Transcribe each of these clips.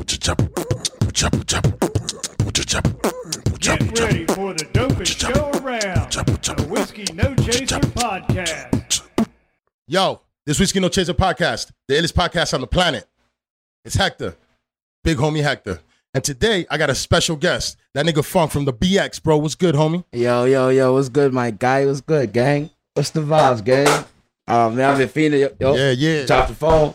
Get ready for the dopest show around. The Whiskey No Chaser Podcast. Yo, this Whiskey No Chaser podcast, the illest podcast on the planet. It's Hector, big homie Hector. And today I got a special guest, that nigga Funk from the BX, bro. What's good, homie? Yo, yo, yo, what's good, my guy? What's good, gang? What's the vibes, gang? Um, man, I've been feeling it. Yo, Yeah, yeah. Drop the phone.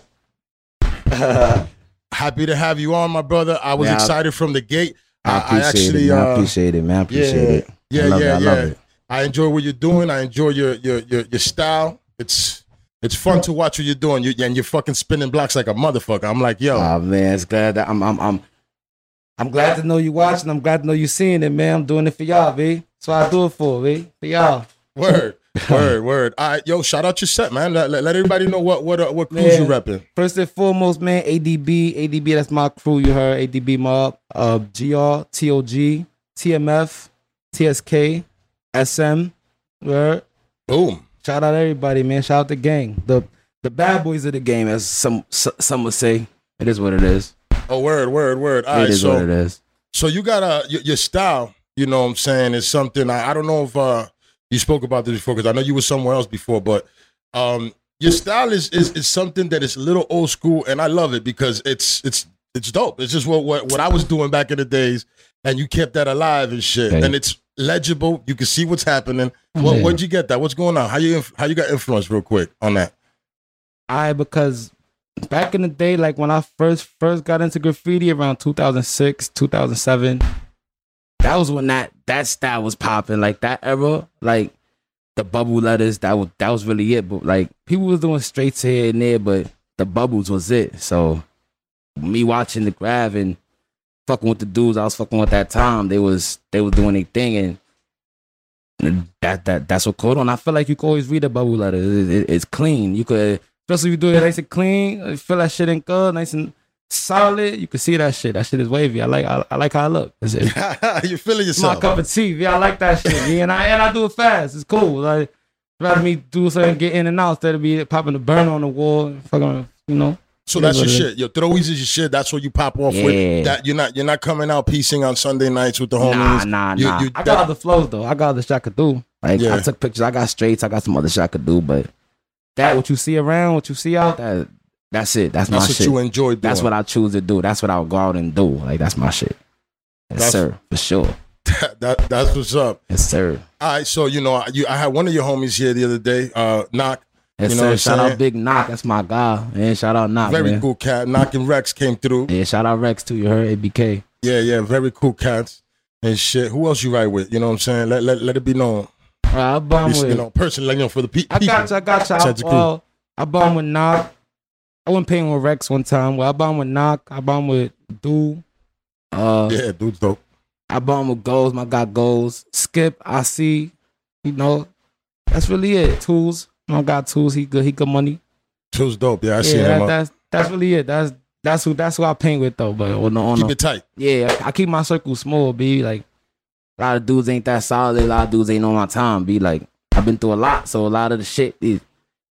Happy to have you on, my brother. I was Yeah, I- excited from the gate. I uh, appreciate it, man. I appreciate it, man. I appreciate it. Yeah, I love yeah, it. I yeah. love it. I enjoy what you're doing. I enjoy your your your, your style. It's it's fun to watch what you're doing. You, and you're fucking spinning blocks like a motherfucker. I'm like, yo, Oh man, it's glad that I'm I'm I'm I'm glad to know you watching. I'm glad to know you seeing it, man. I'm doing it for y'all, B. That's what I do it for, B. For y'all. word, word, word. All right, yo, shout out your set, man. Let, let, let everybody know what what uh, what cruise you repping. First and foremost, man, ADB, ADB, that's my crew. You heard ADB mob, uh, GR, TOG, TMF, TSK, SM. Word. Boom. Shout out everybody, man. Shout out the gang. The the bad boys of the game, as some s- some would say. It is what it is. Oh, word, word, word. All It right, is what it is. so you got a your, your style. You know what I'm saying is something. I, I don't know if uh you spoke about this before because I know you were somewhere else before, but um your style is, is is something that is a little old school, and I love it because it's it's it's dope. It's just what what, what I was doing back in the days, and you kept that alive and shit, Okay. and it's legible. You can see what's happening. What, Yeah. Where'd you get that? What's going on? How you how you got influence real quick on that? I because back in the day, like when I first first got into graffiti around 2006, 2007, that was when that that style was popping. Like that era, like the bubble letters, that was that was really it. But like people was doing straights here and there, but the bubbles was it. So me watching the graph and fucking with the dudes I was fucking with that time, they was they was doing their thing and that that that's what caught on. I feel like you can always read a bubble letter. It- it- it's clean. You could especially if you do it nice and clean. Feel that shit ain't good, nice and solid. You can see that shit. That shit is wavy. I like I, I like how it look. That's it. you feeling It's my cup of tea. Yeah, I like that shit. Yeah, and I and I do it fast. It's cool. Like rather me do something, get in and out instead of be popping a burn on the wall. Fucking, you know. So that's your uh, shit. Your throwies is your shit. That's what you pop off Yeah. with. That you're not you're not coming out piecing on Sunday nights with the homies. Nah, nah, You- nah. you- I got the flows though. I got the shit I could do. Like Yeah. I took pictures. I got straights. I got some other shit I could do. But that what you see around, what you see out, that that's it. That's, That's my what shit. you enjoy doing. That's what I choose to do. That's what I'll go out and do. Like that's my shit. Yes, That's- sir. For sure. that that's what's up. Yes, sir. All right, so you know, you I had one of your homies here the other day, uh, Knock, Yes, You know sir. shout saying? out Big Knock. That's my guy. Man, shout out Knock. very man. cool cat. Knock and Rex came through. Yeah, shout out Rex too. You heard ABK. Yeah, yeah, very cool cats and shit. Who else you ride with? You know what I'm saying? Let let, let it be known. Right, I You with. know, personally, you know, for the pe- I people. got you. I got you. I, Sets of crew. well, I bum with Knock. I went paying with Rex one time. Well, I bum with Knock. I bum with Dude. Uh, Yeah, dude's dope. I bum with Goze. My guy Goze. Skip. I see. You know, that's really it. Tools. My guy Tools. He good. He good money. Tools dope. Yeah, I see yeah, him. that, up. that's that's really it. That's that's who that's who I paint with though. But on the on Keep the, it tight. yeah, I keep my circle small. Be like a lot of dudes ain't that solid. A lot of dudes ain't on my time. Be like I've been through a lot, so a lot of the shit is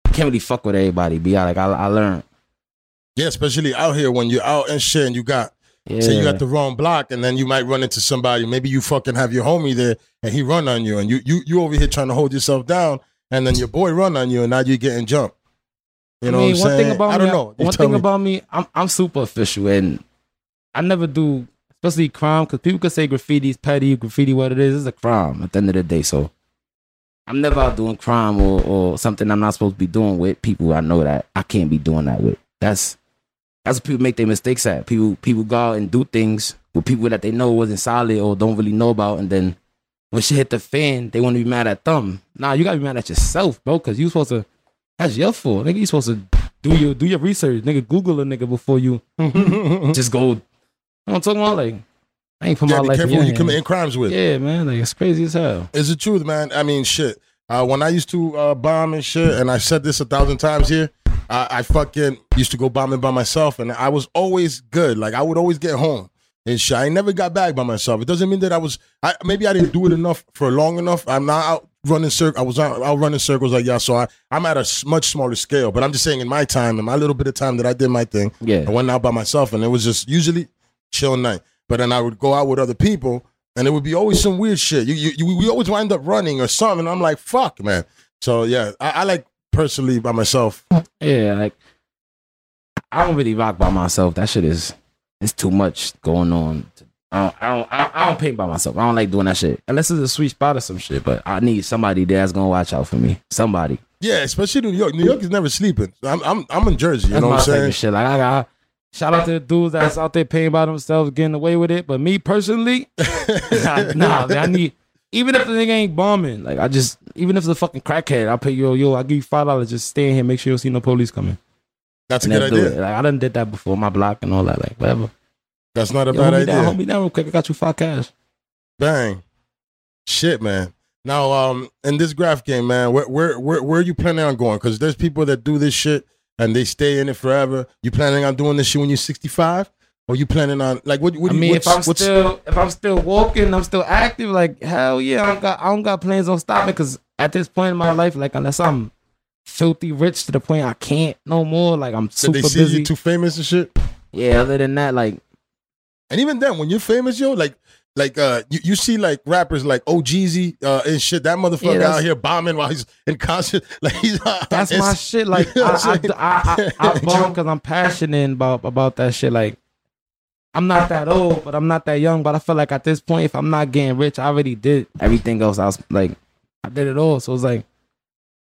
can't really fuck with everybody. Be like I I learned. Yeah, especially out here when you're out and shit and you got Yeah, say you got the wrong block and then you might run into somebody. Maybe you fucking have your homie there and he run on you and you you you over here trying to hold yourself down and then your boy run on you and now you're getting jumped. You know I mean, what I'm one saying? thing about I don't me, know. You One thing me. about me, I'm I'm super official and I never do, especially crime, because people could say graffiti's petty, graffiti what it is, it's a crime at the end of the day. So I'm never out doing crime or or something I'm not supposed to be doing with people I know that I can't be doing that with. That's that's what people make their mistakes at. People people go out and do things with people that they know wasn't solid or don't really know about, and then when shit hit the fan, they want to be mad at them. Nah, you gotta be mad at yourself, bro, because you supposed to. That's your fault, nigga. You supposed to do your do your research, nigga. Google a nigga before you just go. You know what I'm talking about? Like, I ain't put Yeah, my be life careful in who you committing crimes with. Yeah, man. Like it's crazy as hell. It's the truth, man. I mean, shit. Uh, when I used to uh, bomb and shit, and I said this a thousand times here, I, I fucking used to go bombing by myself, and I was always good. Like I would always get home and shit. I never got back by myself. It doesn't mean that I was. I, maybe I didn't do it enough for long enough. I'm not out running circles. I was out, out running circles like y'all. So I, I'm at a much smaller scale. But I'm just saying, in my time, in my little bit of time that I did my thing, Yeah. I went out by myself, and it was just usually chill night. But then I would go out with other people, and it would be always some weird shit. You, you, you we always wind up running or something. I'm like, fuck, man. So yeah, I, I like personally by myself. Yeah, like I don't really rock by myself. That shit is it's too much going on. I don't, I don't, I, I don't paint by myself. I don't like doing that shit unless it's a sweet spot or some shit. But I need somebody there that's gonna watch out for me. Somebody. Yeah, especially New York. New York is never sleeping. I'm I'm I'm in Jersey. You That's know what I'm saying? shit. Like I got shout out to the dudes that's out there paying by themselves, getting away with it. But me personally, nah, nah, man, I need even if the nigga ain't bombing, like I just even if it's a fucking crackhead, I'll pay yo, yo, I'll give you five dollars, just stay in here, make sure you don't see no police coming. That's a And good do idea. Like I done did that before, my block and all that, like whatever. That's not a Yo, bad hold me idea. down, hold me down real quick. I got you five cash. Bang. Shit, man. Now, um, in this graph game, man, where where where, where are you planning on going? Because there's people that do this shit and they stay in it forever. You planning on doing this shit when you're 65? Or you planning on like what? what I do you- mean, if I'm still if I'm still walking, I'm still active. Like hell yeah, I don't got I don't got plans on stopping because at this point in my life, like unless I'm filthy rich to the point I can't no more, like I'm did super they see busy. you too famous and shit? yeah, other than that, like And even then, when you're famous, yo, like like uh, you, you see like rappers like OGZ uh, and shit. That motherfucker that's- out here bombing while he's in concert. Like he's that's my shit. Like You know I I, I'm? I, I, I bomb because I'm passionate about about that shit. Like I'm not that old, but I'm not that young. But I feel like at this point, if I'm not getting rich, I already did everything else. I was like, I did it all. So it's like,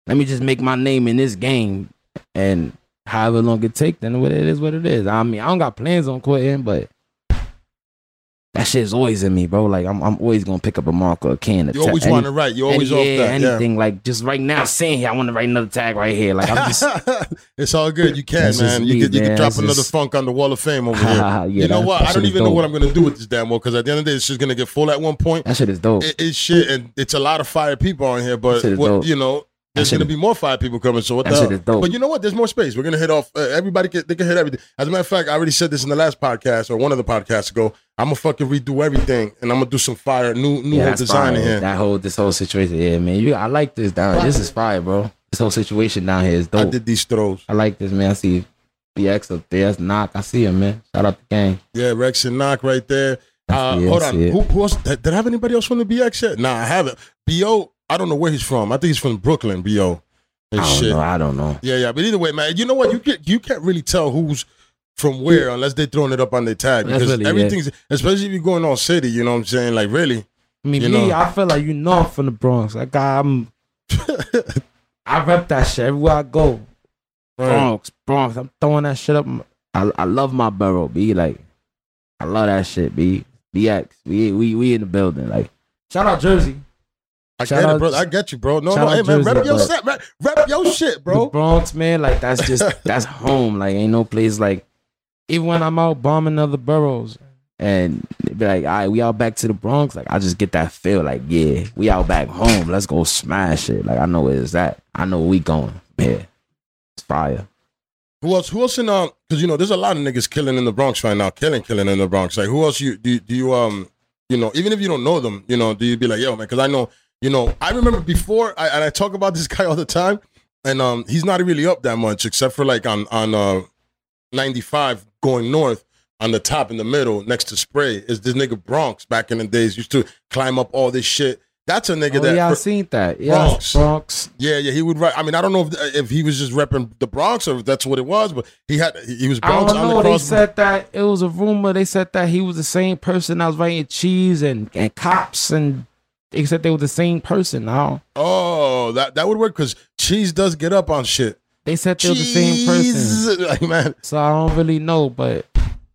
let me just make my name in this game, and however long it take, then what it is, what it is. I mean, I don't got plans on quitting, but that shit's always in me, bro. Like I'm, I'm always gonna pick up a marker, a can. to You always want any- to write. You any- always off yeah, that. Yeah. anything. Like just right now, sitting here, I want to write another tag right here. Like I'm just. it's all good. You can, man. You me, can, you can drop That's another just- funk on the wall of fame over here. Yeah, you know what? I don't even know what I'm gonna do with this damn wall because at the end of the day, it's just gonna get full at one point. That shit is dope. It, it's shit, and it's a lot of fire people on here. But what, you know, there's gonna be more fire people coming. So what the hell? But you know what? There's more space. We're gonna hit off. Uh, everybody can they can hit everything. As a matter of fact, I already said this in the last podcast or one of the podcasts ago. I'm gonna fucking redo everything, and I'm gonna do some fire, new new yeah, whole design fire. here. That whole this whole situation. Yeah, man. You, I like this down. This is fire, bro. This whole situation down here is dope. I did these throws. I like this, man. I see BX up there. That's knock. I see him, man. Shout out the gang. Yeah, Rex and Knock right there. Uh, hold on. Who, who else? Did, did I have anybody else from the BX yet? Nah, I haven't. Bo, I don't know where he's from. I think he's from Brooklyn. Bo. And I don't shit. know. I don't know. Yeah, yeah. But either way, man, you know what? You can you can't really tell who's from where unless they're throwing it up on their tag That's because really it. everything's especially if you're going on city. You know what I'm saying? Like really. I mean, You me, know. I feel like you know I'm from the Bronx. Like I'm, I rep that shit everywhere I go. Bronx, Bronx. I'm throwing that shit up. I, I love my borough, B. Like, I love that shit, B. BX. We we we in the building. Like, shout out Jersey. I Shout get it, out- bro. I get you, bro. No, no, hey man, rep your set, rep, rep your shit, The bro. Bronx, man. Like that's just that's home. Like ain't no place like even when I'm out bombing other boroughs and be like, all right, we all back to the Bronx. Like I just get that feel like, yeah, we all back home. Let's go smash it. Like I know where it's at. I know where we going. Yeah. It's fire. Who else? Who else in um? Because you know, there's a lot of niggas killing in the Bronx right now, killing, killing in the Bronx. Like, who else you do? You, do you um? You know, even if you don't know them, you know, do you be like, yo, man? Because I know, you know, I remember before, I, and I talk about this guy all the time, and um, he's not really up that much, except for like on on uh, 95 going north on the top in the middle next to Spray is this nigga Bronx back in the days used to climb up all this shit. That's a nigga Oh, that yeah, I for- seen that. Yeah, Bronx. Bronx. yeah, yeah, he would write. I mean, I don't know if if he was just repping the Bronx or if that's what it was, but he had he he was I Bronx don't on the know. They said that it was a rumor. They said that he was the same person that was writing cheese and, and cops and they said they were the same person. Now oh, that that would work because cheese does get up on shit. they said they were the same person. Like man, So I don't really know, but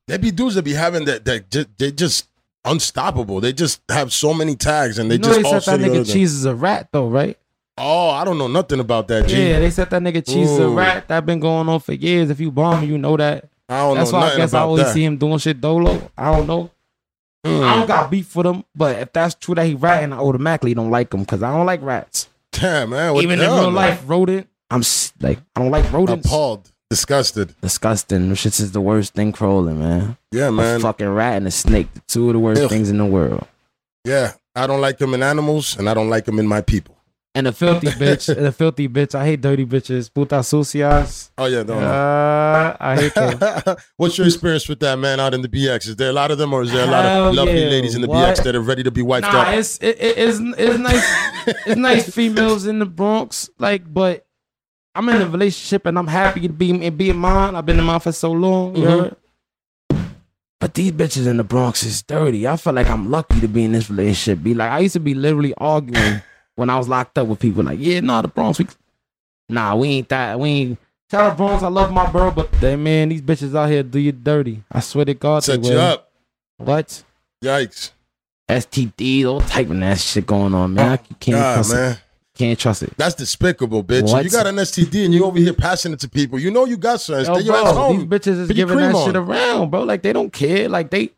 there be dudes that be having that that they just unstoppable. They just have so many tags and they you know just they all said that nigga. Cheese is a rat though, right? Oh, I don't know nothing about that. G. Yeah, they said that nigga Cheese is a rat. That been going on for years. If you bomb me, you know that. I don't know. That's know why I guess I always that. see him doing shit dolo. I don't know. I Mm. don't got beef with him, but if that's true that he ratting, I automatically don't like him because I don't like rats. Damn man, what Even the in hell, real man? life, rodent. I'm like I don't like rodents. appalled, disgusted. Disgusting. Them shits is the worst thing crawling, man. Yeah, A man. fucking rat and a snake, the two of the worst Ugh. things in the world. Yeah, I don't like them in animals, and I don't like them in my people. And a filthy bitch, and a filthy bitch. I hate dirty bitches. Putas sucias. Oh yeah, no. Uh, I hate them. What's your experience with that man out in the BX? Is there a lot of them, or is there a lot of lovely yeah. ladies in the What? BX that are ready to be wiped Nah, up? it's it, it, it's it's nice. it's nice females in the Bronx, like, but I'm in a relationship and I'm happy to be and be in mine. I've been in mine for so long. Mhm. But these bitches in the Bronx is dirty. I feel like I'm lucky to be in this relationship. Be like, I used to be literally arguing when I was locked up with people. Like, yeah, nah, the Bronx, we, nah, we ain't that. We ain't. Tell the Bronx, I love my bro, but they, man, these bitches out here do you dirty. I swear to God, Set they you will. up. What? Yikes. STD, all type of that shit going on, man. I can't God, trust it. man. Can't trust it. That's despicable, bitch. What? You got an STD and you over here passing it to people. You know you got something. Yo, Stay your ass home. these bitches is Put giving that cream shit around, bro. Like they don't care. Like they,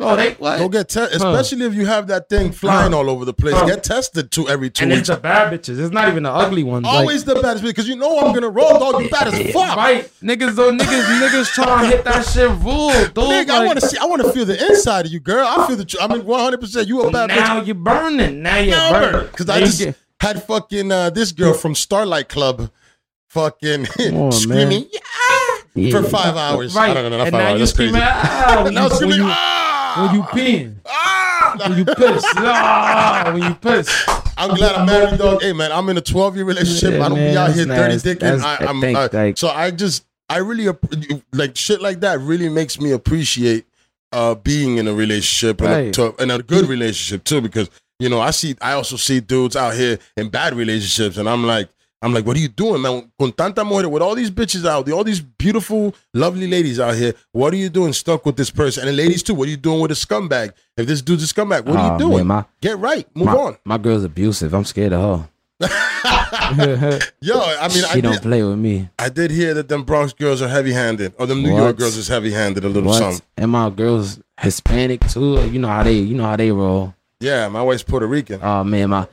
bro, they what? Go get tested, especially if you have that thing flying all over the place. Huh. Get tested two every two and weeks. it's the bad bitches. It's not even the ugly ones. Like, Always the baddest because you know I'm gonna roll, dog. You bad as fuck. right? Niggas, though, niggas, niggas trying to hit that shit rule, dude. Nigga, I want to see. I want to feel the inside of you, girl. I feel the. tr- I mean, 100. percent You a bad now bitch. you're burning. Now you're burning. Because I just get- had fucking uh, this girl from Starlight Club, fucking on, screaming Yeah. for five hours. Right. I don't know, not and five now hours. you That's crazy. screaming, ah, when Now screaming, ah, when you peeing, ah. when you piss, ah, when you piss. I'm glad I'm married, dog. Hey, man, I'm in a 12 year relationship. Yeah, I don't man, be out here that's dirty nice. dicking. I, I'm, I think, uh, like- so I just, I really like shit like that. Really makes me appreciate uh, being in a relationship and, a, to, and a good relationship too. Because you know, I see, I also see dudes out here in bad relationships, and I'm like. I'm like, what are you doing, man? Con tanta mujer, with all these bitches out there, all these beautiful, lovely ladies out here, what are you doing stuck with this person? And the ladies too, what are you doing with a scumbag? If this dude's a scumbag, what are you doing? man, my- Get right, move my, on. My girl's abusive. I'm scared of her. Yo, I mean, I she don't did, play with me. I did hear that them Bronx girls are heavy handed, or them New What? York girls is heavy handed a little What? something. And my girl's Hispanic too. You know how they, you know how they roll. Yeah, my wife's Puerto Rican. Oh man, my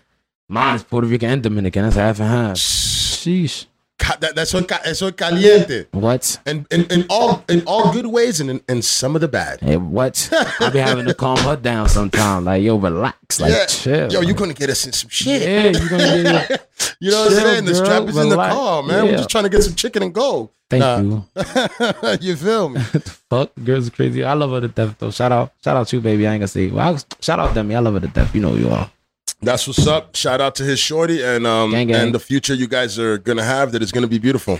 mine is Puerto Rican and Dominican. That's half and half. Sheesh. Ca- that, that's what ca- eso es caliente. What? And in, in all in all good ways and in, in some of the bad. Hey, what? I be having to calm her down sometimes. Like, yo, relax. Like, yeah. chill. Yo, you gonna get us in some shit. Yeah, you gonna get. You know what I'm Chill, saying? The girl, strap is in the car, man. We're just trying to get some chicken and go. Thank Nah. you. you feel me? Fuck, girls are crazy. I love her to death though. Shout out, shout out to you, baby. I ain't gonna say. Well, I, shout out Demi. I love her to death. You know who you are. That's what's up. Shout out to his shorty and um Gang, gang. and the future you guys are gonna have that is gonna be beautiful.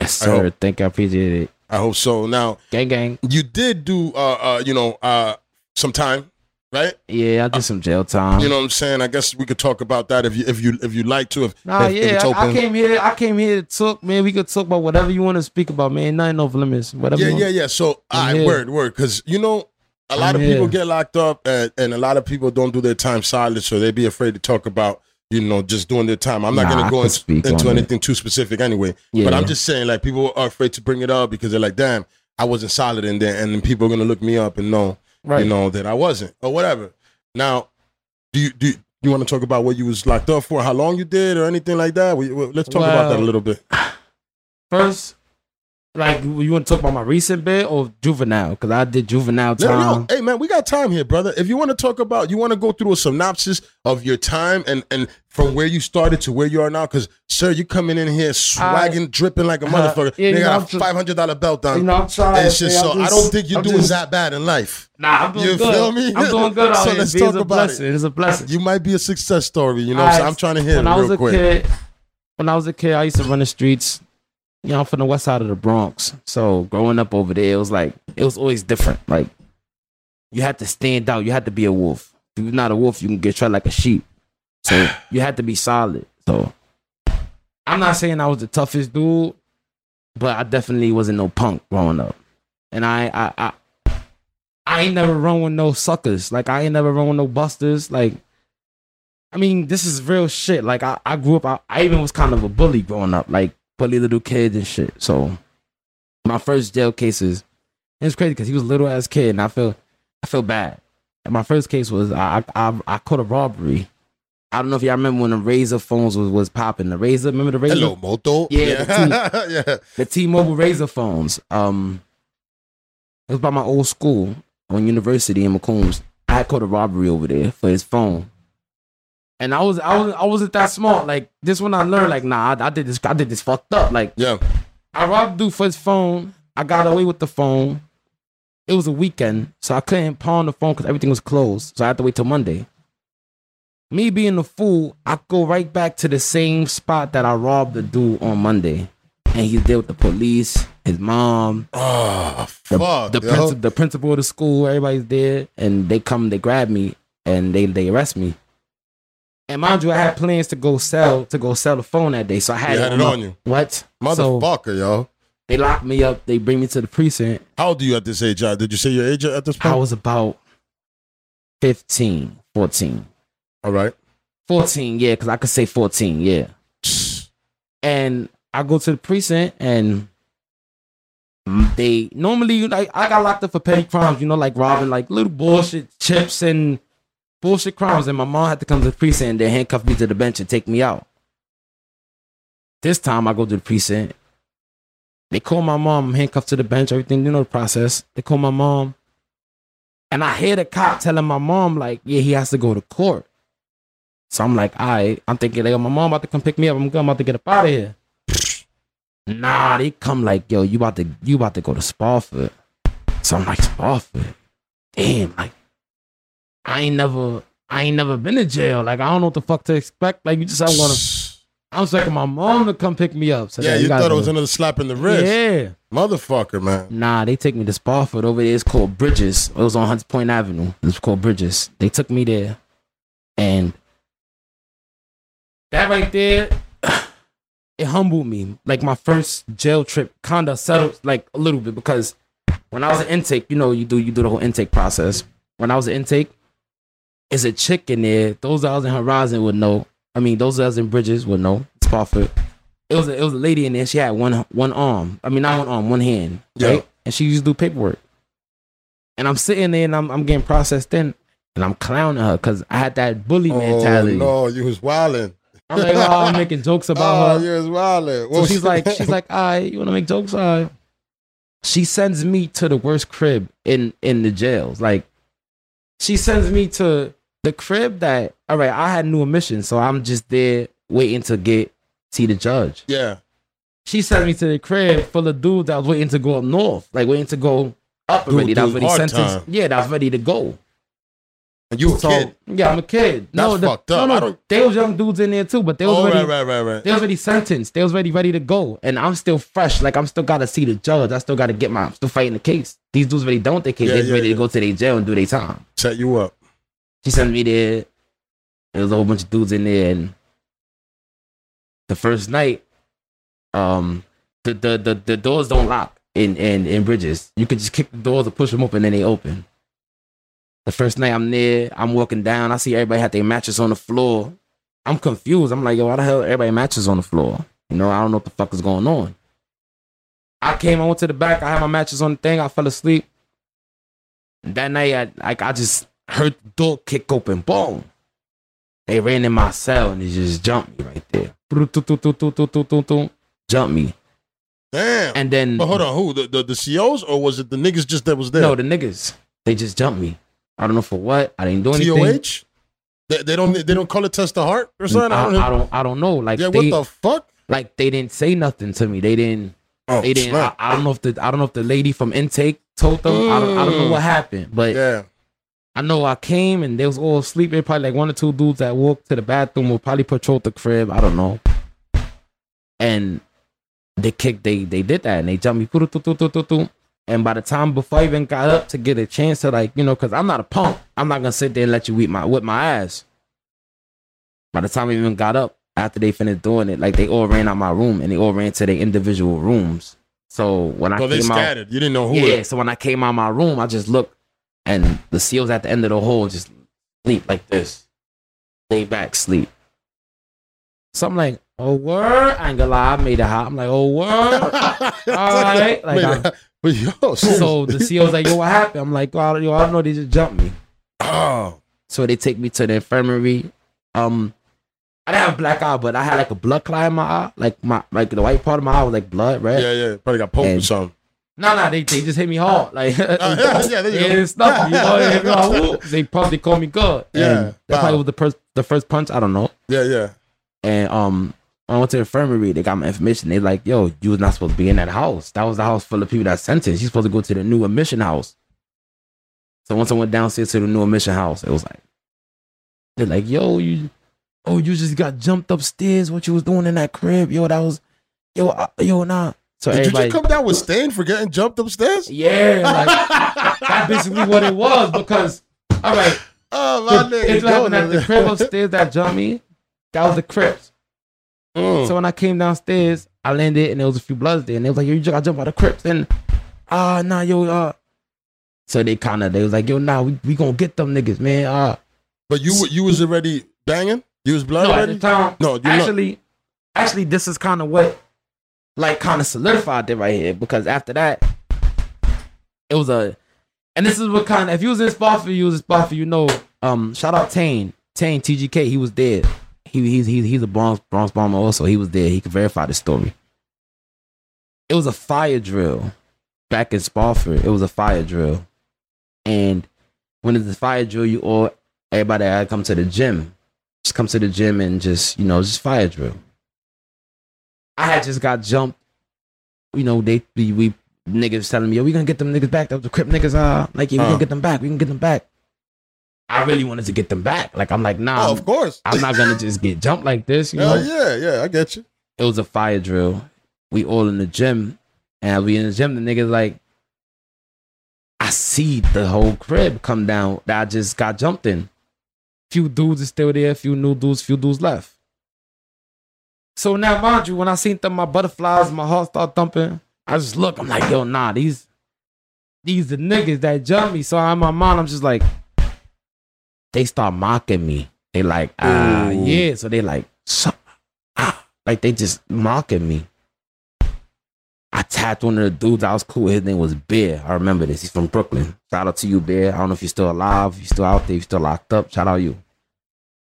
Yes, I sir. hope. Thank you. I appreciate it. I hope so. Now Gang, gang. you did do uh uh you know uh some time, right? Yeah, I did some jail time. You know what I'm saying? I guess we could talk about that if you if you if you like to. If, Nah, if, if yeah, it's I, open. I came here. I came here to talk, man. We could talk about whatever you want to speak about, man. Nothing off limits. Whatever. yeah, yeah, yeah. So I I'm word word because you know a lot of people get locked up and, and a lot of people don't do their time solid, so they be afraid to talk about you know just doing their time. I'm not Nah, gonna go in- into on it. anything too specific anyway. Yeah. But I'm just saying like people are afraid to bring it up because they're like, damn, I wasn't solid in there, and then people are gonna look me up and know Right. you know that I wasn't or whatever. Now, do you do? You, you want to talk about what you was locked up for, how long you did, or anything like that? We, we- let's talk about that a little bit. First, like you want to talk about my recent bit or juvenile? Because I did juvenile time. no, hey man, we got time here, brother. If you want to talk about, you want to go through a synopsis of your time and and from where you started to where you are now, because sir, you coming in here swagging, dripping like a Uh, motherfucker. yeah, they got a five hundred dollar belt on. You know, I'm trying. it's just so I'm I don't think you're I'm doing just- that bad in life. Nah, I'm doing You good. feel me? I'm doing good So let's talk a about it. It's a blessing. You might be a success story, you know. Alright, so I'm trying to hear when it I was a quick. kid, when I was a kid, I used to run the streets. You know, I'm from the west side of the Bronx. So growing up over there, it was like it was always different. Like you had to stand out. You had to be a wolf. If you're not a wolf, you can get treated like a sheep. So you had to be solid. So I'm not saying I was the toughest dude, but I definitely wasn't no punk growing up. And I I I, I ain't never run with no suckers. Like I ain't never run with no busters. Like I mean, this is real shit. Like I, I grew up, I, I even was kind of a bully growing up, like bully little kids and shit. So my first jail cases, it was crazy because he was a little ass kid, and I feel, I feel bad. And my first case was I, I, I caught a robbery. I don't know if y'all remember when the Razr phones was was popping. The Razr, remember the Razr? Hello, Moto. Yeah, yeah. yeah. the T-Mobile Razr phones. Um, it was by my old school on University in Macombs. I had caught a robbery over there for his phone, And I was I was I wasn't that smart. Like this one I learned like nah I, I did this I did this fucked up. Like Yeah. I robbed dude for his phone. I got away with the phone. It was a weekend, so I couldn't pawn the phone because everything was closed. So I had to wait till Monday. Me being a fool, I go right back to the same spot that I robbed the dude on Monday. And he's there with the police, his mom, Oh, the, fuck. the, princi- the principal of the school, everybody's there, and they come, they grab me, and they they arrest me. And mind you, I had plans to go sell to go sell the phone that day, so I had, You had it on you. What? So Motherfucker, yo. they locked me up. They bring me to the precinct. How old are you at this age? Did you say your age at this point? I was about 15, 14. All right. 14, yeah, because I could say 14, yeah. And I go to the precinct and they normally like I got locked up for petty crimes, you know, like robbing like little bullshit chips and bullshit crimes. And my mom had to come to the precinct and they handcuff me to the bench and take me out. This time I go to the precinct. They call my mom, handcuffed to the bench, everything, you know the process. They call my mom. And I hear the cop telling my mom, like, yeah, he has to go to court. So I'm like, all right. I'm thinking, like, my mom about to come pick me up. I'm I'm about to get up out of here. Nah, they come like, yo, you about to you about to go to Spofford. So I'm like, Spofford? Damn, like, I ain't never I ain't never been to jail. Like, I don't know what the fuck to expect. Like, you just I'm gonna I'm expecting my mom to come pick me up. So Yeah, you gotta thought it was another slap in the wrist. Yeah. Motherfucker, man. Nah, they take me to Spofford over there. It's called Bridges. It was on Hunts Point Avenue. It's called Bridges. They took me there, and that right there, it humbled me. Like my first jail trip, kinda settled like a little bit because when I was at intake, you know, you do you do the whole intake process. When I was at intake, it's a chick in there. Those that was in Horizon would know. I mean, those that was in Bridges would know. Spofford. It was a, it was a lady in there. She had one one arm. I mean, not one arm, one hand. Yeah. Right, and she used to do paperwork. And I'm sitting there and I'm I'm getting processed in, and I'm clowning her because I had that bully Oh, mentality. no, you was wilding. I'm like, oh, I'm making jokes about Oh, her. you was wilding. So she's like, she's like, all right, you want to make jokes? All right. She sends me to the worst crib in in the jails. Like, she sends me to the crib that, all right, I had new admission, so I'm just there waiting to get see the judge. yeah. She sent me to the crib full of dudes that was waiting to go up north, like waiting to go up Dude, already. that was already sentenced. time. Yeah, that was ready to go. You a so, kid. Yeah, I'm a kid. no, the- fucked up. no, no, they was young dudes in there too, but they was Oh, already right, right, right, right. they was already sentenced. They was already ready to go. And I'm still fresh. Like I'm still gotta see the judge. I still gotta get my I'm still fighting the case. These dudes really don't their case. Yeah, They're yeah, ready yeah. to go to their jail and do their time. Set you up. She sent me there. There was a whole bunch of dudes in there and the first night, um the the the, the doors don't lock in, in in bridges. You could just kick the doors or push them open and they open. The first night I'm there, I'm walking down, I see everybody had their mattress on the floor. I'm confused. I'm like, yo, why the hell everybody mattress on the floor? You know, I don't know what the fuck is going on. I came, I went to the back, I had my mattress on the thing, I fell asleep. That night, I like I just heard the door kick open, boom. They ran in my cell and they just jumped me right there. Jumped me. Damn. And then but hold on, who? The, the the COs or was it the niggas just that was there? no, the niggas, they just jumped me. I don't know for what. I didn't do anything. TOH? They, they don't they don't call it test the heart or something? I don't, I don't I don't know. Like yeah, they what the fuck? like they didn't say nothing to me. They didn't Oh, they didn't I. I don't know if the I don't know if the lady from intake told them. I don't I don't know Mm. what happened. But yeah. I know I came and they was all sleeping. Probably like one or two dudes that walked to the bathroom will probably patrol the crib. I don't know. And they kicked. They they did that and they jumped me. And by the time before I even got up to get a chance to like you know, because I'm not a punk. I'm not gonna sit there and let you whip my whip my ass. By the time I even got up after they finished doing it, like they all ran out my room and they all ran to their individual rooms. So when I they came out. You didn't know who yeah, it so when I came out of my room, I just looked and the seals at the end of the hole just sleep like this. Lay back, sleep. So I'm like, oh word. I ain't gonna lie, I made it hot. I'm like, oh word. All right. Like, but yo, so the CEO's like, yo, what happened? I'm like, oh, yo, I don't know, they just jumped me. oh, So they take me to the infirmary. Um, I didn't have a black eye, but I had like a blood clot in my eye. Like my like the white part of my eye was like blood, right? yeah, yeah, probably got poked or something. No, no, they, they just hit me hard. Like, yeah, yeah, yeah, go. it's nothing. You know, they, hard. They probably called me God. Yeah, And that probably was the pers- the first punch. I don't know. Yeah, yeah. And um, I went to the infirmary. They got my information. They like, yo, you was not supposed to be in that house. That was the house full of people that sentenced. You supposed to go to the new admission house. So once I went downstairs to the new admission house, it was like, they're like, yo, you, oh, you just got jumped upstairs. What you was doing in that crib, yo? That was, yo, uh, yo, nah. So Did you just come down with stain for getting jumped upstairs? yeah, like that's basically what it was. Because all right, Oh my the, nigga. it's happened at the crib upstairs that jumped me. That was the Crips. Mm. So when I came downstairs, I landed and there was a few bloods there, and they was like, "Yo, you just got jumped by the Crips," and ah, nah, yo, uh. So they kind of they was like, "Yo, nah, we, we gonna get them niggas, man." Uh, But you you was already banging? You was blood no, at already? the time, No, you not. actually, actually, this is kind of what, like, kind of solidified it right here because after that, it was a, and this is what kind of if you was in Spofford, you was in Spofford, you know. Um, shout out Tane, Tane TGK, he was there. He he's he's he's a Bronx Bronx bomber also. He was there. He could verify the story. It was a fire drill back in Spofford. It was a fire drill, and when it's a fire drill, you all everybody had to come to the gym just come to the gym and just you know just fire drill. I had just got jumped. You know they we, we niggas telling me, "Yo, we gonna get them niggas back." That was the crip niggas. Uh, like yeah, we Uh. gonna get them back. We can get them back. I really wanted to get them back. Like I'm like, nah, Oh, of course. I'm not gonna just get jumped like this. You know, yeah, yeah, I get you. it was a fire drill. We all in the gym, and we in the gym, the niggas like, I see the whole crib come down that I just got jumped in. Few dudes is still there, few new dudes, few dudes left. So now, mind you, when I seen them, my butterflies, my heart start thumping. I just look, I'm like, yo, nah, these, these the niggas that jumped me. So in my mind, I'm just like, they start mocking me. They like, ah, Ooh. yeah. So they like, ah, like they just mocking me. I tapped one of the dudes I was cool. His name was Bear. I remember this. He's from Brooklyn. Shout out to you, Bear. I don't know if you're still alive, you're still out there, you're still locked up. Shout out you.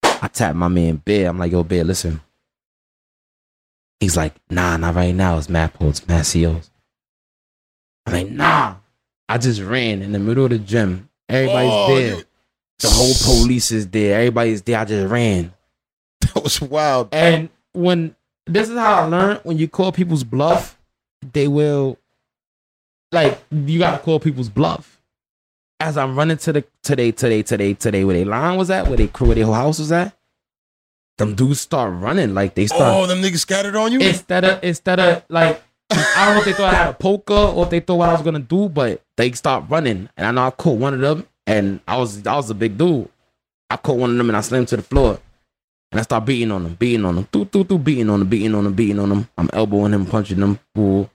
I tapped my man Bear. I'm like, yo, Bear, listen. He's like, nah, not right now. It's Matt Poles, Matt COs. I'm like, nah. I just ran in the middle of the gym. Everybody's Oh, there. you- The whole police is there. Everybody's there. I just ran. That was wild. And when this is how I learned when you call people's bluff, they will like you gotta call people's bluff. As I'm running to the today, today, today, today, where they line was at, where they crew, where their whole house was at, them dudes start running like they start Oh, them niggas scattered on you? instead of instead of like I don't know if they thought I had a poker or if they thought what I was gonna do, but they start running, and I know I caught one of them, and I was I was a big dude. I caught one of them and I slammed to the floor, and I start beating on them, beating on them, do do do, beating on them, beating on them, beating on them. I'm elbowing him, punching them. Fool.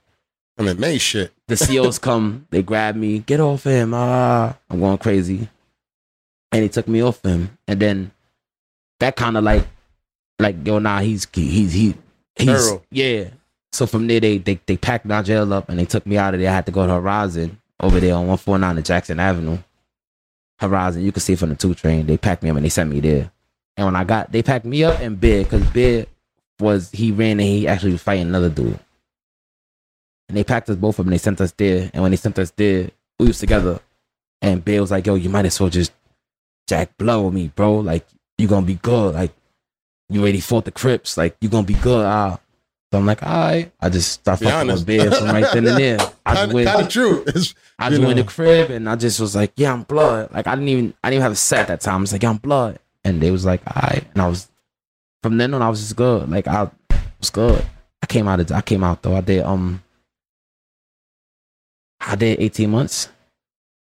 I mean, May shit. The COs come, they grab me, get off him. Ah, I'm going crazy, and he took me off him, and then that kind of like, like yo, nah, he's he's he he's Thorough. yeah. So from there, they they they packed my jail up and they took me out of there. I had to go to Horizon over there on 149 to Jackson Avenue. Horizon, you can see from the two train. They packed me up and they sent me there. And when I got, they packed me up and Bid because Bid was he ran and he actually was fighting another dude. And they packed us both up and they sent us there. And when they sent us there, we was together. And Bid was like, "Yo, you might as well just jack blow with me, bro. Like you gonna be good. Like you already fought the Crips. Like you gonna be good." Ah. So I'm like, all right. I just Be fucking with Bear from right then and there. I just Kind went, of true. It's, I joined know. the crib and I just was like, yeah, I'm blood. Like I didn't even I didn't even have a set at that time. I was like, yeah, I'm blood. And they was like, all right. And I was from then on I was just good. Like I was good. I came out of I came out though. I did um I did 18 months.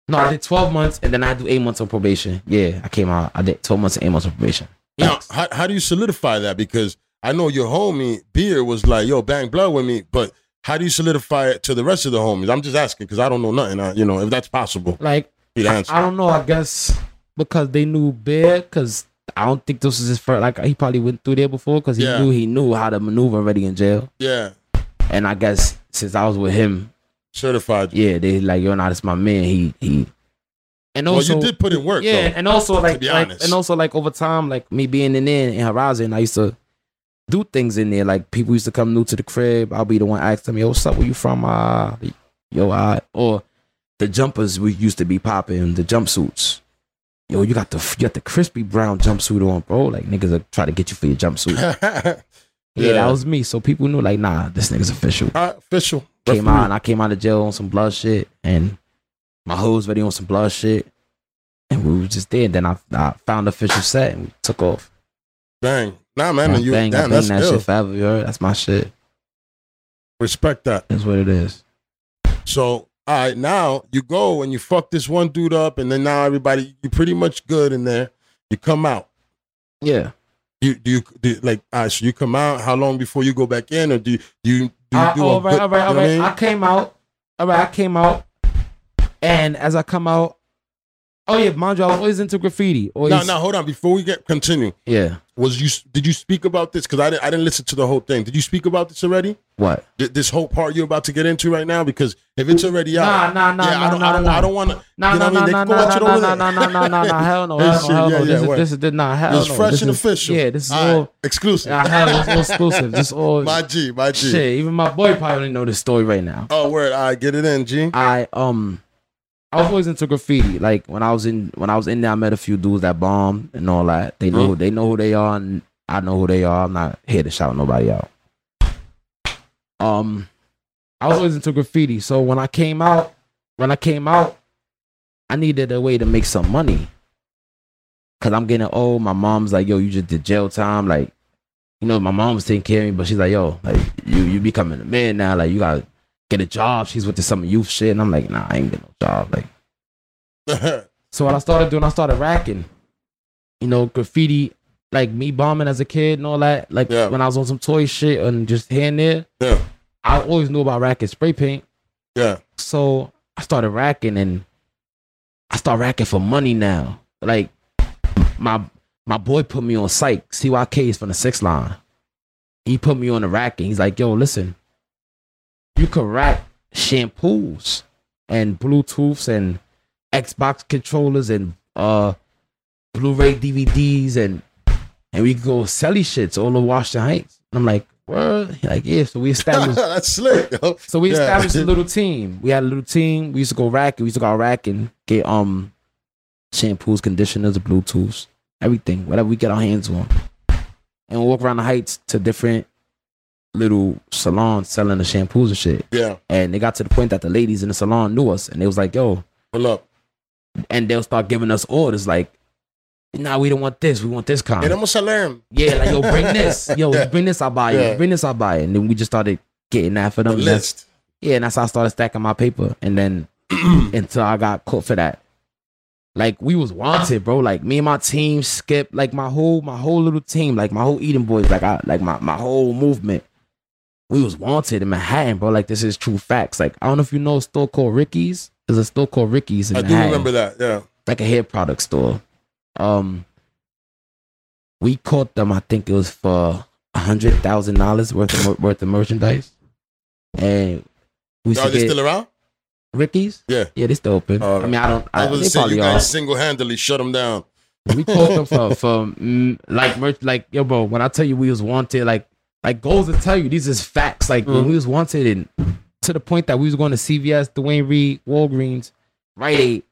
No, I did 12 months and then I do eight months of probation. Yeah, I came out. I did 12 months and eight months of probation. now, how, how do you solidify that? Because I know your homie, Beer, was like, yo, bang blood with me. But how do you solidify it to the rest of the homies? I'm just asking because I don't know nothing. I, you know, if that's possible, Like I. I don't know. I guess because they knew Bear, because I don't think this was his first. Like he probably went through there before, because he Yeah. knew he knew how to maneuver already in jail. yeah, And I guess since I was with him, certified. yeah, they like yo, nah, this my man. He he. And well, also, you did put in work, yeah, though. and also like, be like and also like over time, like me being in there in Horizon, I used to do things in there. Like people used to come new to the crib. I'll be the one asking them, "Yo, what's up? Where you from?" Uh, yo, I or the jumpers we used to be popping the jumpsuits. yo, you got the you got the crispy brown jumpsuit on, bro. Like niggas are trying to get you for your jumpsuit. yeah, Yeah. that was me. So people knew like, nah, this nigga's official. Right, official. Came out and I came out of jail on some blood shit, and my hoes ready on some blood shit, and we were just there. And then I, I found the official set and we took off. Bang. Nah, man, I you bang, I damn, bang that's that ill. shit forever. You heard? That's my shit. Respect that. That's what it is. So, all right, now you go and you fuck this one dude up, and then now everybody, you pretty much good in there. You come out. Yeah. You do you do, like all right, so you come out. How long before you go back in, or do you do you, do, you I, do all a right, good- all right, all you know what right. I mean? I came out. All right, I came out, and as I come out, oh yeah, mind you, I was always into graffiti. Always, No, no, hold on. Before we get continue, Yeah. was you did you speak about this? Because I didn't I didn't listen to the whole thing. Did you speak about this already? What? Th- This whole part you're about to get into right now? Because if it's already out, Nah, nah, nah, yeah, I don't, nah, I don't, nah. I don't want to. Nah, you know nah, what I nah, nah, nah, it nah, nah, nah, nah, nah, nah, nah, hell no, hell no, hell no. This is this is not hell It's no. fresh This and official. Yeah, this is All exclusive. Yeah, hell, it's all exclusive. This all. my G, my G. Shit, even my boy probably know this story right now. Oh, word. Right, get it in, G. I um I was always into graffiti. Like when I was in when I was in there, I met a few dudes that bomb and all that. They know Mhm. they know who they are, and I know who they are. I'm not here to shout nobody out. Um, I was always into graffiti. So when I came out, when I came out, I needed a way to make some money. Cause I'm getting old. My mom's like, "Yo, you just did jail time." Like, you know, my mom was taking care of me, but she's like, "Yo, like you you becoming a man now. Like you gotta get a job." She's with some youth shit, and I'm like, "Nah, I ain't get no job." Like. So what I started doing, I started racking. You know, graffiti, like me bombing as a kid and all that. Like Yeah. when I was on some toy shit and just here and there, yeah, I always knew about racking spray paint. yeah. So I started racking and I start racking for money now. Like my my boy put me on psych. CYK is from the six line. He put me on the racking. He's like, yo, listen, you could rack shampoos and Bluetooths and Xbox controllers and uh Blu-ray DVDs and and we could go selly shits all over Washington Heights. And I'm like, what? Like, yeah. So we established That's slick. yo. so we Yeah. established a little team. We had a little team. We used to go racking. We used to go racking, get um shampoos, conditioners, Bluetooths, everything, whatever we get our hands on. And we walk around the heights to different little salon selling the shampoos and shit. Yeah. And they got to the point that the ladies in the salon knew us and they was like, yo, Pull up. and they'll start giving us orders like, nah, we don't want this. We want this kind. Queremos salir. Yeah, like yo, bring this. Yo, Yeah. bring this, I'll buy it. Yeah. Bring this, I'll buy it. And then we just started getting that for them. That's- list. yeah, and that's how I started stacking my paper. And then until I got caught for that. Like we was wanted, bro. Like me and my team skip, like my whole my whole little team, like my whole Eden boys, like I like my, my whole movement. We was wanted in Manhattan, bro. Like this is true facts. Like I don't know if you know a store called Ricky's. There's a store called Ricky's in I do remember that. Yeah. like a hair product store. Um, we caught them. I think it was for a hundred thousand dollars worth of worth of merchandise, and we Are they still around? Ricky's. Yeah. Yeah, they still open. Oh, I mean, I don't. I I, was you guys single handedly shut them down. We caught them for for mm, like merch. Like yo, bro. When I tell you we was wanted, like like goals to tell you these is facts. Like when Mhm. we was wanted, and to the point that we was going to CVS, Duane Reade, Walgreens, Rite Aid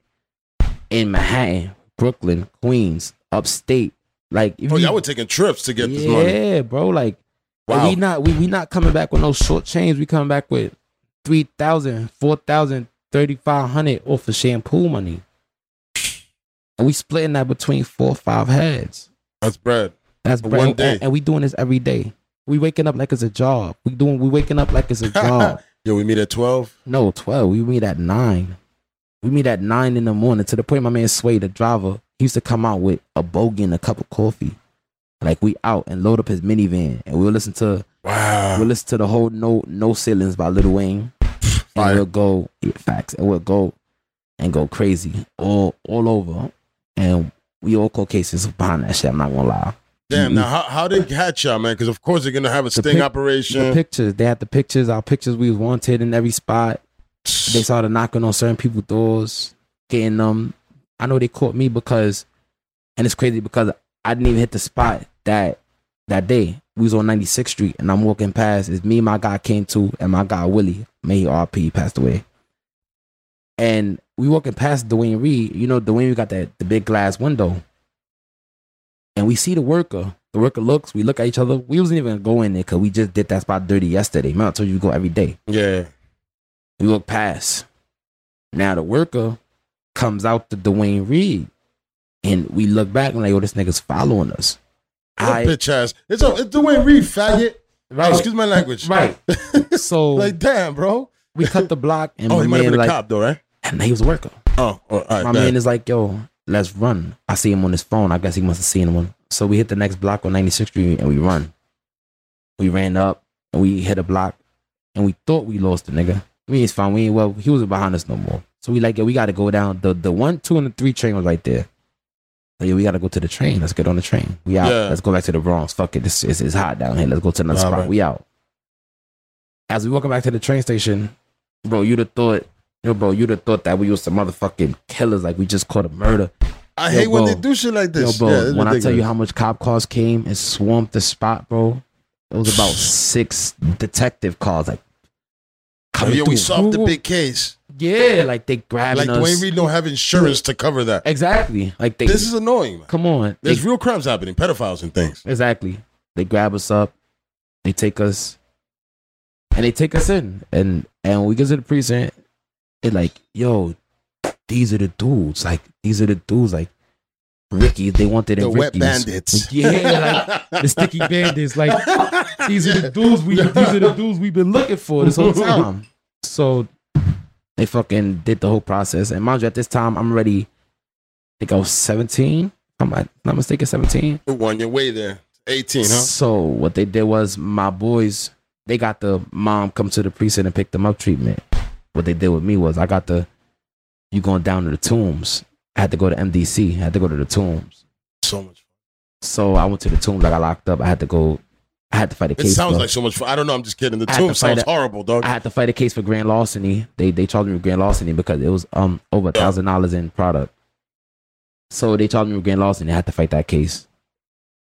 in Manhattan, Brooklyn, Queens, upstate. Like if Oh, y'all were taking trips to get yeah, this money. Yeah, bro. Like Wow. we not we we not coming back with no short change. We coming back with 3,000, 4,000, 3,500 off of shampoo money. And we splitting that between four or five heads. That's bread. That's bread. one And- day. And, we doing this every day. We waking up like it's a job. We doing we waking up like it's a job. Yo, we meet at 12. no, twelve. We meet at nine. We meet at nine in the morning. To the point my man Sway, the driver, he used to come out with a bogey and a cup of coffee. Like we out and load up his minivan and we'll listen to Wow. we'll listen to the whole No No Ceilings by Lil Wayne. And Fire. we'll go yeah, facts. And we'll go and go crazy all all over. And we all call cases behind that shit. I'm not gonna lie. Damn. Mm-hmm. Now, how, how they catch y'all, man? Because, of course, they're going to have a The sting pic- operation. The pictures, they had the pictures. Our pictures, we was wanted in every spot. They started knocking on certain people's doors, getting them. I know they caught me because, and it's crazy because I didn't even hit the spot that that day. We was on 96th Street, and I'm walking past. It's me, and my guy came to, and my guy Willie, may he RP, passed away. And we walking past Duane Reade. You know, Duane Reade got that the big glass window. And we see the worker. The worker looks, we look at each other. We wasn't even gonna go in there because we just did that spot dirty yesterday. Man, I told you we go every day. Yeah. We look past. Now the worker comes out to Duane Reade. And we look back and like, oh, this nigga's following us. I- bitch ass. It's, a, it's Duane Reade, faggot. Right. Oh, excuse my language. Right. So like, damn, bro. we cut the block and Oh, he might have been a cop, though, right? and he was a worker. Oh, oh all right. My man is like, yo, let's run. I see him on his phone. I guess he must have seen one. So we hit the next block on 96th Street and we run. We ran up and we hit a block and we thought we lost the nigga. We ain't fine. We ain't well. He wasn't behind us no more. So we like, yo, we got to go down. The the one, two, and the three train was right there. So yo, we got to go to the train. Let's get on the train. We out. Yeah. Let's go back to the Bronx. Fuck it. This is it's hot down here. Let's go to another All spot. right. We out. As we walking back to the train station, bro, you'd have thought, yo, bro, you'd have thought that we was some motherfucking killers. Like we just caught a murder. I Yo, hate when they do shit like Yo, this. bro, Yeah, when I tell you how much cop cars came and swamped the spot, bro, it was about six detective cars. Like, Oh, coming yeah, we solved the big case. Yeah, like they grabbed Like us. Duane Reade don't have insurance to cover that. Exactly. Like they. This is annoying, man. come on. They- There's real crimes happening, pedophiles and things. exactly. They grab us up. They take us, and they take us in, and and we get to the precinct. It's like, yo, these are the dudes. Like these are the dudes. Like Ricky, they wanted in The wet bandits. Yeah, like the sticky bandits. Like these are the dudes we these are the dudes we've been looking for this whole time. So they fucking did the whole process. And mind you, at this time I'm already I think I was 17. If I'm not not mistaken, 17. You One your way there. 18, huh? So what they did was my boys, they got the mom come to the precinct and pick them up treatment. What they did with me was I got the you going down to the tombs. I had to go to MDC. I had to go to the tombs. So much. So I went to the tombs. I got locked up. I had to go. I had to fight a case. It sounds for- like so much fun. I don't know. I'm just kidding. The I had to tomb fight sounds it. horrible, dog. I had to fight a case for grand larceny. They they charged me with grand larceny because it was um over a thousand dollars in product. So they charged me with grand larceny. I had to fight that case.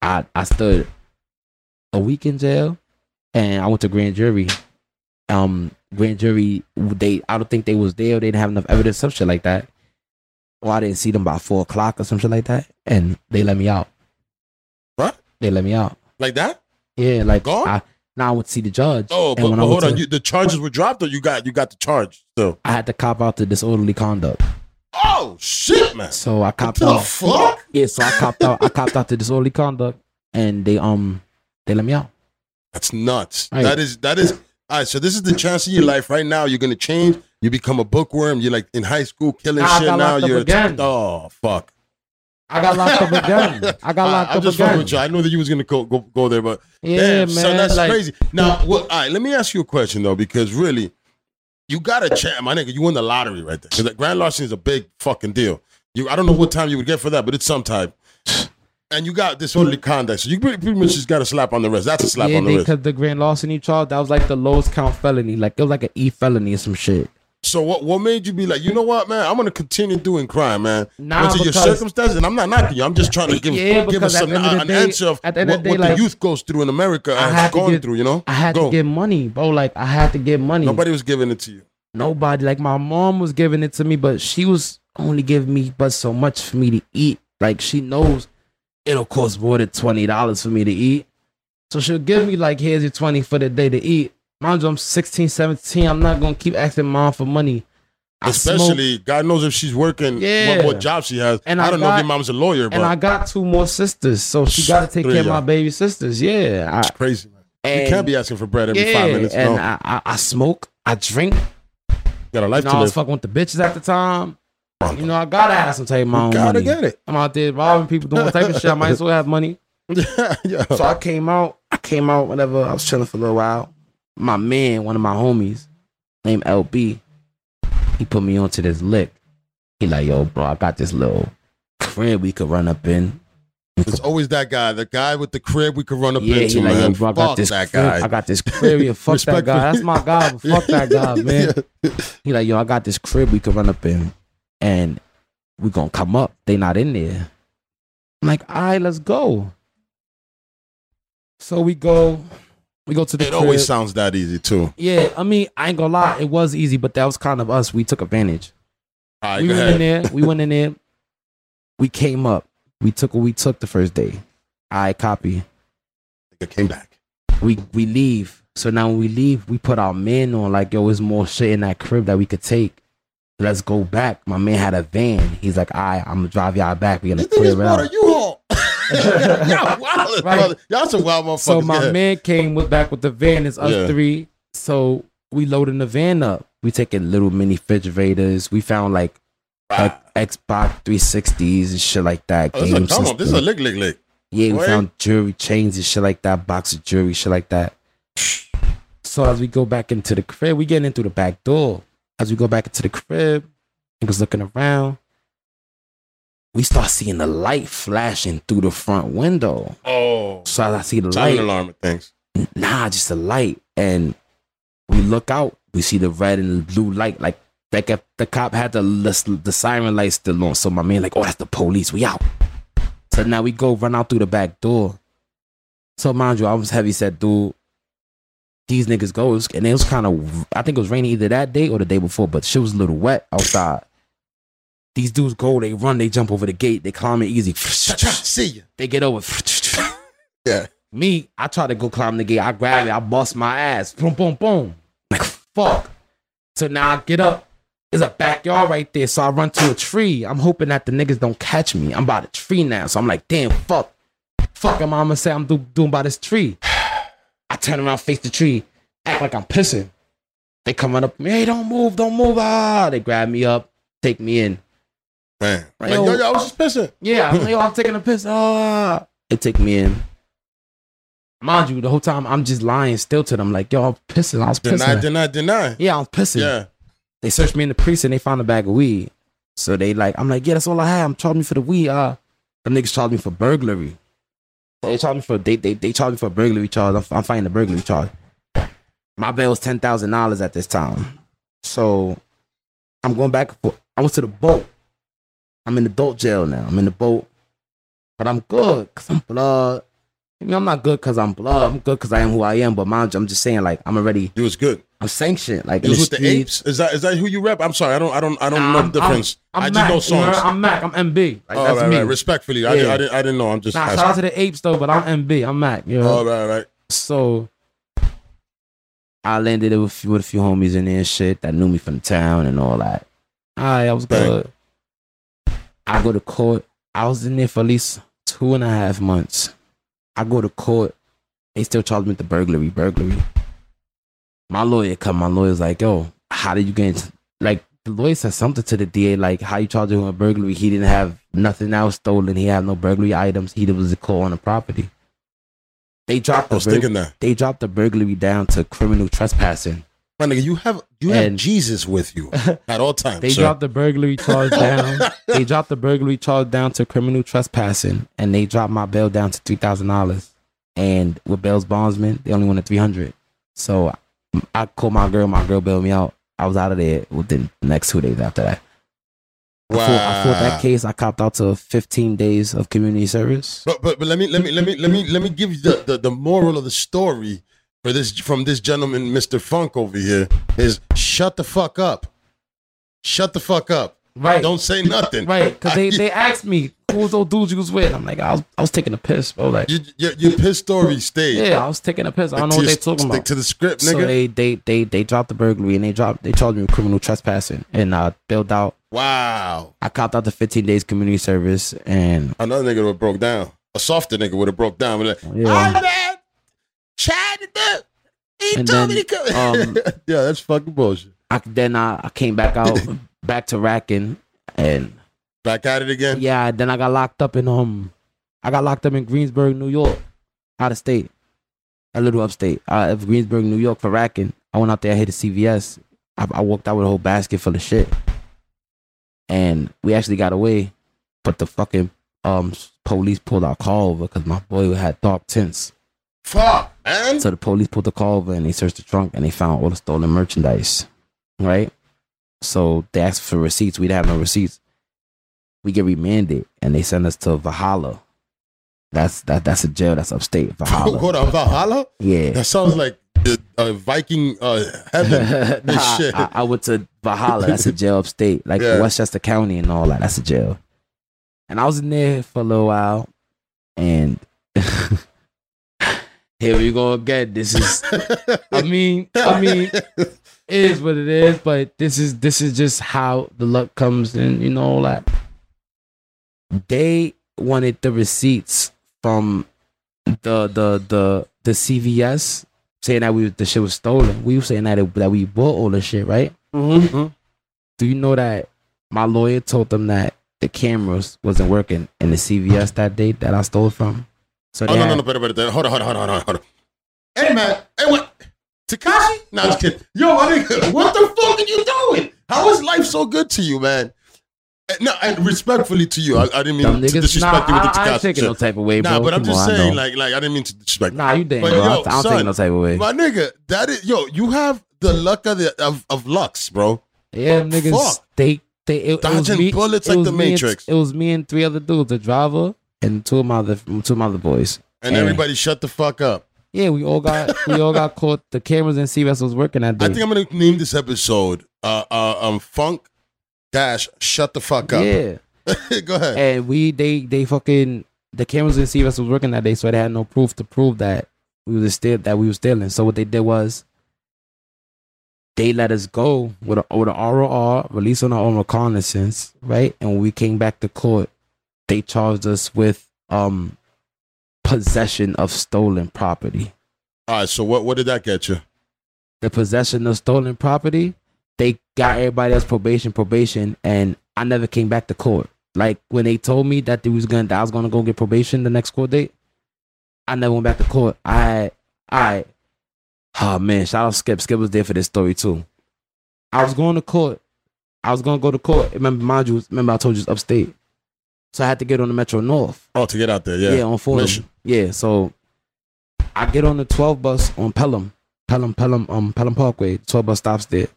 I I stood a week in jail, and I went to grand jury. Um, grand jury they I don't think they was there. They didn't have enough evidence, some shit like that. Or I didn't see them by four o'clock or some shit like that, and they let me out. What? They let me out. Like that? Yeah, like Gone? I now I went to see the judge. Oh, and but, when but hold on. to- You, the charges were dropped, or you got you got the charge still? I had to cop out the disorderly conduct. Oh shit, man! So I What copped the out. fuck? Yeah, so I copped out. I copped out the disorderly conduct, and they um they let me out. That's nuts. Right. That is that is. All right, so this is the chance of your life right now. You're gonna change. You become a bookworm. You're like in high school killing Nah, I shit. got Now locked up you're again. oh fuck. I got locked up again. I got locked I, am up just again. with you. I know that you was gonna go go, go there, but Yeah, damn, man. son, that's like, crazy. Now, what? All right, let me ask you a question though, because really, you got a chance, my nigga. You win the lottery right there. Because grand larceny is a big fucking deal. You, I don't know what time you would get for that, but it's some type. And you got disorderly conduct, so you pretty, pretty much just got a slap on the wrist. That's a slap Yeah, on the wrist. because the grand larceny charge that was like the lowest count felony. Like it was like an E felony or some shit. So what? What made you be like, you know what, man? I'm gonna continue doing crime, man. Nah, it your circumstances? And I'm not knocking you. I'm just trying to give Yeah, give us some, the end of the an day- answer of at the end what, of the what day, the youth goes through in America I had gone get- through. You know, I had Go. to get money, bro. Like I had to get money. Nobody was giving it to you. Nobody. Like my mom was giving it to me, but she was only giving me but so much for me to eat. Like she knows it'll cost more than twenty dollars for me to eat. So she'll give me like here's your 20 for the day to eat. Mind you, I'm 16, 17. I'm not gonna keep asking mom for money. I smoke, Especially, God knows if she's working, Yeah. what, what job she has. And I I don't know if your mom's a lawyer, but and I got two more sisters, so she got to take Three care of my baby sisters. Yeah, it's crazy, man. I, you can't be asking for bread every five minutes. And No, I, I, I smoke, I drink. you got a life You know, to I was live. fucking with the bitches at the time. You know, I gotta have some type of my own gotta money. get it. I'm out there robbing people, doing all type of shit. I might as well have money. yeah. So I came out. I came out whenever I was chilling for a little while. My man, one of my homies, named LB, he put me onto this lick. He like, yo, bro, I got this little crib we could run up in. It's always that guy, the guy with the crib we could run up Yeah, into, like, yo, man. bro, I Fuck got this that crib. guy. I got this crib. Yeah, fuck that guy. That's my guy. Fuck that guy, man. He like, yo, I got this crib we could run up in, and we're gonna come up. They not in there. I'm like, all right, let's go. So we go, we go to the It crib. always sounds that easy too. Yeah, I mean, I ain't gonna lie, it was easy, but that was kind of us. We took advantage. All right, we go went ahead. in there. We went in there. We came up. We took what we took the first day. I copy. Nigga came back. We we leave. So now when we leave, we put our men on like yo, there's more shit in that crib that we could take. Let's go back. My man had a van. He's like, all right, I'm gonna drive y'all back. We're gonna These niggas clear it out. a U-Haul. Y'all wild, Right. brother. Y'all some wild motherfuckers. So my yeah. man came with back with the van. It's us Yeah. three. So we loading the van up. We taking little mini refrigerators. We found like Wow. X- Xbox 360s and shit like that. Oh, this is a games come on. This is a lick, lick, lick. Yeah, we Word. found jewelry chains and shit like that, box of jewelry, shit like that. So as we go back into the crib, we getting in through the back door. As we go back into the crib, niggas looking around. We start seeing the light flashing through the front window. Oh, So as I see the timing light, alarm and things. nah, just the light. And we look out, we see the red and the blue light. Like, like if the cop had the the, the siren light still on. So my man, like, oh, that's the police. We out. So now we go run out through the back door. So mind you, I was heavy set, dude. These niggas goes, and it was kind of, I think it was raining either that day or the day before, but shit was a little wet outside. These dudes go, they run, they jump over the gate, they climb it easy. See ya. They get over. Yeah. Me, I try to go climb the gate. I grab it. I bust my ass. Boom, boom, boom. Like, fuck. So now I get up. There's a backyard right there. So I run to a tree. I'm hoping that the niggas don't catch me. I'm by the tree now. So I'm like, damn, fuck. Fuck, am I gonna say I'm do- doing by this tree? I turn around, face the tree, act like I'm pissing. They come right up, hey, don't move, don't move. Ah, they grab me up, take me in. Man. Right, Like, yo. yo, yo, I was just pissing. Yeah, I'm like, yo, I'm taking a piss. Ah, they take me in. Mind you, the whole time I'm just lying still to them, like, yo, I'm pissing. I was pissing. deny, deny. Deny. Yeah, I'm pissing. Yeah. They searched me in the precinct. They found a bag of weed. So they like, I'm like, yeah, that's all I have. I'm charging me for the weed. Uh, the niggas charged me for burglary. They charged me for they they they charged me for a burglary charge. I'm, I'm fighting the burglary charge. My bail was ten thousand dollars at this time. So I'm going back. and forth. I went to the boat. I'm in adult jail now. I'm in the boat, but I'm good because I'm blood. I mean, I'm not good because I'm blood. I'm good because I am who I am. But mind you, I'm just saying, like, I'm already, You was good. I'm sanctioned. Like, You in was with the apes. Is that is that who you rep? I'm sorry. I don't I don't I don't Nah, know I'm- the difference. I'm I just Mac, know you songs. I'm Mac. I'm MB. Like, oh, that's right, me. right. Respectfully, I, Yeah. did, I didn't I didn't know. I'm just Nah, asking. shout out to the apes though, but I'm MB. I'm Mac. You know. Oh, right, right. So I landed with a few, with a few homies in there and shit that knew me from the town and all that. Alright, I was Bang. good. I go to court. I was in there for at least two and a half months. I go to court. They still charge me with the burglary, burglary. My lawyer come. My lawyer's like, "Yo, how did you get into like?" The lawyer said something to the DA like, "How you charge him a burglary? He didn't have nothing else stolen. He had no burglary items. He was a call on the property." They dropped I the was bur- thinking that. they dropped the burglary down to criminal trespassing. My nigga, you have you have Jesus with you at all times. They sir. dropped the burglary charge down. they dropped the burglary charge down to criminal trespassing, and they dropped my bail down to three thousand dollars. And with bail's bondsman, they only wanted three hundred. So I called my girl. My girl bailed me out. I was out of there within the next two days after that. I, fought, I fought that case. I copped out to fifteen days of community service. But but but let me let me let me let me let me give you the, the, the moral of the story for this from this gentleman, Mr. Funk over here, is shut the fuck up. Shut the fuck up. Right. Don't say nothing. Right, because they, they asked me who was those dudes you was with. I'm like, I was I was taking a piss, bro. Like, You, your, your piss story stayed. yeah, I was taking a piss. I don't know Stick what they talking Stick about. to the script, So nigga. they they they they dropped the burglary and they dropped they charged me with criminal trespassing and uh bailed out. wow. I copped out the 15 days community service and Another nigga would have broke down. A softer nigga would have broke down. Like, Yeah. I'm mad. Chad. He And told then, me to come. um, yeah, that's fucking bullshit. I then I, I came back out back to racking and Back at it again. yeah then I got locked up in um I got locked up in Greensburg, New York, out of state, a little upstate, uh, of Greensburg, New York for racking. I went out there, I hit a CVS. I, I walked out with a whole basket full of shit, and we actually got away, but the fucking um police pulled our car over because my boy had dark tints. Fuck, man. So the police pulled the car over and they searched the trunk and they found all the stolen merchandise. Right? So they asked for receipts. We didn't have no receipts. We get remanded and they send us to Valhalla. That's that that's a jail that's upstate. Valhalla. Hold on, Valhalla? Yeah. That sounds like a, uh, Viking uh, heaven. Nah. I, I went to Valhalla. That's a jail upstate, like Yeah. Westchester County and all that. That's a jail. And I was in there for a little while, and here we go again. This is, I mean, I mean, it is what it is. But this is this is just how the luck comes in. You know, all like they wanted the receipts from the the the the CVS saying that we the shit was stolen. We were saying that it, that we bought all the shit, right? Mhm. Do you know that my lawyer told them that the cameras wasn't working in the CVS that day that I stole from? So Oh they no no had- no! Better better. Hold on hold on hold on hold on. Hey man, hey what? Tekashi? No, I'm just kidding. Yo, my nigga, what the fuck are you doing? How is life so good to you, man? No, and respectfully to you, I, I didn't mean to niggas, disrespect nah, you with the I, I Tekashi taking no shit. type of way, bro. Nah, but I'm Come just on, saying, like, like I didn't mean to disrespect. nah, you didn't, But bro. yo, I, I don't son, take no type of way. My nigga, that is yo. You have the luck of the of, of lucks, bro. Yeah, them niggas, Fuck. they they it, it was Dodging me, bullets like the me and- Matrix. it was me and three other dudes, the driver and two of my other two of my other boys. And Hey. everybody shut the fuck up. Yeah, we all got we all got caught. The cameras and CVS was working that day. I think I'm gonna name this episode uh, uh um Funk Dash Shut the fuck up. yeah, Go ahead. and we they they fucking the cameras didn't in CVS was working that day, so they had no proof to prove that we was still that we were stealing. So what they did was they let us go with a with an ROR, release on our own reconnaissance, right? And when we came back to court, they charged us with um possession of stolen property. All right. So what what did that get you? The possession of stolen property, they got everybody else probation, probation, and I never came back to court. Like when they told me that they was gonna that I was gonna go get probation the next court date, I never went back to court. I I oh man, shout out Skip. Skip was there for this story too. I was going to court. I was gonna go to court. Remember, mind you, remember I told you it's upstate. So I had to get on the Metro North. Oh, to get out there. Yeah. Yeah, on Fordham. Mission. Yeah, so I get on the 12 bus on Pelham, Pelham, Pelham, um, Pelham Parkway. 12 bus stops there.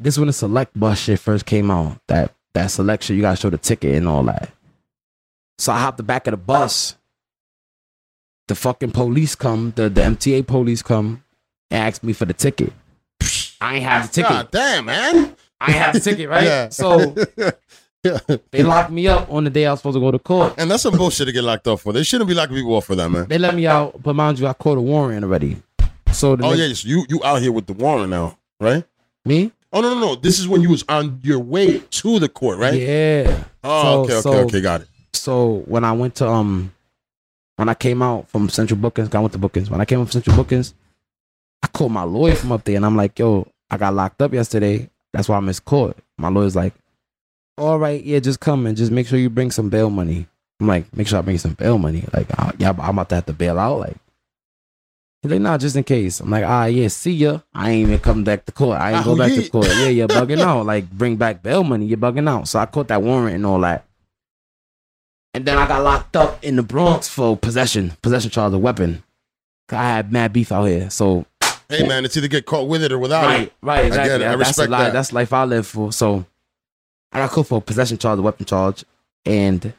This when the select bus shit first came out. That that selection, you gotta show the ticket and all that. So I hopped the back of the bus. The fucking police come, the, the MTA police come and ask me for the ticket. I ain't have the ticket. God damn, man. I ain't have the ticket, right? Yeah. So yeah. they locked me up on the day I was supposed to go to court. And that's some bullshit to get locked up for. They shouldn't be locking people up for that, man. They let me out, but mind you, I caught a warrant already. So the Oh nigga- yeah, yes, you you out here with the warrant now, right? me? Oh no no no! This is when you was on your way to the court, right? Yeah. Oh So- okay okay so- okay, got it. So when I went to um, when I came out from Central Bookings, I went to Bookings. When I came up from Central Bookings, I called my lawyer from up there, and I'm like, "Yo, I got locked up yesterday. That's why I missed court." My lawyer's like, "All right, yeah, just come and just make sure you bring some bail money." I'm like, "Make sure I bring some bail money." Like, yeah, I'm about to have to bail out. Like, he's like, "Nah, just in case." I'm like, "Ah, yeah, see ya." I ain't even come back to court. I ain't Ah, go back to court. Yeah, you're bugging out. Like, bring back bail money. You're bugging out. So I caught that warrant and all that. And then I got locked up in the Bronx for possession, possession charge of weapon. I had mad beef out here. So Hey man, it's either get caught with it or without right, it. right, exactly. get it. I that's respect that. That's life I live for. So I got caught for possession charge, of weapon charge, and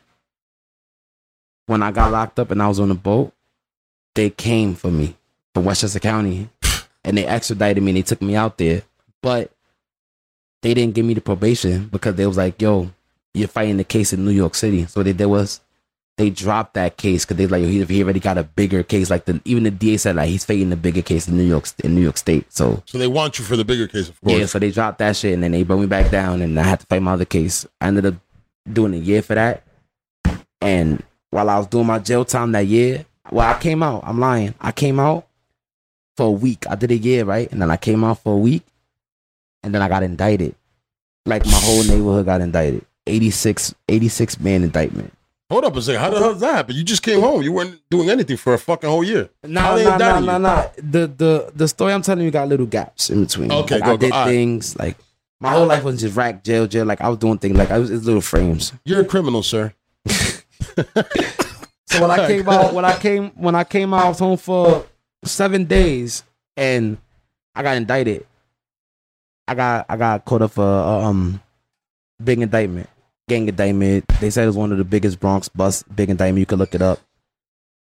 when I got locked up and I was on the boat, they came for me from Westchester County, and they extradited me and they took me out there, but they didn't give me the probation because they was like, "Yo, you're fighting the case in New York City." So what they did was they dropped that case because they like, "Yo, he, he already got a bigger case." Like the even the DA said, like he's fighting the bigger case in New York in New York State. So So they want you for the bigger case, of course. yeah, so they dropped that shit and then they brought me back down and I had to fight my other case. I ended up doing a year for that. And while I was doing my jail time that year, well, I came out. I'm lying. I came out for a week. I did a year, right? And then I came out for a week and then I got indicted. Like my whole neighborhood got indicted. 86, 86 man indictment. Hold up a second. How the hell did that happen? You just came home. You weren't doing anything for a fucking whole year. How No, they no, no, indicted no, no. The the the story I'm telling you got little gaps in between. Okay, like, go, I go. did All right. things like my whole life was just rack, jail, jail. Like I was doing things like I was it's little frames. You're a criminal, sir. So when I came out, when I came when I came out, I was home for seven days, and I got indicted. I got I got caught up for uh, um big indictment, gang indictment. They said it was one of the biggest Bronx bus big indictment. You could look it up.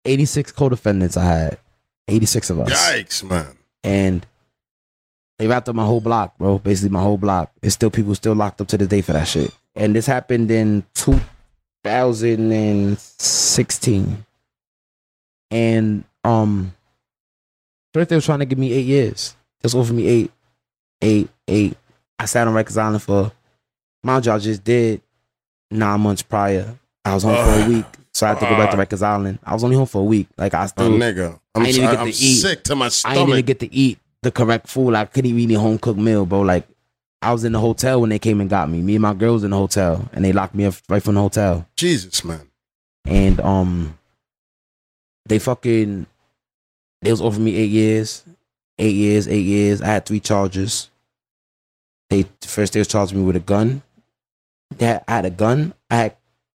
Eighty six co-defendants I had. Eighty six of us. Yikes, man. and they wrapped up my whole block, bro. Basically, my whole block. It's still people still locked up to the day for that shit. And this happened in 2016. And um, first they was trying to give me eight years. Just offered me eight, eight, eight. I sat on Rikers Island for, mind you, I just did nine months prior. I was home for a week, so I had to go back to Rikers Island. I was only home for a week. Like I still, nigga, I'm, I ain't even get am to eat. sick to my stomach. I stomach. even get to eat the correct food. I couldn't even eat a home cooked meal, bro. Like I was in the hotel when they came and got me. Me and my girls in the hotel, and they locked me up right from the hotel. Jesus, man. And um, they fucking they was offering me eight years, eight years, eight years. I had three charges. They first they was charging me with a gun. Had, I had a gun. I had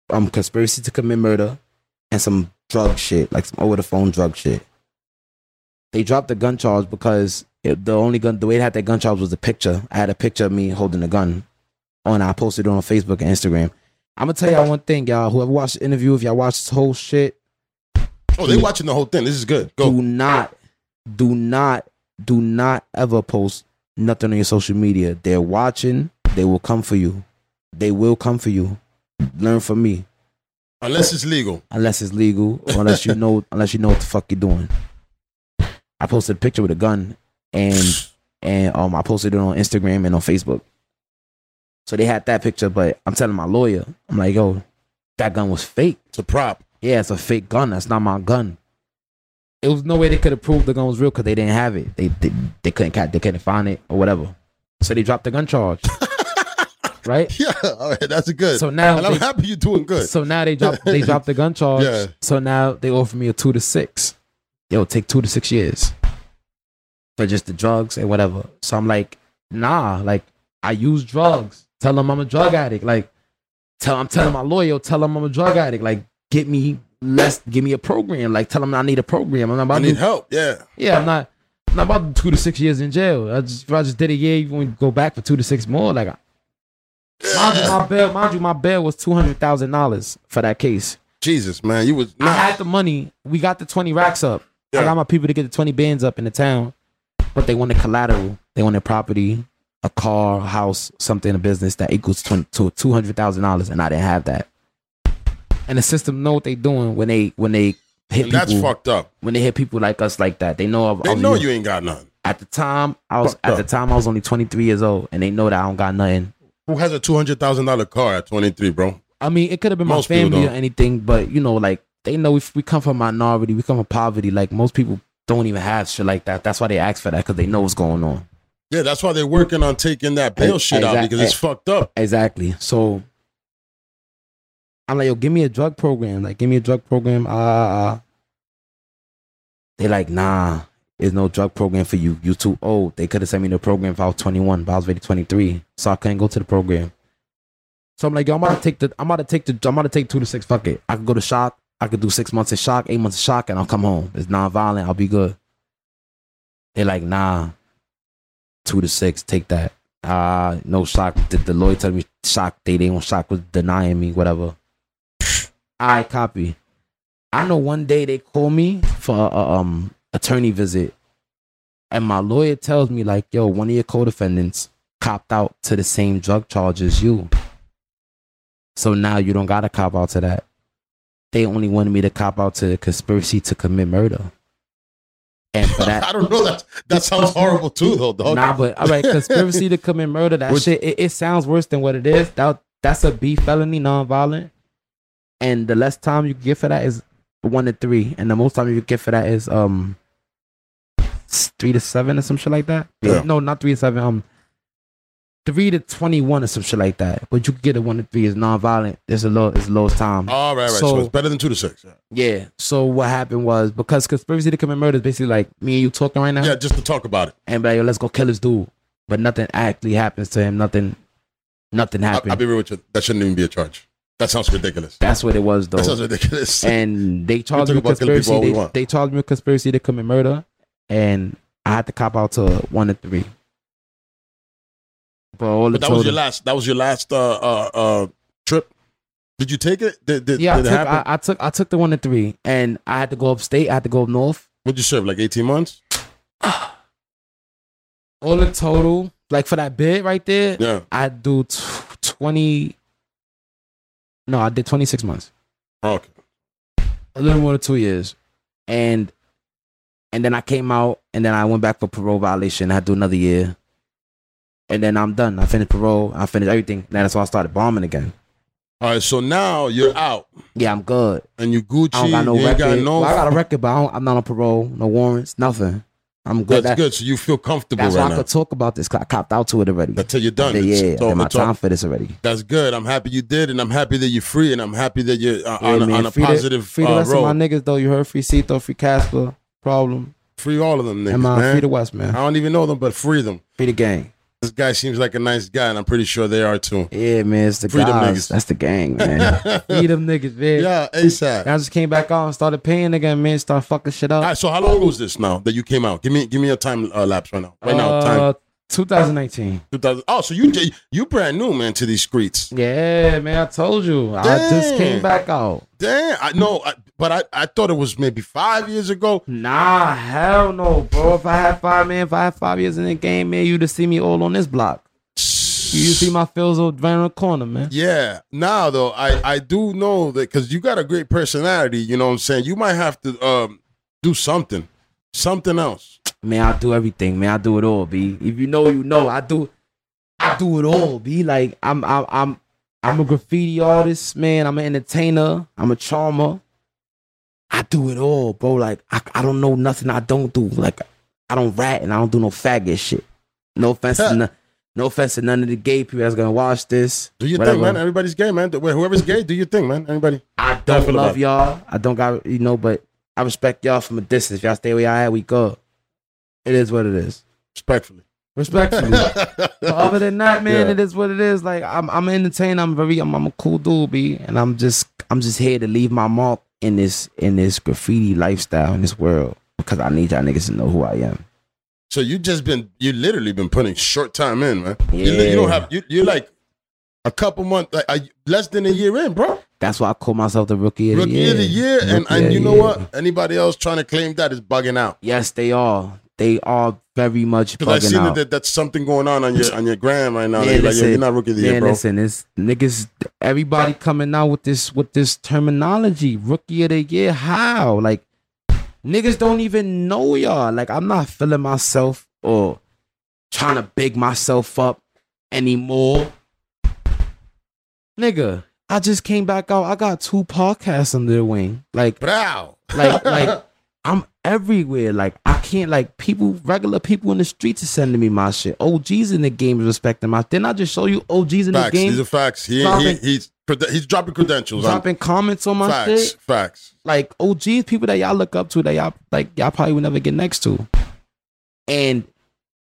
um conspiracy to commit murder and some drug shit, like some over the phone drug shit. They dropped the gun charge because it, the only gun, the way they had that gun charge was a picture. I had a picture of me holding a gun on. I posted it on Facebook and Instagram. I'm gonna tell y'all one thing, y'all. Whoever watched the interview, if y'all watch this whole shit, Oh, they watching the whole thing. This is good. Go. do not, do not, do not ever post nothing on your social media. They're watching. They will come for you. They will come for you. Learn from me. Unless it's legal. unless it's legal unless you know unless you know what the fuck you're doing. I posted a picture with a gun and and um I posted it on Instagram and on Facebook. So they had that picture, but I'm telling my lawyer, I'm like, yo, that gun was fake. It's a prop. Yeah, it's a fake gun. That's not my gun. It was no way they could have proved the gun was real because they didn't have it. They, they they couldn't ca- they couldn't find it or whatever. So they dropped the gun charge. right? Yeah, all right, that's good. So now and I'm they- happy you're doing good. So now they drop they dropped the gun charge. Yeah. So now they offer me a two to six. Yo, take two to six years for just the drugs and whatever. So I'm like, nah, like I use drugs. Tell them I'm a drug addict. Like, tell I'm telling my lawyer, tell them I'm a drug addict. Like, get me less, give me a program. Like, tell them I need a program. I'm not about I to need do, help. Yeah. yeah, I'm not. I'm not about two to six years in jail. I just, if I just did a year, you want to go back for two to six more. Like, mind you, my bail, mind you, my bail was two hundred thousand dollars for that case. Jesus, man, you was I not. had the money. We got the 20 racks up. I got my people to get the 20 bands up in the town. But they wanted collateral. They wanted property, a car, a house, something, a business that equals 20, to $200,000. And I didn't have that. And the system know what they doing when they when they hit and people. that's fucked up. when they hit people like us like that. They know I, I They know young. you ain't got none. At the time, I was Fucked at up. the time I was only 23 years old, and they know that I don't got nothing. Who has a two hundred thousand dollar car at twenty three, bro? I mean, it could have been Most my family or anything, but you know, like they know if we come from minority, we come from poverty. Like most people don't even have shit like that. That's why they ask for that because they know what's going on. Yeah, that's why they're working on taking that bail shit out because it's fucked up. Exactly. So I'm like, yo, give me a drug program. Like, give me a drug program. Ah, ah, ah. They like, nah, there's no drug program for you. You too old. They could have sent me the program if I was 21, but I was already 23, so I couldn't go to the program. So I'm like, yo, I'm about to take the, I'm about to take the, I'm about to take two to six. Fuck it. I could go to shock. I could do six months in shock, eight months in shock, and I'll come home. It's non-violent. I'll be good. They're like, nah, two to six. Take that. Uh no shock. The, the lawyer told me shock. They didn't want shock was denying me whatever. I copy. I know one day they call me for a um attorney visit, and my lawyer tells me like, "Yo, one of your co-defendants copped out to the same drug charge as you, so now you don't gotta cop out to that. They only wanted me to cop out to the conspiracy to commit murder, and for that, I don't know that. That sounds horrible too, though, dog. Nah, but all right, conspiracy to commit murder. That Which- shit, it, it sounds worse than what it is. That that's a B felony, non-violent, and the less time you get for that is one to three, and the most time you get for that is um three to seven or some shit like that. Yeah. No, not three to seven. Um, three to twenty-one or some shit like that. But you could get a one to three is non-violent. It's a low, it's lowest time. All right, right. So, So- it's better than two to six. Yeah, yeah. So what happened was because conspiracy to commit murder is basically like me and you talking right now yeah just to talk about it. and be like, yo, let's go kill this dude. But nothing actually happens to him. Nothing, nothing I, happened. I'll be real with you. That shouldn't even be a charge. That sounds ridiculous. That's what it was, though. That sounds ridiculous. and they charged me conspiracy. They, they charged me with conspiracy to commit murder, and I had to cop out to one to three. But all the but that was your last. That was your last uh, uh, uh, trip. Did you take it? Did, did, yeah, I did it took, happen? I, I took I took the one to three, and I had to go upstate. I had to go up north. What'd you serve? Like eighteen months? all in total, like for that bid right there, Yeah. I do t- twenty. No, I did twenty six months, Okay. a little more than two years, and and then I came out, and then I went back for parole violation. I had to do another year, and then I'm done. I finished parole. I finished everything. Then that's why I started bombing again. All right. So now you're out Yeah, I'm good. and you Gucci. I don't got no record. got no. Well, I got a record, but I don't, I'm not on parole, no warrants, nothing. I'm good. That's That- good. So you feel comfortable That's right why I now. could talk about this. I copped out to it already. Until you're done. yeah, It's- yeah, I did my time for this already. That's good. I'm happy you did, and I'm happy that you're free, and I'm happy that you're uh, Yeah, on, man. on a free positive the, free the uh, rest road. of my niggas though. You heard free Cito, free Casper, problem, free all of them niggas, and my man. free the West man. I don't even know them, but free them. free the gang. This guy seems like a nice guy, and I'm pretty sure they are too. Yeah, man, it's the Free them guys. niggas. That's the gang, man. free them niggas, man. Yeah, ASAP. I just came back out and started paying again, man. Start fucking shit up. right, so how long was this now that you came out? Give me give me a time uh, lapse right now. Right now, time. Uh, 2019. 2000. Oh, so you you brand new, man, to these streets. Yeah, man. I told you. I just came back out. Damn, I know, I, but I, I thought it was maybe five years ago. Nah, hell no, bro. If I had five, man, if I had five years in the game, man, you'd have seen me all on this block. You see my feels around the corner, man. Yeah. Now though, I I do know that because you got a great personality. You know what I'm saying. You might have to um do something, something else. Man, I do everything, man. I do it all, B. If you know, you know. I do, I do it all, B. Like I'm, I'm, I'm, I'm a graffiti artist, man. I'm an entertainer. I'm a charmer. I do it all, bro. Like I, I don't know nothing. I don't do. Like I don't rat and I don't do no faggot shit. No offense, to no, no offense to none of the gay people that's gonna watch this. Do you whatever. thing, man. Everybody's gay, man. Whoever's gay, do your thing, man. Anybody? I don't love y'all. I don't got you know, but I respect y'all from a distance. If y'all stay where y'all at, we go. It is what it is. Respectfully. Respectfully. but other than that, man, Yeah. it is what it is. Like I'm, I'm an entertainer. I'm very, I'm, I'm a cool dude, b, and I'm just, I'm just here to leave my mark in this, in this graffiti lifestyle in this world because I need y'all niggas to know who I am. So you just been you literally been putting short time in, man. You, you don't have you you're like a couple months, like a, less than a year in, bro. That's why I call myself the rookie of the Rookie year. of the year, and, Rookie and you know year. what? Anybody else trying to claim that is bugging out. Yes, they are. They are very much bugging out. Because I seen out. that that's something going on on your on your gram right now. Yeah, You're like, listen, you're not rookie of the year, bro. listen, it's niggas. Everybody coming out with this with this terminology. Rookie of the year. How? Like niggas don't even know y'all. Like I'm not feeling myself or trying to big myself up anymore. Nigga, I just came back out. I got two podcasts under the wing. Like, Brow. like, like I'm everywhere. Like I can't like people, regular people in the streets are sending me my shit. OGs in the game is respecting my. Didn't I just show you OGs in facts. the game These are facts. He, he he's he's dropping credentials. on dropping comments on my facts. shit? Facts. Like OGs, people that y'all look up to that y'all like y'all probably would never get next to. And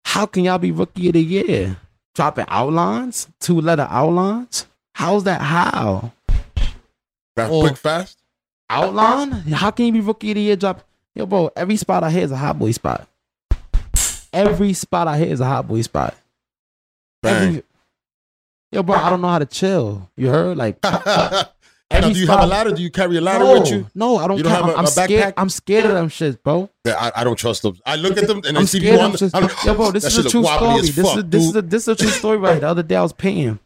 how can y'all be rookie of the year? Dropping outlines, two letter outlines. How's that? How That Or- quick fast. outline? How can you be rookie of the year? Drop yo, bro. Every spot I hit is a hot boy spot. Every spot I hit is a hot boy spot. Bang. Every, yo, bro, I don't know how to chill. You heard? Like now, do you have a ladder? Do you carry a ladder no, with you? No, I don't. You don't have a- I'm a scared. backpack? I'm scared of them shits, bro. Yeah, I, I don't trust them. I look at them and I I'm see people on the, shits. Yo, bro, this is a true story. This is this is a this is a true story. Right, the other day I was paying.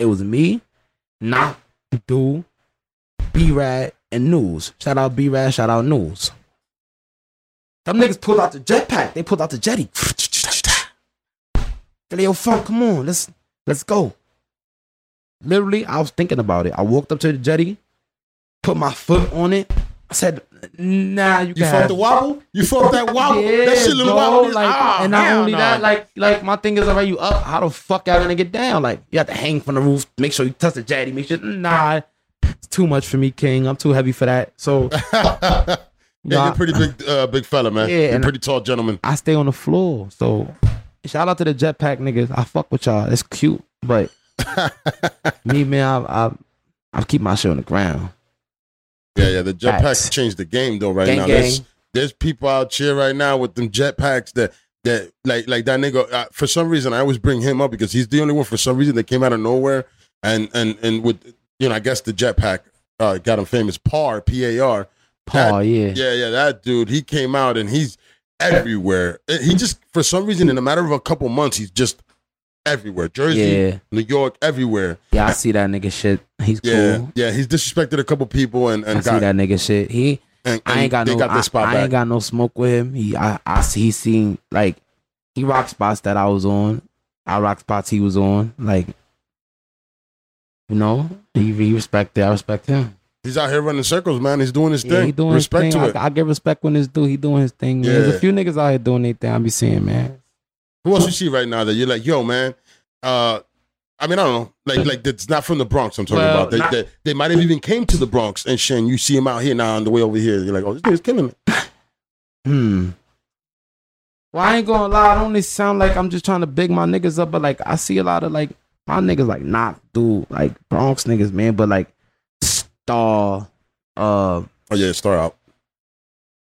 It was me, not dude, B Rad, and News. Shout out B Rad. Shout out News. Them niggas pulled out the jetpack. They pulled out the jetty. They're funk, come on, let's let's go. Literally, I was thinking about it. I walked up to the jetty, put my foot on it. I said, "Nah, you, You felt the wobble? You felt that wobble? yeah, that shit little bro, wobble. like, ah, and not only no. that, like, like my thing is already you up. How the fuck y'all gonna get down? Like, you have to hang from the roof. Make sure you touch the jetty. Make sure, nah, it's too much for me, King. I'm too heavy for that. So yeah, Nah. you're a pretty big, uh, big fella, man. Yeah, you're pretty tall gentleman. I stay on the floor. So shout out to the jetpack niggas. I fuck with y'all. It's cute, but me, man, I, I, I keep my shit on the ground. Yeah, yeah. The jetpacks changed the game though. Right Gang, now, gang. there's there's people out here right now with them jetpacks that that like like that nigga. Uh, for some reason, I always bring him up because he's the only one for some reason that came out of nowhere and and and with you know I guess the jetpack uh, got him famous. Par P A R. Paul, yeah. Yeah, yeah, that dude. He came out and he's everywhere. He just for some reason in a matter of a couple months he's just everywhere. Jersey, Yeah. New York, everywhere. Yeah, I see that nigga shit. He's Yeah, cool. yeah. He's disrespected a couple people and I and see got that nigga shit. He and, I ain't got no got I, I ain't got no smoke with him. He I, I see he seen like he rock spots that I was on. I rock spots he was on. Like you know, he, he respect it. I respect him. He's out here running circles, man. He's doing his Yeah, thing. he doing Respect his to thing. it. I, I give respect when this dude He doing his thing. man. There's a few niggas out here doing their thing. I be seeing, man. Who else you see right now that you're like, yo, man? Uh, I mean, I don't know, like, like that's not from the Bronx. I'm talking Well, about. They, not- they, they might have even came to the Bronx and shit. And you see him out here now on the way over here. You're like, oh, this nigga's killing it. Hmm. Well, I ain't gonna lie. I don't only sound like I'm just trying to big my niggas up, but like I see a lot of like my niggas like not dude like Bronx niggas, man. But like Star, uh, Oh yeah, star out.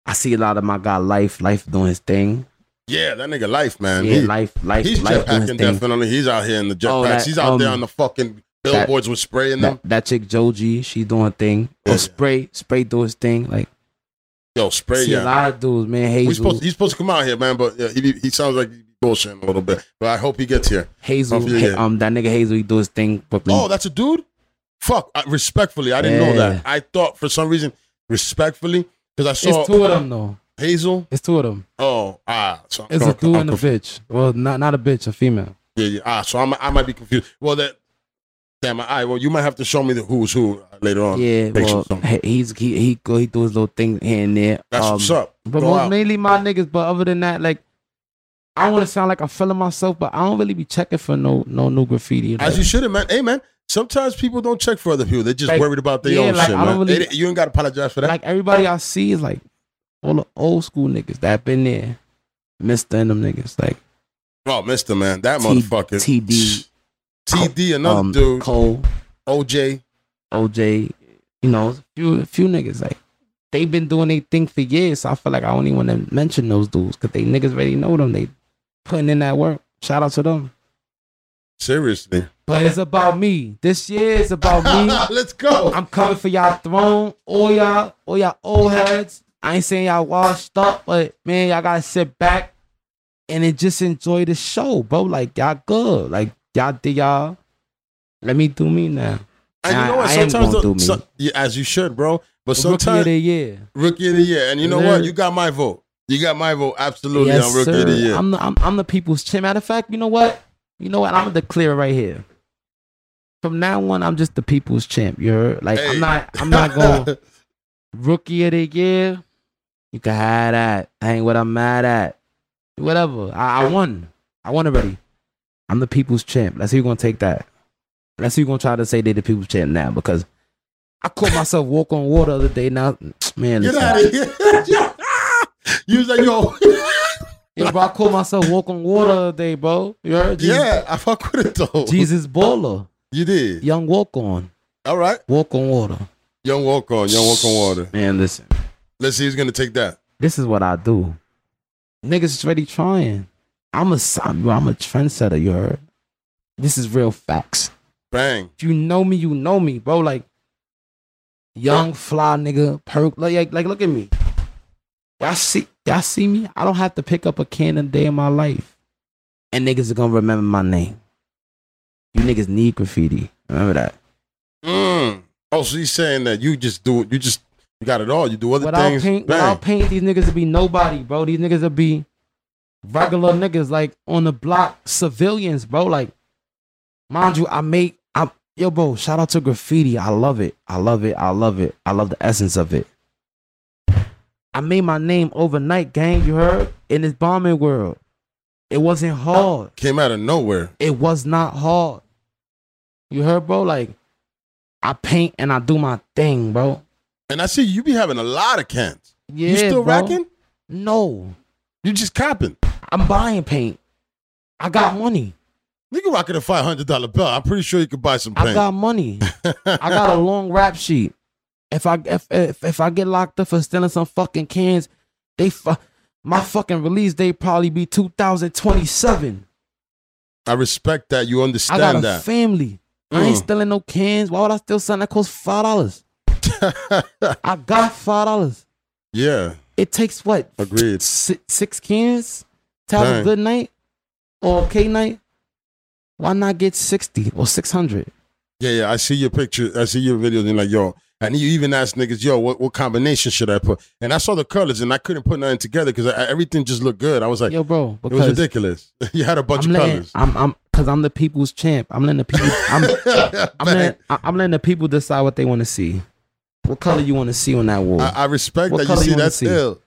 I see a lot of my guy Life, Life doing his thing. Yeah, that nigga life, man. yeah, He- Life, Life, he's Life jetpacking definitely. He's out here in the jetpacks. Oh, that, he's out there um, on the fucking billboards with spray in them. That, that chick Joji, she doing a thing. Yeah. Spray, Spray do his thing. Like Yo, spray, see a lot of dudes, man. We Hazel, supposed he's supposed to come out here, man, but yeah, he he sounds like he bullshitting a little bit. But I hope he gets here. Hazel, Oh, yeah, yeah. um, that nigga Hazel, he do his thing. Brooklyn. Oh, that's a dude. Fuck. I, respectfully, I didn't know that. I thought for some reason, respectfully, because I saw it's two of them though. Hazel. It's two of them. Oh, ah, so It's I'm- a dude I'm and a bitch. Well, not not a bitch, a female. Yeah, yeah. Ah, so I'm, I might be confused. Well, that. Damn, I well, you might have to show me the who's who later on. Yeah, well, or something. he- he's he he go he do his little thing here and there. That's Um, what's up. But Go most, out. mainly my niggas. But other than that, like I don't want to sound like I'm feeling myself, but I don't really be checking for no no new graffiti. As you should have, man. Hey, man. Sometimes people don't check for other people. They're just Like, worried about their yeah, own like, shit, man. really- They- you ain't got to apologize for that. like everybody I see is like all the old school niggas that been there, Mister and them niggas like oh, Mister Man, that T- motherfucker. TD, TD, another um, dude. Cole, OJ. OJ, you know, a few a few niggas like they've been doing their thing for years. So I feel like I don't even want to mention those dudes because they niggas already know them. They putting in that work. Shout out to them. Seriously. But it's about me. This year is about me. Let's go. I'm coming for y'all throne. All y'all, all y'all old heads. I ain't saying y'all washed up, but man, y'all gotta sit back and then just enjoy the show, bro. Like y'all good. Like y'all did y'all. Let me do me now. And you I- know what? I Sometimes, gonna the- do me. so- yeah, as you should, bro. But Rookie of sometimes the year. rookie of the year, and you know what? You got my vote. You got my vote absolutely Yes, on rookie of the year. I'm the I'm, I'm the people's champ. Matter of fact, you know what? You know what? I'm gonna declare it right here. From now on, I'm just the people's champ. You heard? Like Hey. I'm not I'm not going rookie of the year. You can have that. I ain't what I'm mad at. Whatever. I, I won. I won already. I'm the people's champ. Let's see who's gonna take that. Let's see who's gonna try to say they the people's champ now because I caught myself walk on water the other day. Now, man, Get out of here. you was like, yo, Yeah, bro, I caught myself walk on water the other day, bro. You heard? Jesus, yeah, I fuck with it though. Jesus baller. You did. Young walk on. All right. Walk on water. Young walk on, young walk on water. Man, listen. Let's see who's gonna take that. This is what I do. Niggas is ready trying. I'm a I'm a trendsetter, you heard? This is real facts. Bang. If you know me, you know me, bro. Like young fly nigga, perk like like look at me. Y'all see y'all see me? I don't have to pick up a can a day in my life. And niggas are gonna remember my name. You niggas need graffiti. Remember that. Mm. Oh, so he's saying that you just do it. You just you got it all. You do other Without things. paint, Bang. without paint, these niggas would be nobody, bro. These niggas would be regular niggas, like on the block, civilians, bro. Like, mind you, I make, I yo, bro. Shout out to graffiti. I love it. I love it. I love it. I love the essence of it. I made my name overnight, gang. You heard? In this bombing world, it wasn't hard. Came out of nowhere. It was not hard. You heard, bro? Like, I paint and I do my thing, bro. And I see you be having a lot of cans. Yeah, you still bro. racking? No. You just copping. I'm buying paint. I got money. You can rock it a five hundred dollar bill. I'm pretty sure you could buy some paint. I got money. I got a long rap sheet. If I if if, if I get locked up for stealing some fucking cans, they fu- my fucking release date probably be 2027. I respect that. You I got understand a that. family. I ain't Mm. stealing no cans. Why would I steal something that costs five dollars? I got five dollars. yeah. It takes what? Agreed. Si- six cans to have Dang. a good night or okay night. Why not get sixty or six hundred? Yeah, yeah. I see your picture. I see your videos, and like, yo, and you even asked niggas, yo, what, what combination should I put? And I saw the colors, and I couldn't put nothing together because everything just looked good. I was like, Yo, bro, it was ridiculous. you had a bunch I'm of letting, colors. I'm, I'm, cause I'm the people's champ. I'm letting the people. I'm, I'm letting, I'm letting the people decide what they want to see. What color you want to see on that wall? I, I respect What that you see you wanna that's see? ill.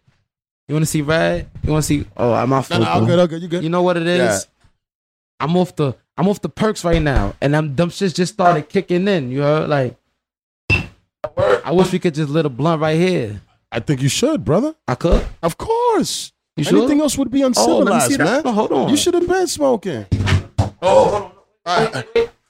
you want to see red? You want to see? Oh, I'm off. No, no, I'm good. I'm good. You good? You know what it is? Yeah. I'm off the I'm off the perks right now, and I'm dumb shits just started kicking in. You heard? Like, I wish we could just lit a blunt right here. I think you should, brother. I could. Of course. You sure? Anything else would be Oh, let me see uncivilized, that. man. No, hold on. You should have been smoking. Oh,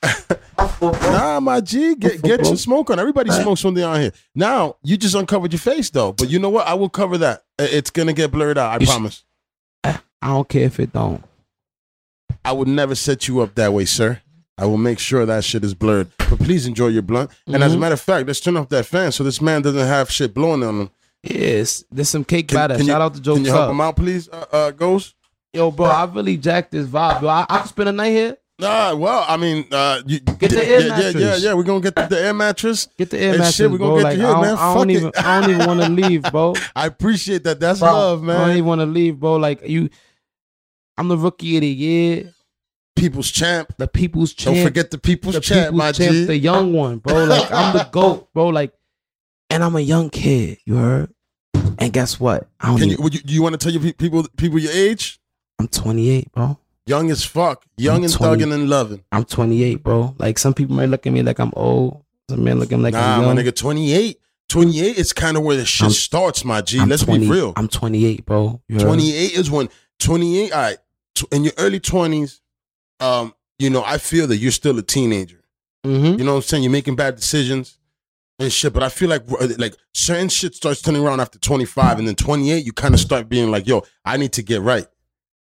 Nah, my G, get get your smoke on. Everybody smokes when they're on here. Now you just uncovered your face though, but you know what? I will cover that. It's gonna get blurred out. I You sh- promise. I don't care if it don't. I would never set you up that way, sir. I will make sure that shit is blurred. But please enjoy your blunt. And as a Mhm. matter of fact, let's turn off that fan so this man doesn't have shit blowing on him. Yes, there's some cake Can- batter. can you- Shout out to Joe Can you help him out, please, uh, uh, Ghost? Yo, bro, I really jacked this vibe. Bro, I, I could spend a night here. Nah, well, I mean, uh, you, Get the yeah, air yeah, yeah, yeah, yeah. We're gonna get the, the air mattress. Get the air mattress, shit, we gonna bro. get like, you here, I don't, man. I don't even. I don't even want to leave, bro. I appreciate that. That's Bro, love, man. I don't even want to leave, bro. Like you, I'm the rookie of the year, People's champ. the people's champ. Don't forget the people's the champ, people's my champ, G. the young one, bro. Like I'm the goat, bro. Like, and I'm a young kid. You heard? And guess what? I don't. Can you, would you? Do you want to tell your people people your age? I'm 28, bro. Young as fuck, young I'm and 20. thugging and loving. I'm 28, bro. Like some people might look at me like I'm old. Some men look at me like nah, I'm young. my nigga, 28. 28 is kind of where the shit I'm- starts, my G. I'm Let's 20 be real. I'm 28, bro. You heard? 28 is when 28. All right, in your early 20s, um, you know, I feel that you're still a teenager. Mm-hmm. You know what I'm saying? You're making bad decisions and shit. But I feel like uh, like certain shit starts turning around after 25, and then 28, you kind of start being like, yo, I need to get right.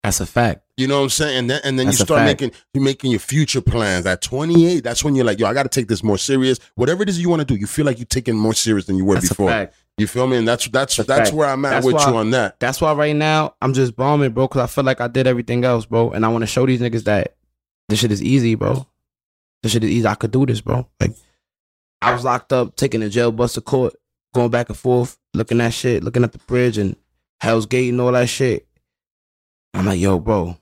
That's a fact. You know what I'm saying? And then and then That's you start making you making your future plans. At 28, that's when you're like, yo, I got to take this more serious. Whatever it is you want to do, you feel like you're taking more serious than you were That's before. a fact. You feel me? And that's that's That's that's where I'm at That's with why- you on that. That's why right now I'm just bombing, bro, because I feel like I did everything else, bro. And I want to show these niggas that this shit is easy, bro. This shit is easy. I could do this, bro. Like, I was locked up, taking a jail bus to court, going back and forth, looking at shit, looking at the bridge and Hell's Gate and all that shit. I'm like, yo, bro,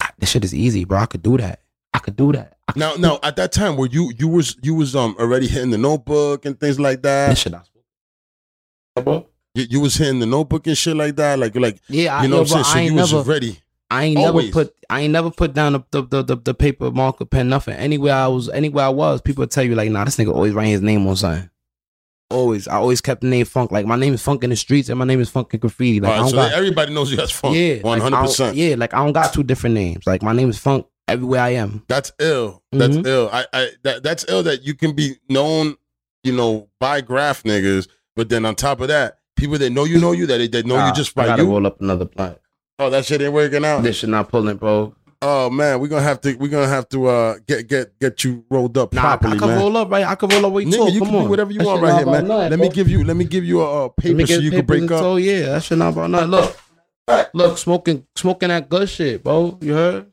I- this shit is easy, bro. I could do that. I could do that. Could Now, do now at that time, were you you was you was um already hitting the notebook and things like that. this that? shit. I bro. You, you was hitting the notebook and shit like that, like like Yeah, you know yo, what I'm saying. So I ain't you was ready. I ain't Always. never put I ain't never put down the the, the, the, the paper marker pen nothing. Anywhere I was anywhere I was, people would tell you like, nah, this nigga always writing his name on something. Always. I always kept the name Funk. Like my name is Funk in the streets and my name is Funk in graffiti. Like I right, don't so got everybody knows you as funk. Yeah. one I hundred percent. Yeah, like I don't got two different names. Like my name is Funk everywhere I am. That's ill. That's Mhm. ill. I, I that that's ill that you can be known, you know, by graph niggas, but then on top of that, people that know you know you, that they, that know Nah, you just I by gotta you. roll up another blunt. Oh, that shit ain't working out. This shit not pulling, bro. Oh man, we're gonna have to we're gonna have to uh get get get you rolled up Nah, properly, I can man. roll up right. I can roll up where you Nigga, talk. you Come can on. do whatever you That want right here, man. nothing, let me give you let me give you a, me paper so you can break up. So yeah, that shit not about nothing. Look, look, smoking, smoking that good shit, bro. You heard?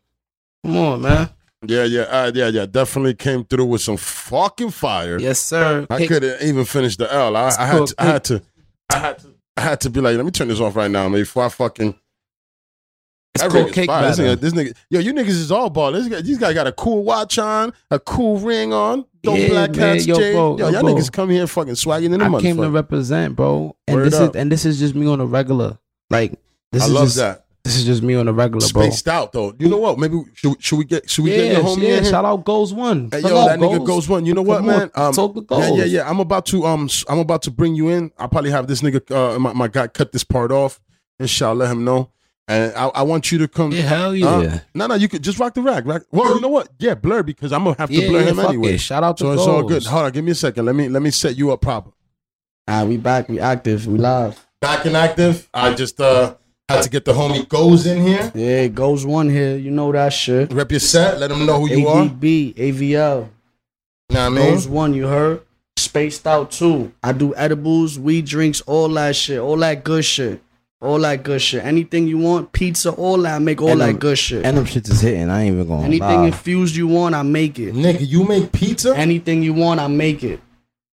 Come on, man. Yeah, yeah, uh, yeah, yeah. Definitely came through with some fucking fire. Yes, sir. I couldn't even finish the L. I, I had to, I had to, I had to, I had to be like, let me turn this off right now, man. Before I fucking It's that is cake fire. This nigga, this nigga, yo, you niggas is all ball. This guy, these guys got a cool watch on, a cool ring on, dope Yeah, black hats, Yo, Jay. bro, yo, yo, y'all bro. niggas come here fucking swagging in the I came to represent, bro. And Word this up. is and this is just me on a regular. Like this I is love just, that. This is just me on a regular, bro. Spaced out though. You know what? Maybe should, should we get should we get Yeah, your homie yeah. in here? Shout out Goze One. Hey, yo, on, that nigga Goze one. You know what, Come on, man? Um, talk the yeah, yeah, yeah. I'm about to um, I'm about to bring you in. I'll probably have this nigga, uh, my, my guy, cut this part off. and Inshallah, let him know. And I, I want you to come. Yeah, hell Uh, yeah. no, no, you could just rock the rack. Rack. Well, you know what? Yeah, blur because I'm gonna have to yeah, blur yeah, him fuck anyway. it. Shout out to So Goze. it's all good. Hold on, give me a second. Let me let me set you up proper. Ah, we back. We active. We live. Back and active. I just uh had to get the homie Goze in here. Yeah, Goze one here. You know that shit. Rep your set. Let them know who you are. ADB, AVL. Know what I mean? Goze one, you heard? spaced out too. I do edibles, weed drinks, all that shit, all that good shit. All that good shit. Anything you want, pizza, all that, I make all And that them- good shit. And them shits is hitting. I ain't even going. Anything lie. infused you want, I make it. Nigga, you make pizza? Anything you want, I make it.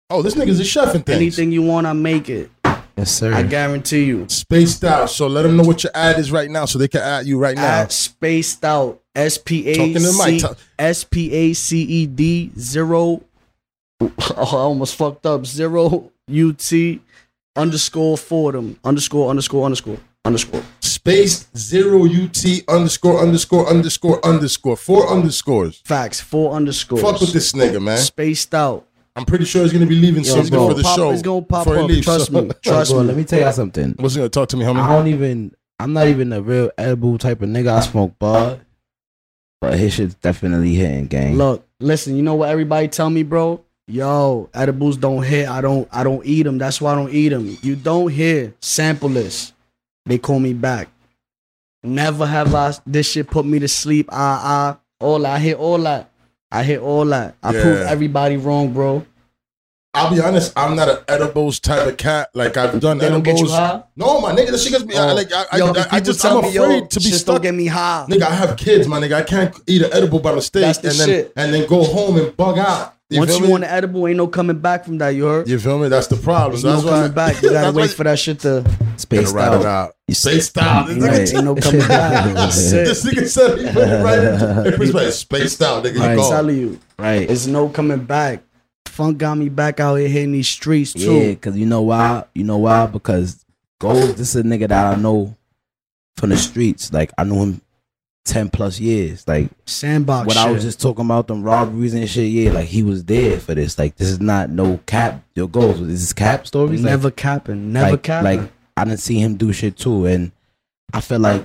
oh, this nigga's a chef and things. Anything you want, I make it. Yes, sir. I guarantee you. Spaced out. So let them know what your ad is right now so they can add you right now. At spaced out. S P A Talking to the mic, C talk- S P A C E D zero. Oh, I almost fucked up. Zero U T underscore Fordham underscore underscore underscore underscore. space zero UT underscore underscore underscore underscore. Four underscores. Facts. Four underscores. Fuck with this nigga, man. Spaced out. I'm pretty sure he's gonna be leaving Yo, something for the Pop- show. it's gonna pop up. leaves, Trust so- me. Trust Bro, me. let me tell y'all something. What's he gonna talk to me, homie? I don't even. I'm not even a real edible type of nigga. I smoke bud, but his shit's definitely hitting, gang. Look, listen. You know what everybody tell me, bro? Yo, edibles don't hit. I don't. I don't eat them. That's why I don't eat them. You don't hear sample this. They call me back. Never have I. This shit put me to sleep. Ah ah. All that. I hit all that. I hit all that. I prove Yeah. everybody wrong, bro. I'll be honest, I'm not an edibles type of cat. Like I've done They don't edibles. get you high. No, my nigga, that shit gets me. I, Oh. like I, Yo, I, I, I just tell I'm me, yo, afraid to be shit stuck. Don't get me high. Nigga, I have kids, my nigga. I can't eat an edible by mistake That's the and then shit. and then go home and bug out. You Once you me? want an edible, ain't no coming back from that. You heard? you feel me? That's the problem. There's no That's why coming back. You gotta wait for that shit to. Spaced Gotta it out. out. You Spaced out. This Right. nigga- Ain't no coming back. This nigga said he put it right in. Hey, spaced out, nigga. You Right. I'm telling you, Right. it's no coming back. Funk got me back out here hitting these streets too. Yeah, because you know why? You know why? Because Goze, this is a nigga that I know from the streets. Like I knew him ten plus years. Like Sandbox when shit. I was just talking about them robberies and shit, yeah, like he was there for this. Like this is not no cap. Your goals. This is cap stories. Like, never capping, never like, capping. Like I didn't see him do shit too, and I feel like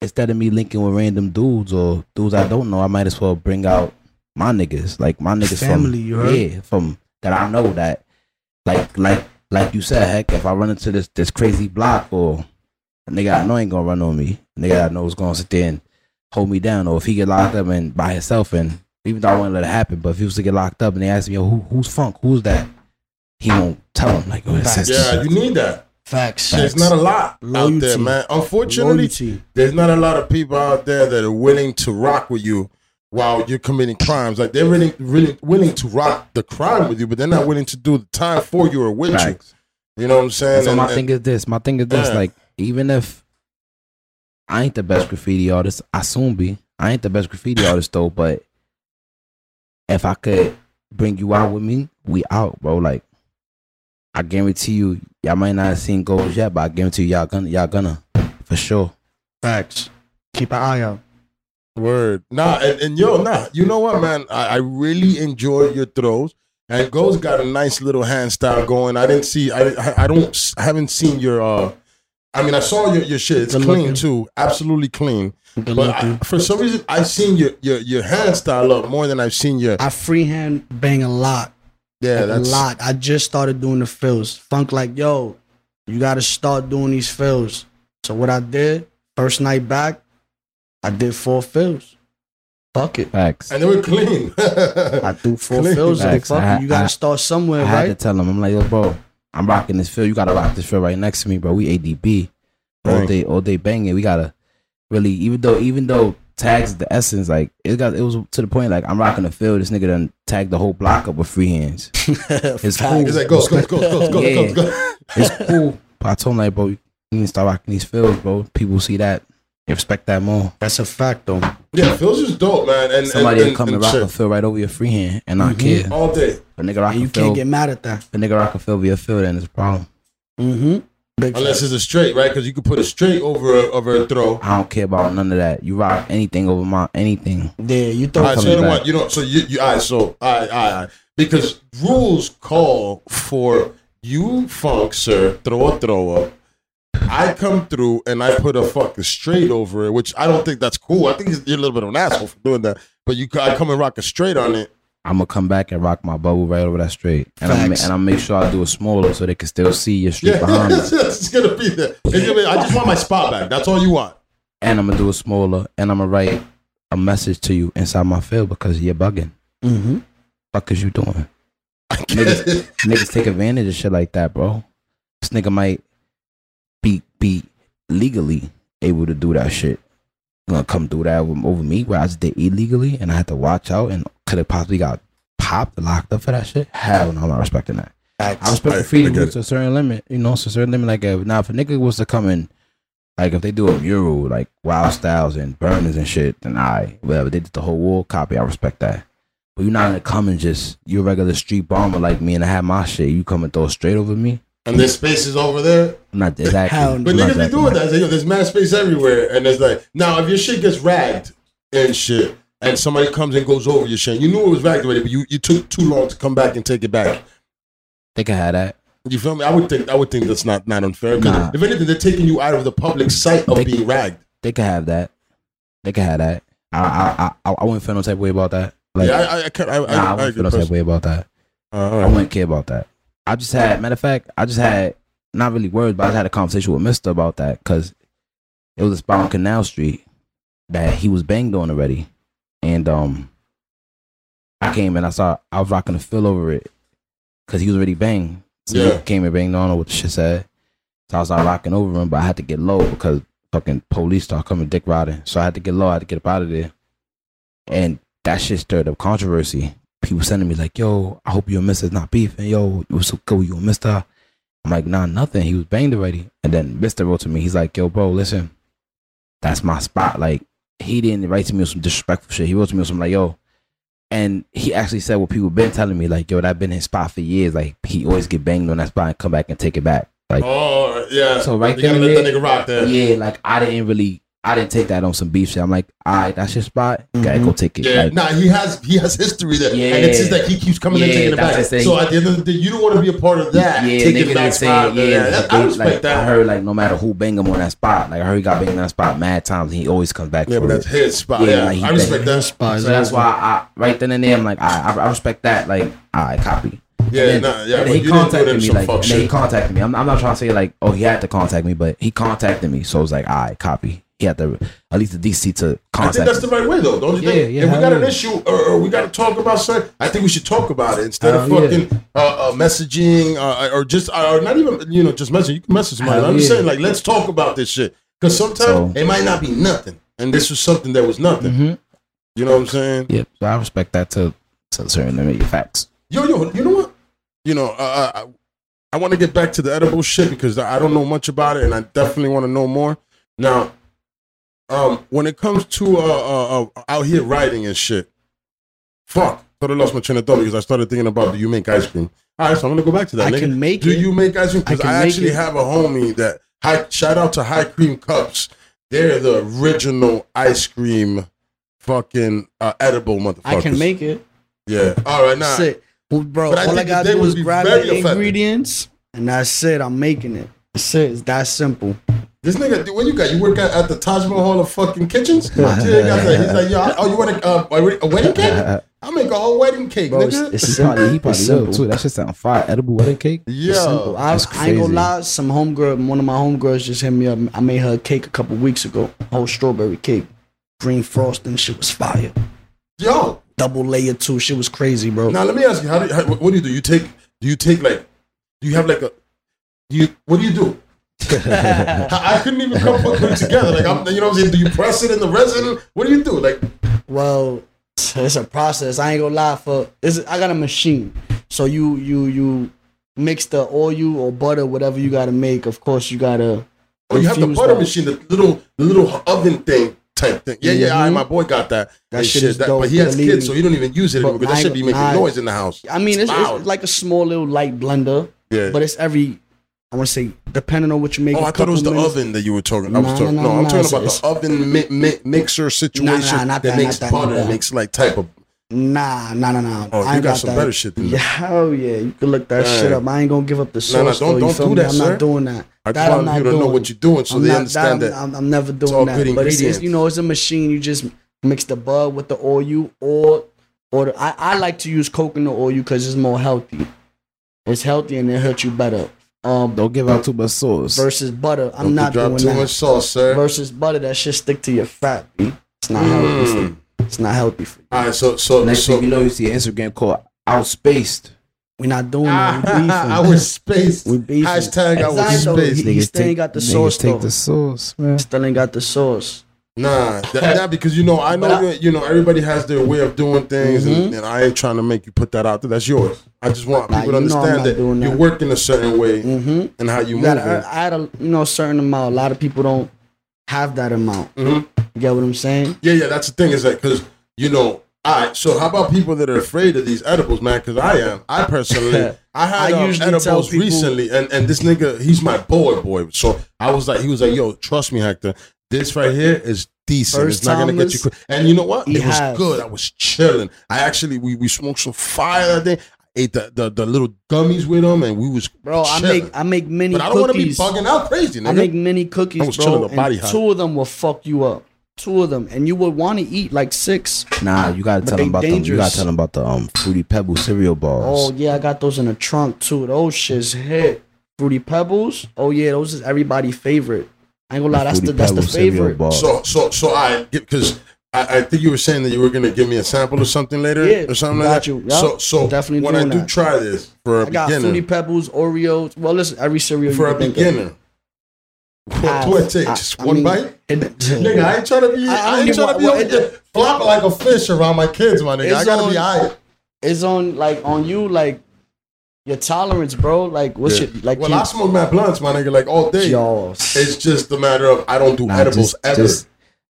instead of me linking with random dudes or dudes I don't know, I might as well bring out my niggas, like my niggas Family, from yeah, from that I know that, like like like you said, heck, if I run into this this crazy block or a nigga I know ain't gonna run on me, a nigga I know is gonna sit there and hold me down, or if he get locked up and by himself and even though I wouldn't let it happen, but if he was to get locked up and they ask me, yo, who, who's Funk? Who's that? He won't tell him like, oh, it's Facts. his- Yeah, you need that. Facts. There's not a lot out there, man. Unfortunately, Loyalty. there's not a lot of people out there that are willing to rock with you while you're committing crimes. Like they're really, really willing to rock the crime with you, but they're not willing to do the time for you or with Facts. you. You know what I'm saying? So And- my and- thing is this. My thing is this. Yeah. Like, even if I ain't the best graffiti artist, I soon be. I ain't the best graffiti artist though, but if I could bring you out with me, we out, bro. Like, I guarantee you, y'all might not have seen Goze yet, but I guarantee you, y'all gonna, y'all gonna, for sure. Facts. Keep an eye out. Word. Nah, and, and yo, nah. You know what, man? I, I really enjoy your throws. And Goze got a nice little hand style going. I didn't see. I I, I don't. I haven't seen your. uh I mean, I saw your, your shit. It's Good clean looking. too, absolutely clean. Good But I, for some reason, I've seen your, your your hand style up more than I've seen your. I freehand bang a lot. Yeah, Like, a lot. I just started doing the fills. Funk like, yo, you gotta start doing these fills. So what I did, first night back, I did four fills. Fuck it. Facts. and they were clean. I do four Clean. fills. Like, Facts. fuck I- it. You gotta start somewhere, I had to tell him, I'm like, yo, bro, I'm rocking this field. You gotta rock this field right next to me, bro. We ADB all Right. day, all day banging. We gotta really, even though, even though tags the essence, like it got, it was to the point, like I'm rocking the field. This nigga done tagged the whole block up with free hands. It's cool. He's like, go, go, go, go, go, Yeah. go, go. It's cool. But I told him like, bro, you need to start rocking these fields, bro. People see that, they respect that more. That's a fact, though. Yeah, Fills just dope, man. And Somebody and, and, come and, and rock shit. a field right over your free hand and not Mhm. care. all day, But nigga rock And a you can't get mad at that. the nigga rock a field via field, then it's a problem. Mm-hmm. Big unless facts. it's a straight, right? Because you could put a straight over a, over a throw. I don't care about none of that. You rock anything over my anything. Yeah, you throw right, so you know what? You know, so you, you all right, so all right, all right, because rules call for you, funk, sir, throw a thrower. I come through and I put a fucking straight over it, which I don't think that's cool. I think you're a little bit of an asshole for doing that. But you, I come and rock a straight on it. I'm gonna come back and rock my bubble right over that straight, and I'm and I make sure I do it smaller so they can still see your street Yeah, behind me. it's, it's gonna be there. It's gonna be, I just want my spot back. That's all you want. And I'm gonna do it smaller, and I'm gonna write a message to you inside my field because you're bugging. Mm-hmm. Fuck is you doing? niggas, niggas take advantage of shit like that, bro. This nigga might be be legally able to do that shit. Gonna come through that over, me where I just did illegally and I had to watch out and could have possibly got popped, locked up for that shit. Hell no, I'm not respecting that. I respect Right, graffiti I to a certain limit, you know, to a certain limit. Like, if, now if a nigga was to come in, like if they do a mural, like Wild Styles and Burners and shit, then I, whatever, they did the whole wall copy, I respect that. But you're not gonna come and just, you're a regular street bomber like me and I have my shit, you come and throw straight over me? And there's spaces over there. Not exactly. Hell no. But I'm not niggas be exactly doing that. that. Yo, there's mad space everywhere, and it's like now if your shit gets ragged and shit, and somebody comes and goes over your shit, you knew it was ragged already, but you, you took too long to come back and take it back. They can have that. You feel me? I would think I would think that's not not unfair. Nah. If anything, they're taking you out of the public sight of They- being ragged. They can have that. They can have that. I I I, I wouldn't feel no type of way about that. Like, yeah, I I, I, can't- I, I, nah, I I, wouldn't feel no type of way about that. Uh, all I wouldn't care about that. I just had, matter of fact, I just had not really words, but I had a conversation with Mister about that because it was a spot on Canal Street that he was banged on already, and um, I came and I saw I was rocking a fill over it because he was already banged. So Yeah. he came and banged on what the shit said. So I started rocking over him, but I had to get low because fucking police started coming dick riding. So I had to get low. I had to get up out of there, and that shit stirred up controversy people sending me like, "Yo, I hope you and Mister's not beefing. Yo, it was so cool you and Mister." I'm like, "Nah, nothing. He was banged already." And then Mister wrote to me. He's like, "Yo, bro, listen, that's my spot." Like, he didn't write to me with some disrespectful shit. He wrote to me with some like, "Yo," and he actually said what people been telling me, like, "Yo, that been his spot for years. Like, he always get banged on that spot and come back and take it back." Like, Oh yeah. So right gotta let that nigga rock there. yeah, like I didn't really, I didn't take that on some beef shit. I'm like, all right, that's your spot. Gotta go mm-hmm. take it. Yeah, Like, nah, he has he has history there, Yeah. and it's just like he keeps coming and taking it back. the. So at the end of the day, you don't want to be a part of that. Yeah, taking niggas back saying, spot. yeah, that- they- I respect like, that. I heard like no matter who bang him on that spot, like I heard he got banged on that spot mad times, and he always comes back. yeah, for but that's his spot. Yeah, Yeah, like, I respect that. Spot So that's why I right then and there I'm like, I, I respect that. Like, I copy. Yeah, and then, nah, yeah, and then he you didn't do it contacted me like, and then he contacted me. I'm, I'm not trying to say like, oh, he had to contact me, but he contacted me, so it was like, I copy. He had to at least the DC to contact. I think that's the right way, though, don't you Yeah, think? yeah, if we got an issue or, or we got to talk about something, I think we should talk about it instead of Hell yeah. fucking uh, uh, messaging uh, or just uh, or not even you know just messaging. You can message somebody. I'm just yeah. saying, like, let's talk about this shit because sometimes So- it might not be nothing, and this was something that was nothing. Mhm. You know what I'm saying? Yep. So I respect that to to a certain limit. Your facts. Yo, yo, you know what? You know, uh, I, I want to get back to the edible shit because I don't know much about it, and I definitely want to know more. Now, um, when it comes to uh, uh, uh, out here writing and shit, fuck, thought I lost my train of thought because I started thinking about do you make ice cream? All right, so I'm gonna go back to that. I nigga. can make do it. you make ice cream? Because I I, actually it. have a homie that high, shout out to High Cream Cups. They're the original ice cream, fucking uh, edible motherfuckers. I can make it. Yeah. All right, now. That's it. Well, bro, But I all I think gotta do is grab the ingredients, and that's it. I'm making it. That's it. It's that simple. This nigga, what you got? You work at, at the Taj Mahal of fucking kitchens? Yeah, he. He's like, yo, I- oh, you want a, uh, a wedding cake? I'll make a whole wedding cake, Bro, it's, nigga. it's He simple. probably, he probably it's will simple. too. That shit sound fire. Edible wedding cake. Yeah. It's simple. I, that's I ain't gonna lie. Some homegirl, one of my homegirls just hit me up. I made her a cake a couple weeks ago. Whole strawberry cake, green frosting. Shit was fire. yo. Double layer too. Shit was crazy, bro. Now let me ask you, how do you, how, what do you do? You take, do you take like, do you have like a, do you, what do you do? I, I couldn't even come put it together. Like, I'm, you know what I'm saying? Do you press it in the resin? What do you do? Like, Well, it's a process. I ain't gonna lie. For it's, I got a machine. So you you you mix the oil or butter, whatever you gotta make. Of course, you gotta. oh, you have the butter that. machine, the little, the little oven thing type thing. Yeah, yeah. right, Mhm. my boy got that. That and shit is That- dope, but he has kids, so he don't even use it anymore because that I- should be making I- noise in the house. I mean, it's, it's like a small little light blender, Yeah. but it's every. I want to say, depending on what you make. Oh, I thought it was the minutes- oven that you were talking. I was Nah, talking. nah, no, I'm nah, talking it's- about the oven mi- mi- mixer situation not that, that, makes that, butter, that. makes like type of. Nah, nah, nah, nah. Oh, I you ain't got some that. better shit than Yeah, that. hell yeah. You can look that shit up. I ain't gonna give up the Nah, sauce. nah, don't- though, you don't do me? that, I'm sir. not doing that. I that I'm want to know what you're doing so I'm they not- understand that. that. I'm, I'm never doing that. good But it's, it's you know it's a machine. You just mix the bud with the oil, you or or the, I I like to use coconut oil because it's more healthy. It's healthy and it hurts you better. Um, Don't give out too much sauce. versus butter, I'm Don't not drop doing too that. much sauce, sir. Versus butter, that shit stick to your fat. B. It's not healthy. Mm. It's not healthy for you. All right, so so Next so thing you know, you see an Instagram called Outspaced. We're not doing that. We beefing. I was spaced. We beefing. Hashtag I was Exactly, spaced. He, he still ain't got the niggas sauce take though. the sauce, man. Still ain't got the sauce. Nah, that, that because you know I know I- that you know everybody has their way of doing things, and, Mhm. and I ain't trying to make you put that out there. That's yours. I just want Nah, people to you know I'm understand that doing you work in a certain way Mm-hmm. and how you, You move. gotta uh, add a you know certain amount. A lot of people don't have that amount. Mhm. You get what I'm saying? Yeah, yeah, that's the thing is that because you know. All right, so how about people that are afraid of these edibles, man? Because I am. I personally, I had I um, edibles people- recently, and, and this nigga, he's my boy, boy. So I was like, he was like, yo, trust me, Hector. This right here is decent. First it's not gonna get you. timers, Cra-. And you know what? he It was has. good. I was chilling. I actually we we smoked some fire that day. I ate the, the the little gummies with them, and we was Bro, I make I make mini But I don't want to be bugging out crazy, nigga. I make mini cookies, I was bro. chilling the and body high. two of them will fuck you up. Two of them, and you would want to eat like six. Nah, you gotta tell them about them. You gotta tell them about the um fruity pebble cereal balls. Oh yeah, I got those in the trunk too. Those shits hit. Fruity Pebbles. Oh yeah, those is everybody favorite. I ain't gonna lie, that's the that's the favorite. bars. So so so I because I, I think you were saying that you were gonna give me a sample or something later Yeah, or something got like that. you. Yup. So so Definitely when I doing do that. try this for a I got beginner, Fruity Pebbles, Oreos. Well, listen, every cereal for you a can think beginner, what Half. do it take? I- Just I one mean, bite? of. It- Nigga, I ain't trying to be. I- I I, ain't trying to be well, over it- flopping like a fish around my kids, my nigga. I gotta on- be alright. It's on like on you, like your tolerance, bro. Like what's Yeah. your like? well, you- I smoke my blunts, my nigga, like all day. Yo, It's just a matter of I don't do Nah, edibles just, ever. just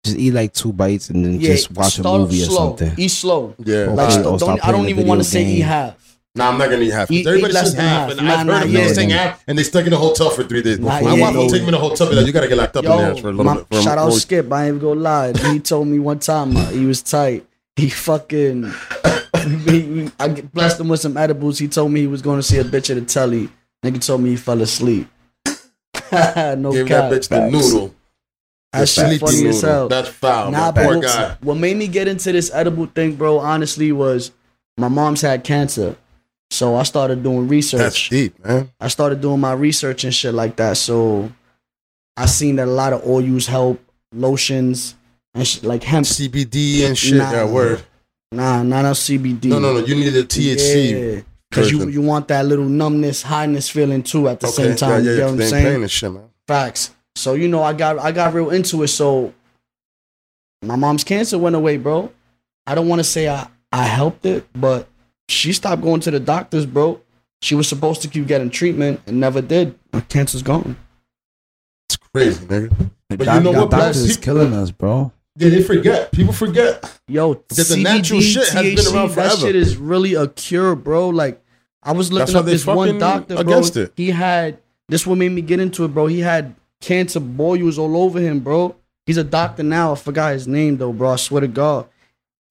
just eat like two bites and then just watch a start movie or slow. something. Eat slow. yeah, Like, play- nah, or don't, I don't even want to say eat half. nah, I'm not gonna eat half. Eat- Everybody eat less says than half, half. and Nah, I've nah, heard of yeah. niggas saying half, and they stuck in a hotel for three days. Nah, My yeah, wife will no. take me to a hotel, be like, you gotta get locked up in there for a little my- bit. For a shout out. Skip. I ain't gonna lie. He told me one time uh, he was tight. He fucking. he- he- I blessed him with some edibles. He told me he was going to see a bitch at a telly. Nigga told me he fell asleep. no Give cap. that bitch the noodle. That The shit sleepy funny as noodle. hell. That's foul. Nah, man. Poor what, guy. what made me get into this edible thing, bro, honestly, was my mom's had cancer. So I started doing That's research. deep, man. I started doing my research and shit like that. So I seen that a lot of oils help, lotions, and shit, like hemp. CBD and shit. Nah. That word. Nah, not on CBD. No, no, no. You need the THC. Yeah. Cause you, you want that little numbness, highness feeling too at the Okay, same time. yeah, you know what I'm saying? shit, man. Facts. So you know, I got I got real into it. So my mom's cancer went away, bro. I don't want to say I I helped it, but she stopped going to the doctors, bro. She was supposed to keep getting treatment and never did. Her cancer's gone. It's crazy, nigga. The But doc- you know what, bro? Doctors is People- killing us, bro. Yeah, they forget. People forget. Yo, That the CBD, natural shit has been around around That forever. shit is really a cure, bro. Like I was looking up this one doctor, bro. against it. He had this. What made me get into it, bro. He had cancer boils all over him, bro. He's a doctor now. I forgot his name though, bro. I swear to God.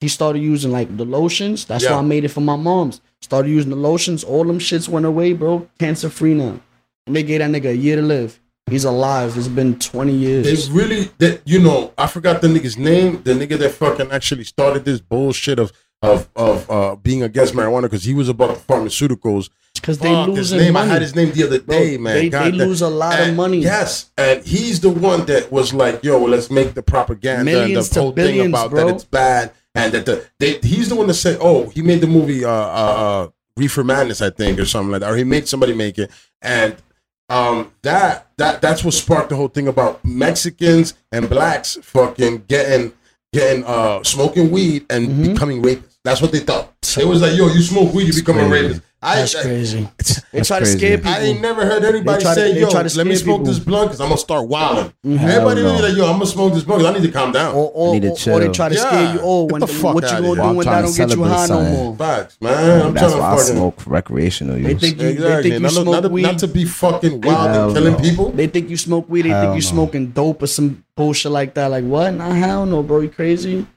He started using like the lotions. That's Yeah. why I made it for my mom's. Started using the lotions. All them shits went away, bro. Cancer free now. And they gave that nigga a year to live. He's alive. It's been 20 years. They really, that you know, I forgot the nigga's name. The nigga that fucking actually started this bullshit of of of uh, being against marijuana because he was about pharmaceuticals. Because they Fuck, his name. money. I had his name the other Bro, day, man. they- God they lose a lot of money. Yes, and he's the one that was like, "Yo, let's make the propaganda Millions and the to whole thing billions, about bro. that it's bad." And that the they, he's the one that said, "Oh, he made the movie uh, uh, uh, Reefer Madness, I think, or something like that, or he made somebody make it." And um, that that that's what sparked the whole thing about Mexicans and blacks fucking getting getting uh smoking weed and Mhm. becoming rapists. That's what they thought. It was like, "Yo, you smoke weed, you become a rapist." I, That's crazy. They That's try to crazy. scare people. I ain't never heard anybody to- say, they "Yo, try to let me smoke people. this blunt because I'm gonna start wilding." Mhm. Everybody Hell be like, "Yo, I'm gonna smoke this blunt 'cause I need to calm down." Or, or, Need to or, or they try to Yeah. scare you. Oh, when the fuck what you outta gonna here. do Well, when I don't get you celebrate high no something. more? Facts, man. I'm That's trying why I smoke recreational They think you, they think you smoke not, weed. not to be fucking wild and killing people. they think you smoke weed. They think you no. smoking dope or some bullshit like that. Like what? Nah, hell no, bro. You crazy?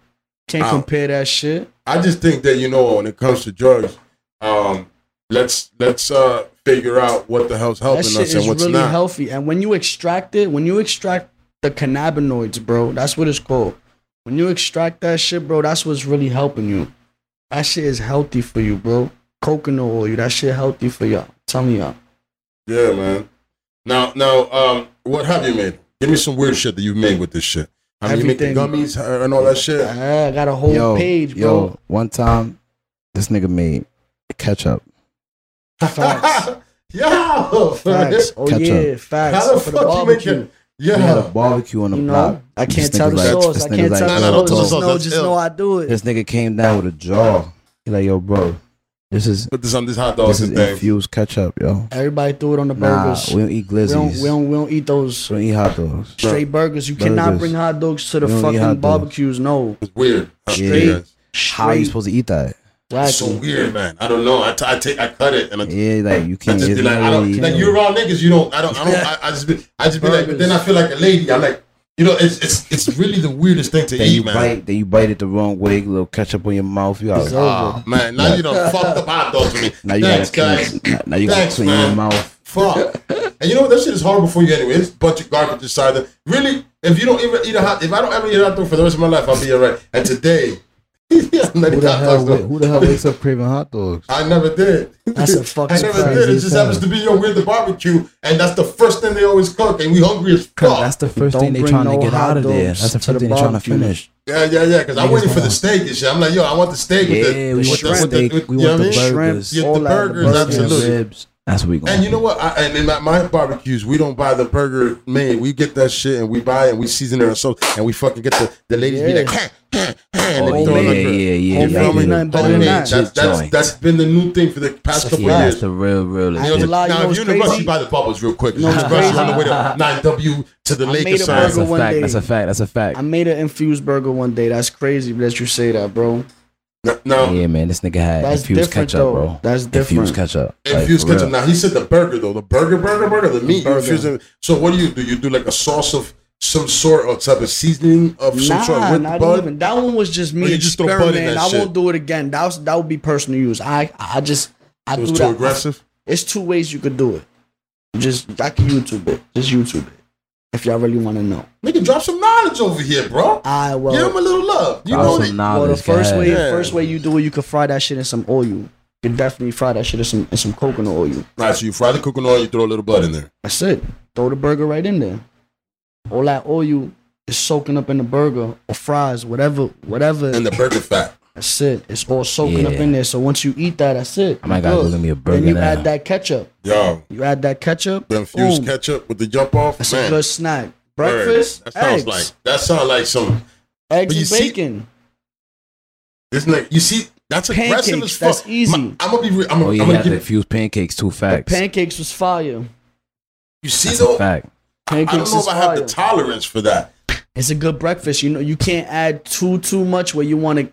Can't compare that shit. I just think that you know when it comes to drugs, um, let's let's uh figure out what the hell's That helping shit us and is what's really not. healthy. And when you extract it, when you extract the cannabinoids, bro, that's what it's called. When you extract that shit, bro, that's what's really helping you. That shit is healthy for you, bro. Coconut oil, that shit healthy for y'all. Tell me y'all. Yeah, man. Now, now, um, what have you made? Give me some weird shit that you've made with this shit. I mean, you make the Everything. gummies and all that shit. I got a whole yo, page, bro. yo, one time, this nigga made ketchup. Facts. Yo, Facts. Oh Ketchup. yeah, facts. How the For fuck you barbecue. making? We had a barbecue on the You block. know, I can't This tell the like- sauce. this I can't like- tell No, the no, no, sauce. Just sauce, know, just know I do it. This nigga came down with a jaw. He like, yo, bro, this is put this on this hot dog. this is and things. infused ketchup, yo. Everybody threw it on the burgers. Nah, burgers. we don't eat we, don't, we don't. We don't eat those We don't eat hot dogs. straight burgers. You cannot bring hot dogs to the We don't eat fucking barbecues. No, It's weird. Straight. Yeah. How are you supposed to eat that? It's so weird, man. I don't know. I, t- I take, I cut it, and I, Yeah, like you can't. I just be like, I don't, really- like you're around niggas. You don't. I don't. I don't. I, I just be, I just be like, but then I feel like a lady. I like, you know, it's it's it's really the weirdest thing to Then eat, you man. bite, then you bite it the wrong way, a little ketchup on your mouth. You It's Oh ah, man, now you done fucked up hot dogs for me. now you Thanks, guys. clean, now you Thanks, gotta clean your mouth. Fuck. And you know what? That shit is horrible for you anyway. It's a bunch of garbage inside there. Really, if you don't even eat a hot, if I don't ever eat a hot dog for the rest of my life, I'll be alright. And today, yeah, Who the, hell, dogs, who the hell wakes up craving hot dogs? I never did. That's a fucking I never did. It just happens to be yo, we're at the barbecue, and that's the first thing they always cook, and we hungry as fuck. that's the first thing they bring trying no to get out of there. That's the to first the thing they trying to finish. Yeah, yeah, yeah. Because I'm waiting for the steak and shit. I'm like, yo, I want the steak with the, Yeah, we with want the, the steak. with, We want the mean? burgers. Yeah, the that, the burgers, burgers. absolutely. Ribs. That's what we going. And you know what? I, and in my, my barbecues, we don't buy the burger made. We get that shit and we buy it and we season it ourselves and we fucking get the, the ladies be like, and Oh they yeah, throw yeah, yeah, the- yeah, yeah. Homemade yeah. ain't better than that. That's, that's, that's been the new thing for the past That's couple Yeah, of that's the real, real. I You ain't know, gonna lie, you now, know if you're in the rush, you buy the bubbles real quick. No, You know know, what's rush on the way to 9W to the I Lakers made a side. That's a one fact. day. That's a fact. That's a fact. I made an infused burger one day. That's crazy that you say that, bro. No, no. Yeah, man, this nigga had That's infused different, ketchup, though. bro. That's Infused ketchup. Like, Infused for real. ketchup. Now he said the burger though, the burger, burger, burger, the meat. You Burger. So what do you do? You do like a sauce of some sort or type of seasoning of some sort Nah, with not bud. even. That one was just me Or you just throw bud in experimenting. that I shit? won't do it again. That was that would be personal use. I I just I It was do too that. aggressive. It's two ways you could do it. Just I can YouTube it. Just YouTube it if y'all really want to know. Nigga, drop some knowledge over here, bro. I will Give him a little love. You know some that. knowledge, Well, the first go way. Yeah. first way you do it, you could fry that shit in some oil. You can definitely fry that shit in some in some coconut oil. All right, so you fry the coconut oil, you throw a little bud in there. That's it. Throw the burger right in there. All that oil is soaking up in the burger or fries, whatever, whatever. And the burger fat. That's it. It's all soaking up in there. So once you eat that, that's it. I might gotta go get me a burger Then you now. add that ketchup. Yo, You add that ketchup. the infused boom. ketchup with the jump off. That's a good snack. word. Breakfast, That sounds eggs, like that sounds like some eggs But you and see- bacon. this nigga. You see, that's aggressive Pancakes, as fuck. that's easy. I'm gonna be. Re- I'm, Oh, I'm you gonna had give the infused pancakes, two facts. Pancakes was fire. You see That's though, a fact. I don't know if I have fire. the tolerance for that. it's a good breakfast. You know, you can't add too too much where you want to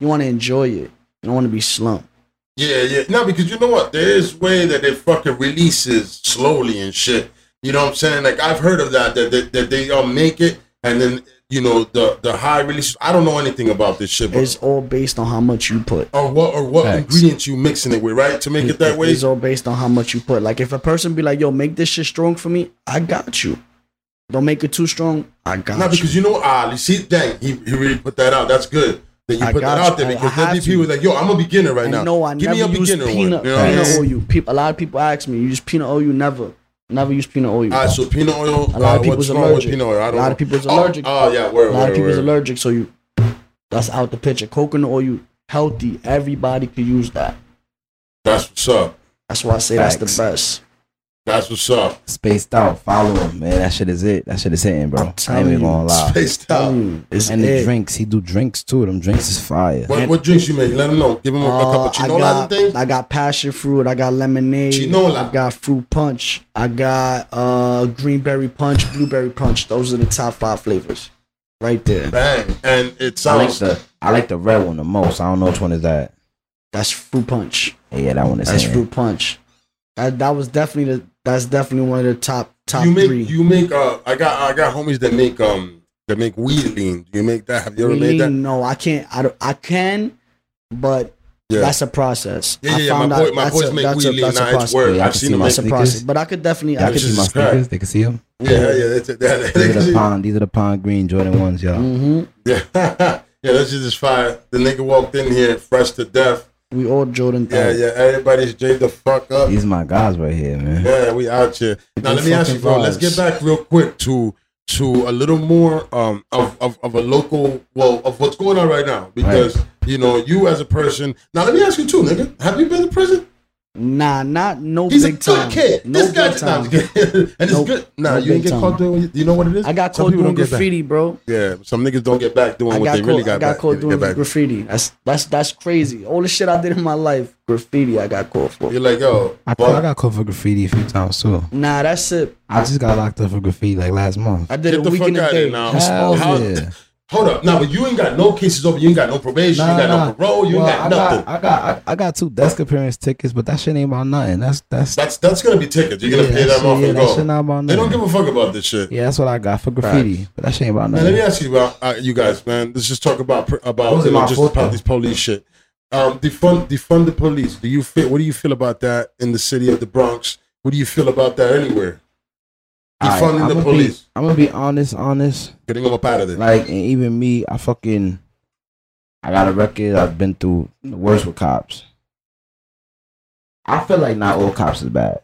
you want to enjoy it. You don't want to be slumped. Yeah, yeah. No, because you know what? There is way that it fucking releases slowly and shit. You know what I'm saying? Like I've heard of that that that, that they all make it and then you know the the high release. I don't know anything about this shit, but It's all based on how much you put. or what or what Facts. ingredients you mixing it with, right? To make it that way. It's all based on how much you put. Like if a person be like, "Yo, make this shit strong for me," I got you. Don't make it too strong. I got No, you. because you know, ah, you see, dang, he, he really put that out. That's good that you I put that got out there because I there'll be people like, yo, I'm a beginner right I now. No, I Give me never a use beginner peanut, one. You know peanut mean? oil. People, a lot of people ask me, "You use peanut oil?" You never, never use peanut oil. All right, so peanut oil. A lot of uh, people's what's wrong allergic. peanut oil? I don't A lot know. of people's Oh, allergic. Oh, yeah, word, a lot word, of people's word. allergic, so you that's out the picture. Coconut oil, healthy. Everybody could use that. That's what's up. That's why I say that's the best. That's what's up. Spaced out. Follow him, man. That shit is it. That shit is hitting, bro. I ain't telling even you. gonna lie. Spaced out. It's And the it. drinks, he do drinks too. Them drinks is fire. What, what drinks you make? Let him know. Give him a, a Uh, couple I chinola got, and things. I got passion fruit. I got lemonade. Chinola. I got fruit punch. I got uh greenberry punch, blueberry punch. Those are the top five flavors, right there. Bang. And it I like sounds. the I like the red one the most. I don't know which one is that. That's fruit punch. Yeah, that one is That's hitting. fruit punch. That that was definitely the. That's definitely one of the top top you make three. you make uh I got I got homies that make um that make weed lean. Do you make that? Have you ever Really? made that? No, I can't. I don't, I can, but Yeah. that's a process. Yeah, I yeah, yeah. found My boy, out my that's boys a- make that's weed a- lean. that's a Nah, it's process. Yeah, I I've seen see them. That's a process. But I could definitely. I could see my Jesus Christ. sneakers. They can see them. Yeah, yeah. That's, that, that, These are the pond. These are the pond green Jordan ones, y'all. hmm yeah, yeah. That's just fire. The nigga walked in here fresh to death. We all Jordan. Yeah, out. yeah. Everybody's J the fuck up. These my guys right here, man. Yeah, we out here. Now Good let me ask you, fucking bro. Let's get back real quick to to a little more um of, of, of a local well of what's going on right now because you know you as a person. Now let me ask you too, nigga. Have you been to prison? Nah, not no He's a big good time. kid. No this guy, big nah, I'm time. just kidding. and it's Nope. good. Nah, No you didn't get time. caught doing. You know what it is? I got Some caught doing don't get back. graffiti, bro. Yeah, some niggas don't get back doing what they caught. really I got, got back. caught doing back. graffiti. That's that's that's crazy. All the shit I did in my life, graffiti. I got caught for. You're like, yo, I, fuck. I got caught for graffiti a few times too. Nah, that's it. I just got locked up for graffiti like last month. I did Get a the week fuck in a day. here now. Just Hell. How- yeah. Hold up, now, but you ain't got no cases over. You ain't got no probation. you ain't got no parole. You Well, ain't got I nothing. Got, I got I, I got two desk appearance tickets, but that shit ain't about nothing. That's that's That's that's gonna be tickets. You're gonna yeah, pay that them off yeah, and that shit not about They don't give a fuck about this shit. yeah, that's what I got for graffiti, but that shit ain't about Man, let me ask you about uh, you guys, man. Let's just talk about about you know, just about these police shit. Um, defund defund the police. Do you feel? What do you feel about that in the city of the Bronx? What do you feel about that anywhere? Defunding I'ma the be- police, I'm gonna be honest, honest. getting up out of there. Like, and even me, I fucking, I got a record. I've been through the worst with cops. I feel like not all cops is bad.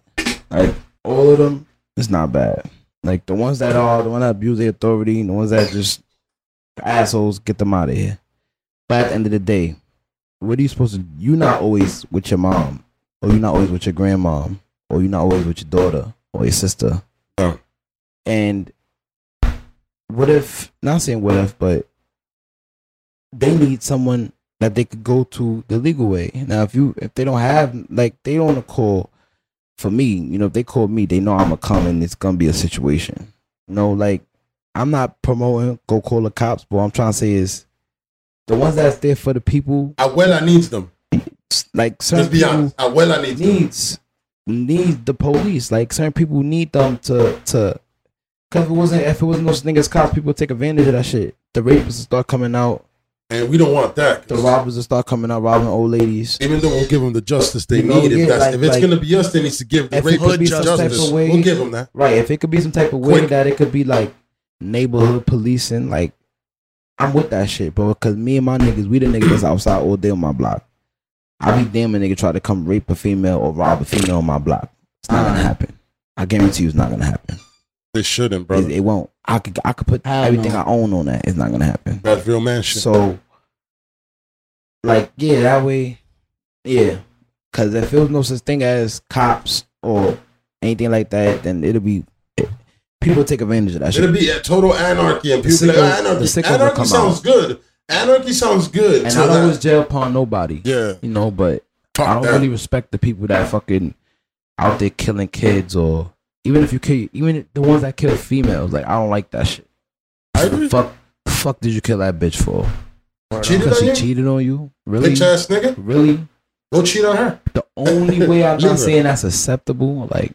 Like all of them, it's not bad. Like the ones that are the ones that abuse their authority, the ones that just assholes, get them out of here. But at the end of the day, what are you supposed to? You're not always with your mom, or you're not always with your grandmom, or you're not always with your daughter or your sister. No. And what if? Not saying what if, but they need someone that they could go to the legal way. Now, if you if they don't have like they don't call for me, you know, if they call me, they know I'm gonna come and it's gonna be a situation. You know, like I'm not promoting go call the cops, but what I'm trying to say is the ones that's there for the people, Abuela needs them. like certain Let's be people honest. Abuela needs them. needs need the police. Like certain people need them to to. Cause if it wasn't if it wasn't those niggas cops, people would take advantage of that shit. The rapists would start coming out. And we don't want that. The robbers will start coming out robbing old ladies. Even though we'll give them the justice they You know, need, if, that's, like- if it's like- gonna be us, that needs to give the rapists justice. way- we'll give them that. Right. If it could be some type of way Quick. that it could be like neighborhood policing, like I'm with that shit, bro. Cause me and my niggas, we the niggas that's outside all day on my block. I be damn a nigga try to come rape a female or rob a female on my block. It's not gonna uh-huh. happen. I guarantee you, it's not gonna happen. They shouldn't, It, brother. it won't. I could I could put Hell everything no. I own on that. It's not gonna happen. That's real man shit. So, like, yeah, that way, yeah. Cause if there was no such thing as cops or anything like that, then it'll be people take advantage of that It'll shit. be a total anarchy, and The people be like, sickos- "Ah, anarchy. the sickos Anarchy come sounds out. good. Anarchy sounds good. And till I don't that- always jail upon nobody, yeah, you know. But fuck I don't that. really respect the people that fucking out there killing kids or even if you kill, even the ones that kill females. Like I don't like that shit. I agree. fuck, fuck did you kill that bitch for? Cheated Because on she you? cheated on you? Really? Bitch ass nigga. Really? Go cheat on her. The only way I'm not saying that's acceptable, like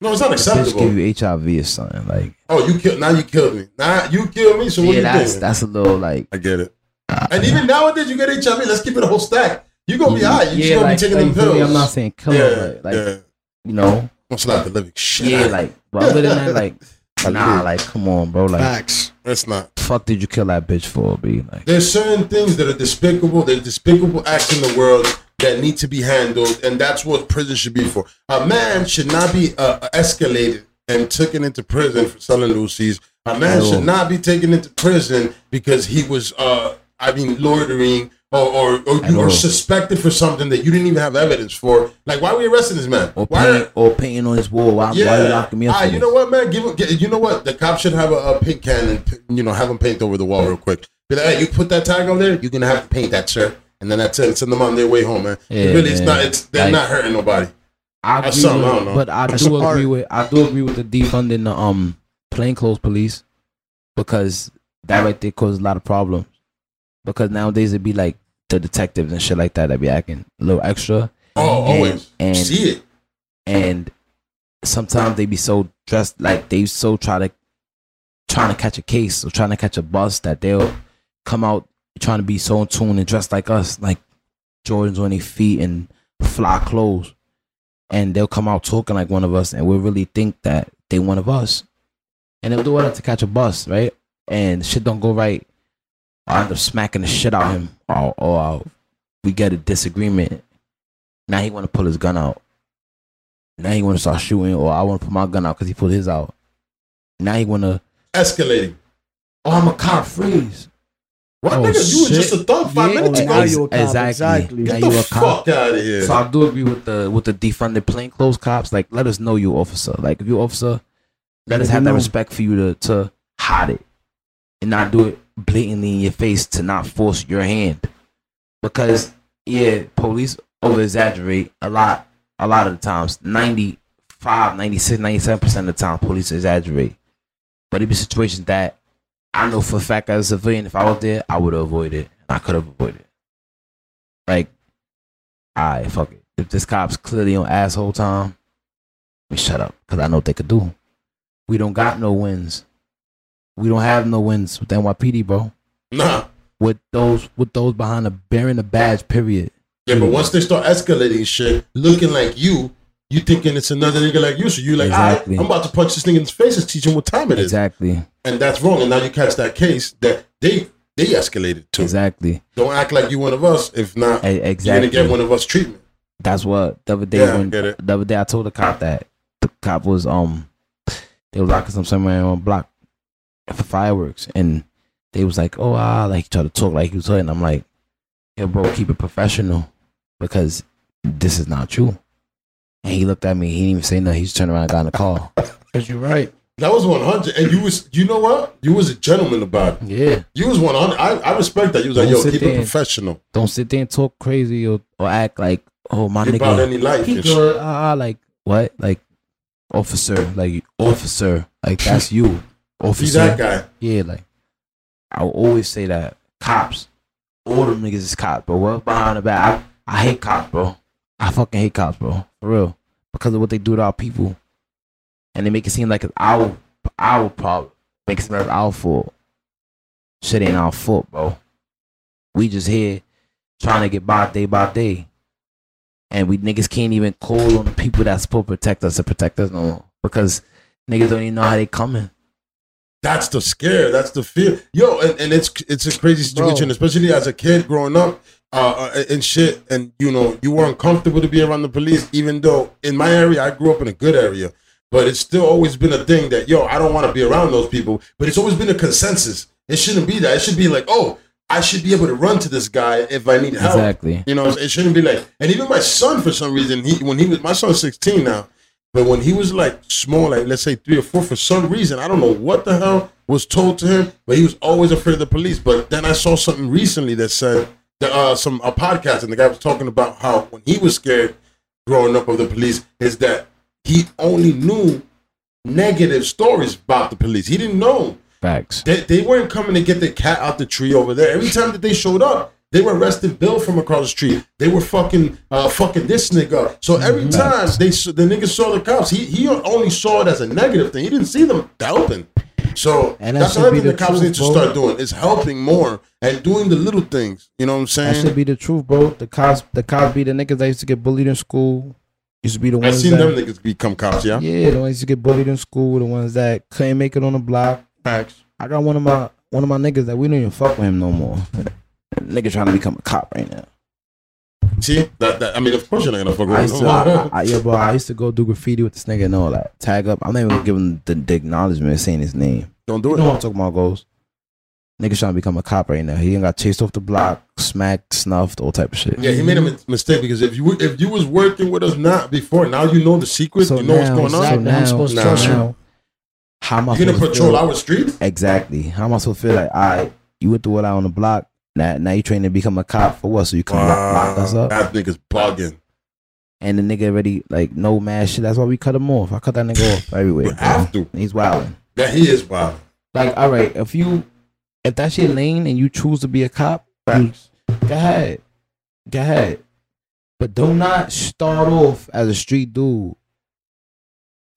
No, it's not the bitch give acceptable. you HIV or something, like Oh, you killed. Now you killed me. Now you killed me. So what yeah, you that's doing? that's a little like. I get it. Uh, and even nowadays, you get HIV. Let's keep it a whole stack. You gonna be yeah, high. You just gonna like, be taking like, them pills. I'm not saying kill yeah, her, like yeah. you know, Don't slap the living shit. yeah, like. But other than that, like, nah, like, come on, bro, like, Facts. That's not. fuck, did you kill that bitch for, b? Like, There's certain things that are despicable. There's despicable acts in the world that need to be handled, and that's what prison should be for. A man should not be uh, escalated and taken into prison for selling loosies. A man should not be taken into prison because he was, uh, I mean, loitering or or, or, At or all. suspected for something that you didn't even have evidence for. Like, why are we arresting this man? or why? paint, or painting on his wall. Why, why you locking me up? Ah, you this? know what, man? Give him. get- You know what? The cop should have a, a paint can and you know have him paint over the wall real quick. Be like, hey, you put that tag on there. You're gonna have to paint that, sir. And then that's it. Send them on their way home, man. Yeah, really, it's not. It's they're Like- not hurting nobody. I agree with, I don't know. but I That's do art. agree with I do agree with the defunding the um plainclothes police because that right there causes a lot of problems. Because nowadays it'd be like the detectives and shit like that that be acting a little extra, Oh, And- always and- see it. and sometimes they be so dressed like they so try to trying to catch a case or trying to catch a bus that they'll come out trying to be so in tune and dressed like us, like Jordans on their feet and fly clothes. And they'll come out talking like one of us and we'll really think that they one of us. And they'll do it to catch a bus, right? And shit don't go right. I end up smacking the shit out of him or, or uh, we get a disagreement. Now he want to pull his gun out. Now he want to start shooting, or I want to put my gun out because he pulled his out. Now he want to, Escalating. oh, I'm a cop, freeze. What Oh, nigga? You were just a thug five Yeah, minutes oh, ago. now you a cop, exactly. exactly. Now Get you the a cop. fuck out of here. So I do agree with the with the defunded plainclothes cops. Like, let us know you officer. Like, if you officer, let us have me that respect for you to to hide it and not do it blatantly in your face to not force your hand. Because yeah, police over exaggerate a lot. A lot of the times, 95, 96, 97 percent of the time, police exaggerate. But it be situations that I know for a fact as a civilian, if I was there, I would have avoided. I could have avoided. Like Alright, fuck it. If this cop's clearly on asshole time, we shut up because I know what they could do. We don't got no wins. We don't have no wins with NYPD, bro. Nah. With those, with those behind the bearing the badge, period. Yeah, but once they start escalating shit, looking like you, you thinking it's another nigga like you. So you like, Exactly. I'm about to punch this nigga in his face and teach him what time it is. Exactly, And that's wrong. And now you catch that case that they they escalated to. exactly, Don't act like you one of us. If not, E- you're gonna exactly. get one of us treatment. That's what the other day Yeah, when the other day I told the cop that the cop was um they were locking some somewhere on block for fireworks and they was like, Oh ah like he tried to talk like he was hurting. I'm like, Yo bro, keep it professional because this is not true. And he looked at me, he didn't even say nothing, he just turned around and got in the car. Cause you're right. That was 100. And you was, you know what? You was a gentleman about it. Yeah. You was 100. I, I respect that. You was like, Don't yo, keep it and- professional. Don't sit there and talk crazy or, or act like, oh my About nigga. any life He and shit. good, ah, ah, like what? Like officer, like officer, like that's you, officer. Be that guy. Yeah, like I always say that cops, all them niggas is cops, but what behind the back? I, I hate cops, bro. I fucking hate cops, bro, for real, because of what they do to our people, and they make it seem like it's our our problem, make it seem like our fault. Shit ain't our fault, bro. We just here trying to get by day by day, and we niggas can't even call on the people that's supposed to protect us to protect us no more because niggas don't even know how they coming. That's the scare. That's the fear. Yo, and, and it's it's a crazy situation, Bro. especially as a kid growing up uh, uh, and shit. And you know, you weren't comfortable to be around the police, even though in my area, I grew up in a good area. But it's still always been a thing that yo, I don't want to be around those people. But it's always been a consensus. It shouldn't be that. It should be like, oh, I should be able to run to this guy if I need help. Exactly. You know, it shouldn't be like, and even my son, for some reason, he when he was my son's 16 now, but when he was like small, like let's say three or four, for some reason, I don't know what the hell was told to him, but he was always afraid of the police. But then I saw something recently that said that uh, some a podcast, and the guy was talking about how when he was scared growing up of the police, is that he only knew negative stories about the police. He didn't know Facts. they, they weren't coming to get the cat out the tree over there. Every time that they showed up, they were arresting Bill from across the street. They were fucking uh, fucking this nigga. So every time they the niggas saw the cops, he he only saw it as a negative thing. He didn't see them helping. So And that that's another thing the the cops truth, need to bro. start doing is helping more and doing the little things. You know what I'm saying? That should be the truth, bro. The cops, the cops be the niggas that used to get bullied in school. Used to be the ones. I've ones seen that, them niggas become cops. Yeah. yeah, the ones used to get bullied in school. The ones that couldn't make it on the block. Facts. I got one of my one of my niggas that we don't even fuck with him no more. Nigga trying to become a cop right now. See that, that? I mean, of course you're not gonna fuck I with used to, I, I, yeah, bro. I used to go do graffiti with this nigga and all that. Tag up. I'm not even gonna give him the, the acknowledgement of saying his name. Don't do You it. know what I'm talking about, Goze. Nigga trying to become a cop right now. He ain't got chased off the block, smacked, snuffed, all type of shit. Yeah, he made a mi- mistake because if you were- if you was working with us not before, now you know the secret. So you know now, what's going so on. Exactly. I'm now, supposed to so trust you. now, how am I You're gonna patrol feel? our street. Exactly. How am I supposed to feel like, all right, you went through all that on the block. Now, now you trained to become a cop for what? So you come lock, lock us up. That nigga's bugging. And the nigga already like no mad shit. That's why we cut him off. I cut that nigga off everywhere. Have to. He's wilding. Yeah, he is wild. Like, all right, if you if that's your lane and you choose to be a cop, you, go ahead. Go ahead. But do not start off as a street dude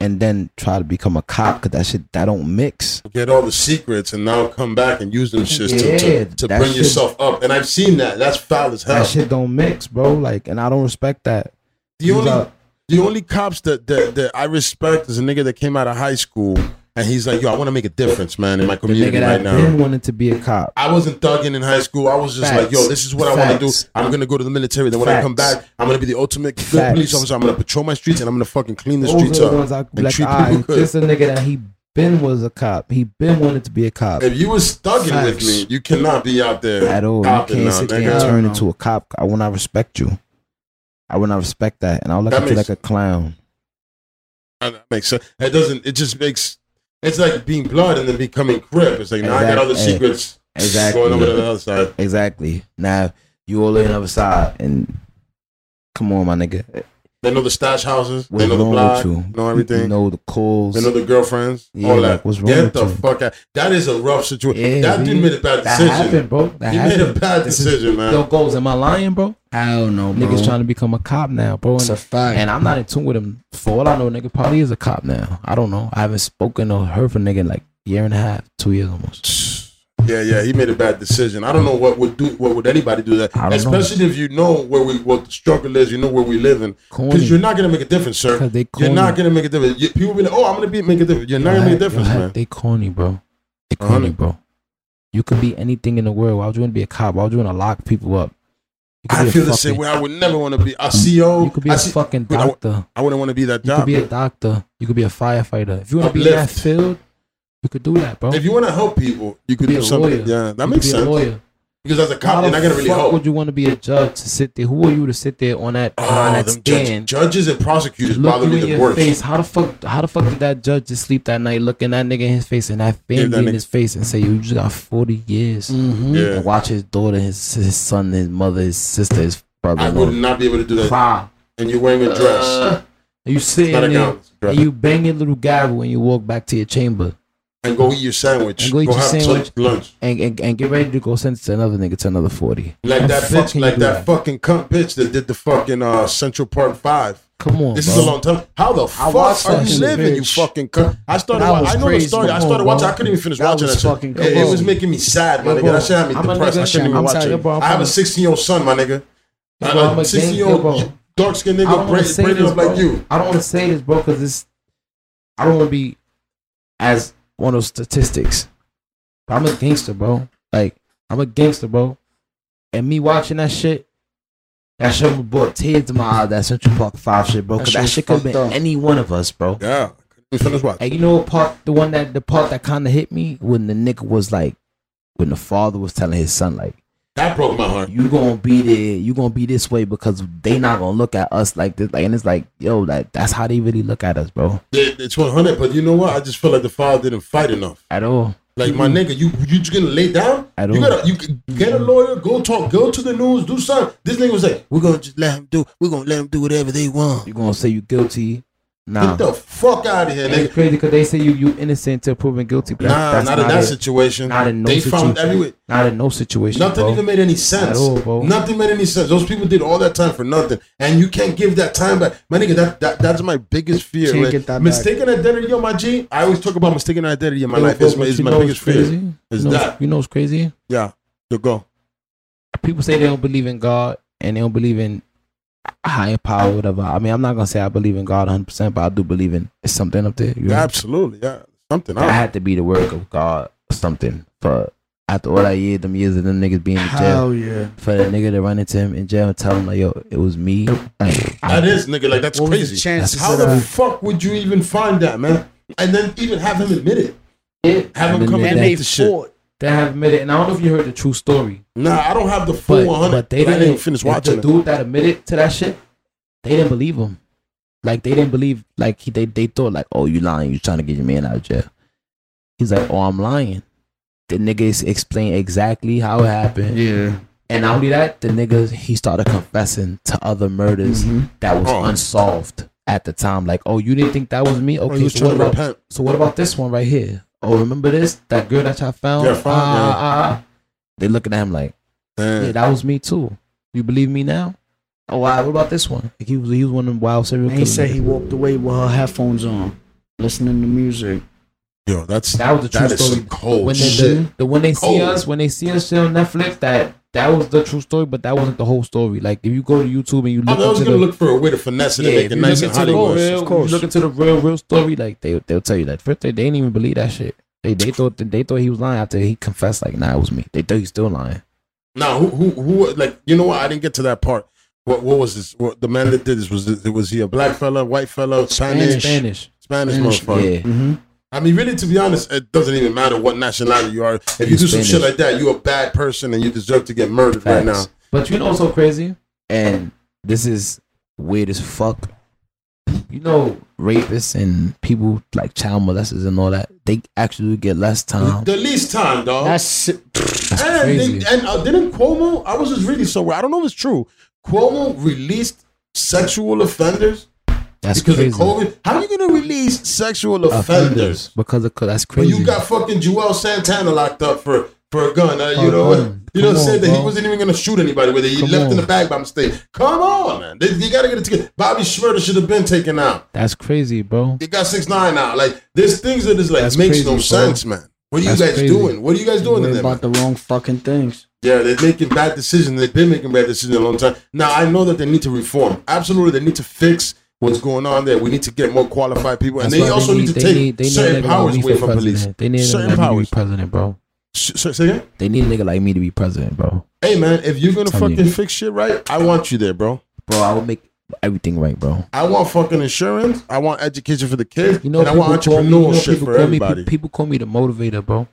and then try to become a cop because that shit that don't mix. Get all the secrets and now come back and use them shits to, Yeah, to, to that bring shit- yourself up. And I've seen that. That's foul as hell. That shit don't mix, bro. Like, and I don't respect that. The only the only cops that, that that I respect is a nigga that came out of high school and he's like, yo, I want to make a difference, man, in my the community nigga right that now. been wanted to be a cop. I wasn't thugging in high school. I was just like, yo, this is what I want to do. I'm gonna go to the military. Then when I come back, I'm gonna be the ultimate good police officer. I'm gonna patrol my streets and I'm gonna fucking clean the Those streets are the up ones I and like. treat ah, people good. this a nigga that he been was a cop. He been wanted to be a cop. If you was thugging with me, you cannot be out there At all. You can't now, sit there and turn No. into a cop. I will not respect you. I will not respect that. And I'll look That at you like a clown. That makes sense. It doesn't. It just makes. It's like being blood and then becoming crip. It's like now I got other Exactly. secrets Exactly. going over to the other side. Exactly. Now you all on the other side and come on, my nigga. They know the stash houses. What's they know the block. you? Know everything. You know the calls. They know the girlfriends. Yeah, all like, that. what's wrong Get with the you? fuck out. That is a rough situation. Yeah, that dude we- made a bad that decision. happened, bro. That he happened. made a bad This is- decision, man. Yo, goals. Am I lying, bro? Hell no, bro. Niggas trying to become a cop now, bro. It's And, a fact. and I'm not in tune with him. For all I know, nigga probably is a cop now. I don't know. I haven't spoken or heard from nigga in like year and a half, two years almost. Yeah, yeah, he made a bad decision. I don't know what would do. What would anybody do that? Don't know. Especially if you know where we what the struggle is. You know where we live in. Because you're not gonna make a difference, sir. They You're not gonna make a difference. You, people be like, "Oh, I'm gonna be make a difference." You're not gonna make a difference, Yo, man. They corny, bro. They corny, bro. You could be anything in the world. Why would you want to be a cop? Why would you want to lock people up? I feel the same way. I would never want to be a CEO. You could be I a see- fucking Wait, I w- doctor. I wouldn't want to be that You could job. be a doctor. You could be a firefighter. If you want to be in that field, you could do that, bro. if you want to help people, you could be do a something. lawyer. Yeah, that You makes could be sense. A lawyer. Because as a How cop, the you're not gonna really fuck help. would you want to be a judge to sit there? Who are you to sit there on that on Oh, that them judge, judges and prosecutors Look bother you me in the your worst. face. How the fuck? How the fuck did that judge just sleep that night, looking that nigga in his face and that Give family that in nigga- his face and say, "You just got forty years." Mhm. Yeah, And watch his daughter, his his son, his mother, his sister, his brother. I would not be able to do that. cry. And you're wearing a dress. Uh, you sitting Not there gown. it's a dress. and you bang your little gavel when you walk back to your chamber and go eat your sandwich. And go eat your have sandwich. lunch. and, and and get ready to go send it to another nigga to another forty. Like that fuck bitch, like do that, fucking cunt bitch that did the fucking uh, Central Park Five. Come on, This bro. is a long time. How the fuck are you living, you fucking cunt? I started. Wa- I know crazy. the story. I started on, watching. bro. I couldn't even finish That watching that shit. It, it was making me sad, my Yo, nigga. bro, That shit had me I'm depressed. I couldn't even I'm watch it. I'm have a 16 year old son, my nigga. I'm I'm a 16 year old dark skinned nigga, braided up like you. I don't want to say this, bro, because it's. I don't want to be as one of those statistics. But I'm a gangster, bro. Like I'm a gangster, bro. And me watching that shit, that shit brought tears to my eyes. That Central Park Five shit, bro. That Because that shit shit could have been up. any one of us, bro. Yeah, I couldn't finish watching. And you know what part the one that the part that kind of hit me when the nigga was like when the father was telling his son like That broke my heart. you gonna be there you gonna be this way because they not gonna look at us like this like and it's like yo that that's how they really look at us bro It- It's 100, but you know what? I just feel like the father didn't fight enough. at all Like my nigga, you you just gonna lay down? I You don't- You gotta you get a lawyer, go talk, go to the news, do something. This nigga was like, we're gonna just let him do. We're gonna let him do whatever they want. you gonna say you guilty nah Get the fuck out of here, it's crazy because they say you you innocent until proven guilty Nah, that's, that's not in that it. situation. not in no they found situation. not in no situation Nothing bro. even made any sense. All, bro. Nothing made any sense. Those people did all that time for nothing, and you can't give that time back. My nigga, that, that that's my biggest fear. Like, that back. identity, yo, my G. I always talk about mistaken identity in my Yo, life. bro, It's my, you my know biggest what's fear. crazy? Is you know, that. you know what's crazy Yeah, to go. people say they don't believe in God and they don't believe in higher power, whatever. I mean, I'm not gonna say I believe in God 100, percent but I do believe in it's something up there. You know? Absolutely, yeah. Something. That else. had to be the work of God, or something. For after all that year, them years of them niggas being in jail, Hell yeah. for the nigga to run into him in jail and tell him like, "Yo, it was me." Like, I- That is, nigga. Like that's What crazy. chances How the that? fuck would you even find that, man? And then even have him admit it. Have him come then and And they- they admit the shit. They have admitted, and I don't know if you heard the true story, Nah, I don't have the full but 100. but they didn't didn't finish watching The it. dude that admitted to that shit, they didn't believe him. Like they didn't believe. Like he, they they thought like, "Oh, you lying? You trying to get your man out of jail?" He's like, "Oh, I'm lying." The niggas explained exactly how it happened. Yeah. And not only that, the niggas he started confessing to other murders Mhm. that was Oh. unsolved at the time. Like, oh, you didn't think that was me? Oh, Okay, so what about so what about this one right here? Oh, remember this? That girl that y'all found? Yeah, found, Ah, yeah. ah, ah. They looking at him like, Damn. yeah, that was me too. You believe me now? Oh, wow. What about this one? Like he was he was one of them wild serial And he said he walked away with her headphones on, listening to music. Yo, that's that was the true story. some cold when they shit. the, the when they see us when they see us shit on Netflix that that was the true story, but that wasn't the whole story. Like if you go to YouTube and you look, I look was gonna the look for a way to finesse it and yeah, make if it you nice and into the Hollywood. real, of course. you look into the real, real story, like they they'll tell you that first they, they didn't even believe that shit. They they thought that they thought he was lying after he confessed like nah it was me. They thought he's still lying. Now, who, who, who, like, you know what? I didn't get to that part. What, what was this? What, the man that did this was, it was he a black fella, white fella, Spanish, Spanish. Spanish, Spanish, motherfucker? Yeah. Mm-hmm. I mean, really, to be honest, it doesn't even matter what nationality you are. If you do some shit like that, you're a bad person and you deserve to get murdered right now. But you know what's so crazy? And this is weird as fuck. You know, rapists and people like child molesters and all that, they actually get less time. The least time, dog. That's That's and crazy. they, and uh, didn't Cuomo? I was just reading somewhere. I don't know if it's true. Cuomo released sexual offenders That's because crazy. of COVID. How are you gonna release sexual offenders? because of that's But crazy. you got fucking Juelz Santana locked up for for a gun. Uh, you For a know what? gun. You know what I'm saying? That he bro. wasn't even gonna shoot anybody with it. He Come left in the bag by mistake. Come on, man. They, you gotta get it together. Bobby Shmurda should have been taken out. that's crazy, bro. They got six nine out. Like there's things that is like That's makes crazy, no bro. sense, man. What are you That's guys crazy. doing? What are you guys doing in worry there? about the wrong fucking things. Yeah, they're making bad decisions. They've been making bad decisions a long time. Now I know that they need to reform. Absolutely, they need to fix what's going on there. We need to get more qualified people, and That's they also need, to they take need, they need certain nigga powers away from police. They need certain like to powers. be president, bro. Sh- say again? They need a nigga like me to be president, bro. Hey man, if you're gonna Tell fucking fix shit right, I want you there, bro. Bro, I will make everything right, bro. I want fucking insurance. I want education for the kids, You know, and I want call me- you know, people for call me- everybody. people call me the motivator, bro.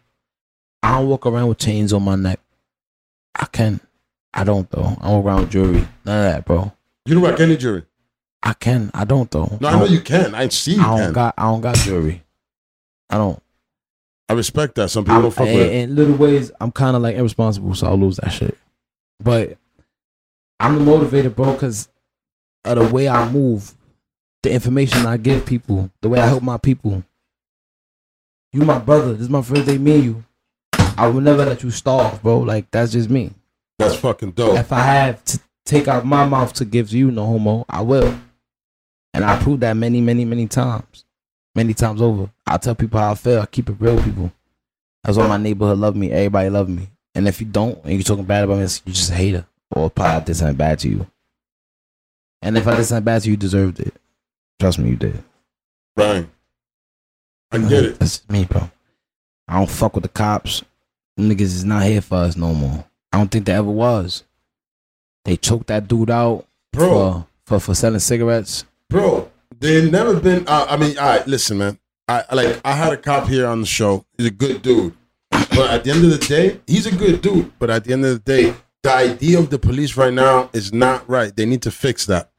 I don't walk around with chains on my neck. I can. I don't though. I don't walk around with jewelry. None of that, bro. you don't rock any jewelry. I can. I don't though. No, I know you can. I see you I don't can. got. I don't got jewelry. I don't. I respect that. Some people I'm, don't fuck in, with it. in little ways, I'm kind of like irresponsible, so I'll lose that shit. But I'm the motivator, bro, because of the way I move, the information I give people, the way I help my people. You my brother. This is my first day meeting you. I will never let you starve, bro. Like that's just me. That's fucking dope. If I have to take out my mouth to give to you, no homo, I will. And I proved that many, many, many times. Many times over. I tell people how I feel. I keep it real, people. That's why my neighborhood love me. Everybody love me. And if you don't, and you're talking bad about me, you're just a hater. Or probably I did something bad to you. And if I did something bad to you, you deserved it. Trust me, you did. Right. I get it. That's just me, bro. I don't fuck with the cops. Them niggas is not here for us no more. I don't think they ever was. They choked that dude out Bro, for, for for selling cigarettes. Bro, they never been. Uh, I mean, all right, listen, man. I like. I had a cop here on the show. He's a good dude, but at the end of the day, he's a good dude. But at the end of the day, the idea of the police right now is not right. They need to fix that.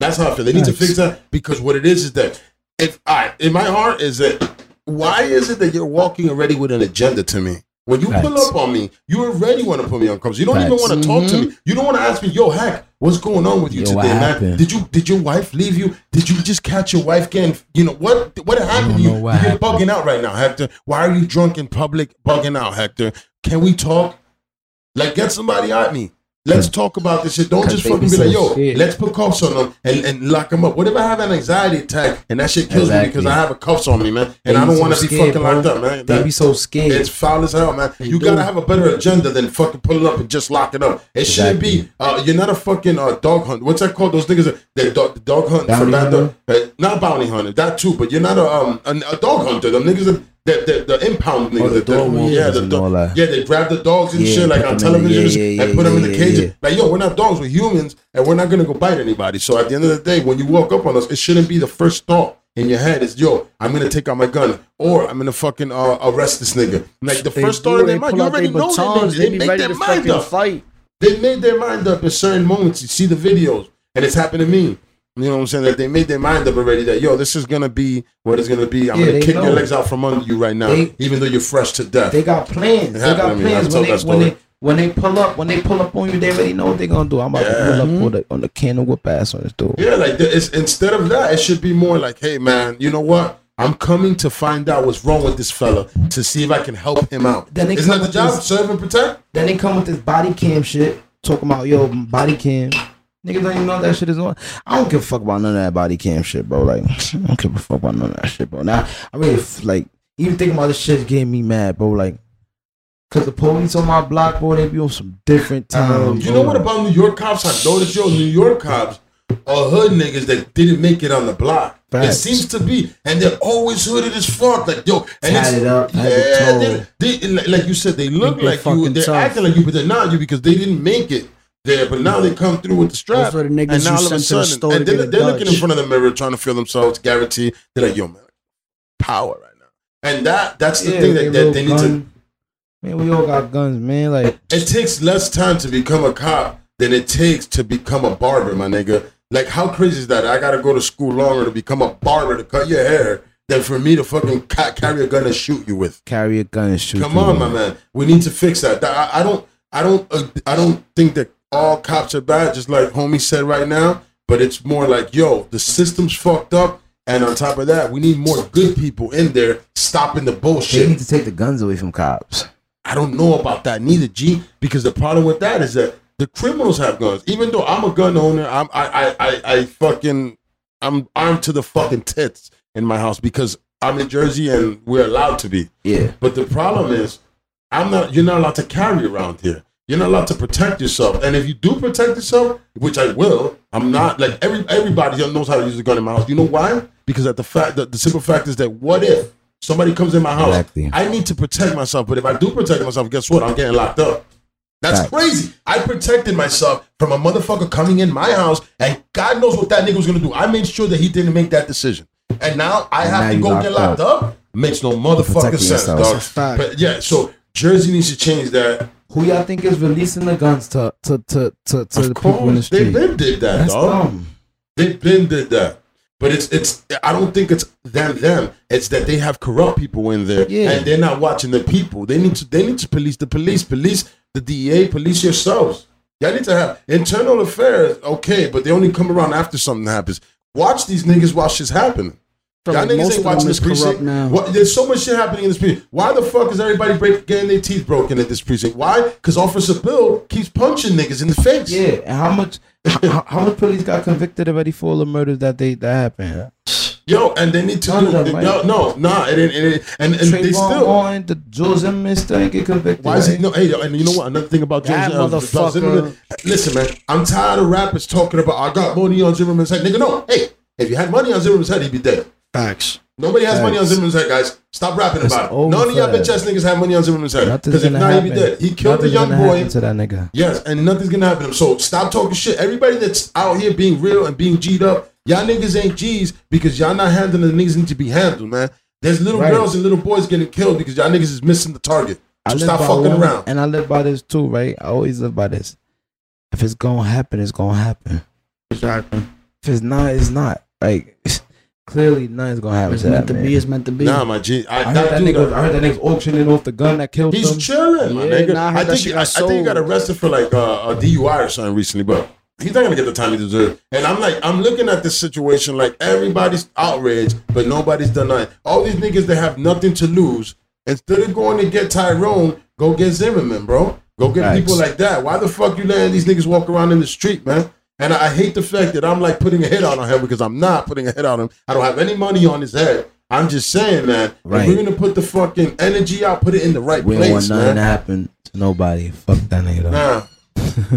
That's how I feel. They need to fix that because what it is is that if I, in my heart, is that why is it that you're walking already with an agenda to me? When you pull up on me, you already want to put me on cuffs. You don't even want to talk to me. You don't want to ask me, "Yo, hack, what's going on with you Yo, today, man? Did you did your wife leave you? Did you just catch your wife getting? You know what? What happened? to You you're happened. bugging out right now, Hector. Why are you drunk in public, bugging out, Hector? Can we talk? Like, get somebody at me. Let's talk about this shit. Don't just fucking be be like, yo, scared. let's put cuffs on them and, and lock them up. What if I have an anxiety attack and that shit kills me because I have a cuffs on me, man, They and I don't so want to be scared, fucking bro. locked up, man. They That- be so scared. it's foul as hell, man. you do. gotta have a better agenda than fucking pull it up and just lock it up. It shouldn't be. Uh, you're not a fucking uh, dog hunt. What's that called? Those niggas that they dog, the dog hunt for Bounty bad dog. hunter? Uh, not bounty hunter, that too. But you're not a um a, a dog hunter. Them niggas that the, the, the impound niggas. Oh, the dog yeah, the yeah, they grab the dogs and Yeah, shit like on the- television yeah, yeah, and put them in the cage. Like yo, we're not dogs, we're humans, and we're not gonna go bite anybody. So at the end of the day, when you walk up on us, it shouldn't be the first thought in your head is yo, I'm gonna take out my gun or I'm gonna fucking uh, arrest this nigga. Like the They first thought in they their mind, you already know batons, they, they they make their mind up. fight. They made their mind up in certain moments. You see the videos, and it's happened to me. You know what I'm saying? That they made their mind up already. That yo, this is gonna be what it's gonna be. I'm Yeah, gonna kick your legs out from under you right now, They- even though you're fresh to death. They got plans. They got to me. I've plans when they when they when they pull up when they pull up on you. They already know what they're gonna do. I'm about Yeah. to pull up mm-hmm. on the on the can and whip ass on this dude. Yeah, like the- it's, instead of that, it should be more like, hey man, you know what? I'm coming to find out what's wrong with this fella to see if I can help him out. Then they Isn't that the job? this- Serve and protect. Then they come with this body cam shit, talking about yo body cam. Niggas don't even know that shit is on. I don't give a fuck about none of that body cam shit, bro. Like I don't give a fuck about none of that shit, bro. Now I really f- like even thinking about this shit is getting me mad, bro. Like. Cause the police on my block, bro, they be on some different um, time. You know what about New York cops? I noticed yo, New York cops are hood niggas that didn't make it on the block. It seems to be, and they're always hooded as fuck. Like yo, and Tatted up, yeah, they, they, like- you said, they look they're like you. They're tough. acting like you, but they're not you because they didn't make it there. But now they come through with the strap, Those are the niggas and you now all of a sent to the sudden, store and they're, they're looking in front of the mirror trying to feel themselves guaranteed. They're like, yo, man, power right now. And that that's the Yeah, thing they that, that they need to gun. Man, we all got guns, man. Like it takes less time to become a cop than it takes to become a barber, my nigga. Like, how crazy is that? I gotta go to school longer to become a barber to cut your hair than for me to fucking ca- carry a gun and shoot you with. Carry a gun and shoot. Come you, on, my man. We need to fix that. That- I, I don't, I don't, uh, I don't think that all cops are bad. Just like homie said right now, but it's more like, yo, the system's fucked up, and on top of that, we need more good people in there stopping the bullshit. They need to take the guns away from cops. I don't know about that neither, G. Because the problem with that is that the criminals have guns. Even though I'm a gun owner, I'm I I I, I fucking I'm armed to the fucking tits in my house because I'm in Jersey and we're allowed to be. Yeah. But the problem is, I'm not. You're not allowed to carry around here. You're not allowed to protect yourself. And if you do protect yourself, which I will, I'm not like every everybody knows how to use a gun in my house. You know why? Because at the fact that the simple fact is that what if somebody comes in my house? Exactly. I need to protect myself. But if I do protect myself, guess what? I'm getting locked up. That's Facts. crazy. I protected myself from a motherfucker coming in my house, and God knows what that nigga was gonna do. I made sure that he didn't make that decision. And now I And have now to go locked get locked up. Makes no motherfucking sense, yourself. dog. That's a fact. But yeah, so Jersey needs to change that. Who y'all think is releasing the guns to to to to, to the of people in the course, They've been did that, That's dog. dumb. They been did that. But it's it's I don't think it's them them. It's that they have corrupt people in there Yeah. and they're not watching the people. They need to they need to police the police, police the DEA, police yourselves. Y'all need to have internal affairs, okay, but they only come around after something happens. Watch these niggas while shit's happening. Y'all like niggas ain't watching this precinct. now. What, there's so much shit happening in this precinct. Why the fuck is everybody break, getting their teeth broken at this precinct? Why? Because Officer Bill keeps punching niggas in the face. Yeah, and how much how, how much police got convicted already for all the murders that they that happened? Yo, and they need to None do them, right? no, no, nah, it, ain't- it, and, and they still. Martin, the Joe Zimmerman still ain't get convicted. Why is he no? Hey, and you know what? Another thing about Joe That Zim- uh. Listen, man, I'm tired of rappers talking about I got money on Zimmerman's head. Nigga, no. Hey, if you had money on Zimmerman's head, he'd be dead. Facts. Nobody has money on Facts. Zimmerman's head, guys. Stop rapping It's about it. over None of y'all for bitch ass niggas have money on Zimmerman's head. Nothing's Because if gonna not, he'd be happen. dead. He killed Nothing's the young gonna boy. happen to that nigga. Yes, and nothing's gonna happen to him. So stop talking shit. Everybody that's out here being real and being G'd up, y'all niggas ain't G's because y'all not handling the niggas need to be handled, man. There's little Right. girls and little boys getting killed because y'all niggas is missing the target. I So live stop by fucking one, around. And I live by this too, right? I always live by this. If it's gonna happen, it's gonna happen. Exactly. If it's not, it's not. Like clearly, nothing's gonna happen It's to meant that to man. be. It's meant to be. Nah, my G. I, I heard that that dude, nigga. I heard that nigga's auctioning off the gun that killed he's him. chilling, my Yeah, nigga. nah, I heard I that think shit I, I got think he got sold. arrested for like uh, a DUI or something recently, but he's not gonna get the time he deserves. And I'm like, I'm looking at this situation like everybody's outraged, but nobody's done nothing. All these niggas that have nothing to lose, instead of going to get Tyrone, go get Zimmerman, bro. Go get Facts. people like that. Why the fuck you letting these niggas walk around in the street, man? And I hate the fact that I'm like putting a hit out on him because I'm not putting a hit on him. I don't have any money on his head. I'm just saying, man. Right. If we're gonna put the fucking energy out, put it in the right We don't want place, nothing man. to happen to nobody. Fuck that nigga. Nah.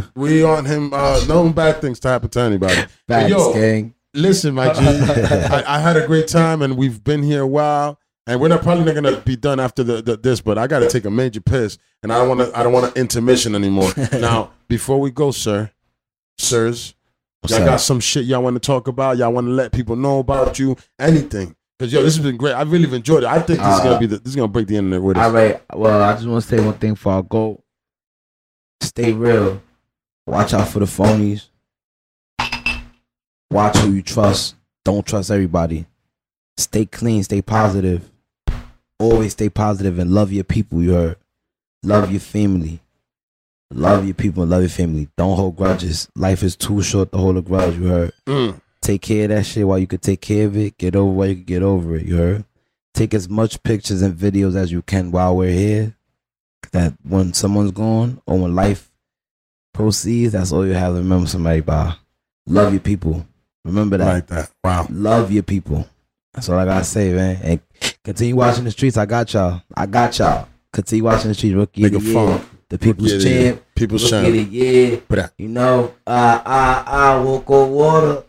we on him. Uh, no bad things to happen to anybody. Facts, yo, gang. listen, my G. I, I had a great time, and we've been here a while, and we're not probably not gonna be done after the, the this. But I got to take a major piss, and I don't want to. I don't want an intermission anymore. now, before we go, sir, sirs, y'all got some shit y'all want to talk about. Y'all want to let people know about you. Anything. Cause yo, this has been great. I really enjoyed it. I think this is Uh, gonna be the, this is gonna break the internet with us. All right. Well, I just want to say one thing for our goal. Stay real. Watch out for the phonies. Watch who you trust. Don't trust everybody. Stay clean. Stay positive. Always stay positive and love your people. You heard. Love your family. Love your people and love your family. Don't hold grudges. Life is too short to hold a grudge. You heard. Mm. Take care of that shit while you could take care of it. Get over while you can get over it. You heard? Take as much pictures and videos as you can while we're here. That when someone's gone or when life proceeds, that's all you have to remember somebody by. Love your people. Remember that. Like that. Wow. Love your people. That's all I gotta say, man. And continue watching the streets. I got y'all. I got y'all. Continue watching the streets. Rookie Nigga funk. The people's Yeah, yeah. champ. People's Rookie of champ. the year. But, uh, You know, I I I walk on water.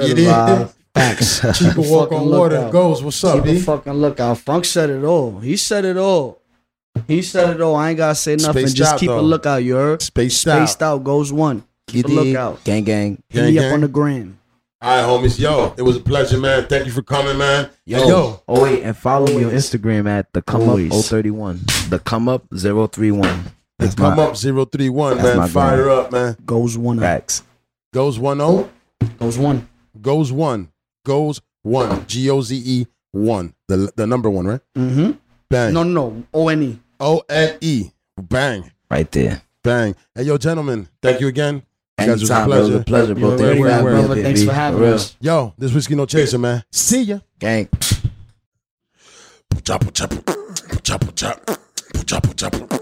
You did. Facts. Cheap Keep a walk fucking on water lookout. Goze. What's up, Keep a B? fucking lookout. Funk said it all. He said it all. He said it all. I ain't gotta say nothing. Spaced Just out, keep though. a lookout. You heard? Spaced out. Spaced out Goze one. You Keep a lookout. Gang gang. Hit Gang, me up on the gram. All right, homies. Yo, it was a pleasure, man. Thank you for coming, man. Yo, yo. oh wait, and follow me on Instagram at the come Always. up 031. The come up 031. That's Come my up 031, man. Fire grind. up, man. Goze one up. facts. Goze 1 0. Goze one. Goze 1. Goze 1. G O Z E 1. The, the number one, right? Mm-hmm. Bang. No, no, no. O N E. O N E. Bang. Right there. Bang. Hey, yo, gentlemen. Thank you again. You guys, it was a Anytime, bro. It was a pleasure, bro. Word, Thank you word, for having word. me up Brother, thanks B. for having real. us. Yo, this whiskey no chaser, man. See ya. Gang. Pucha, pucha, pucha, pucha, pucha, pucha, pucha,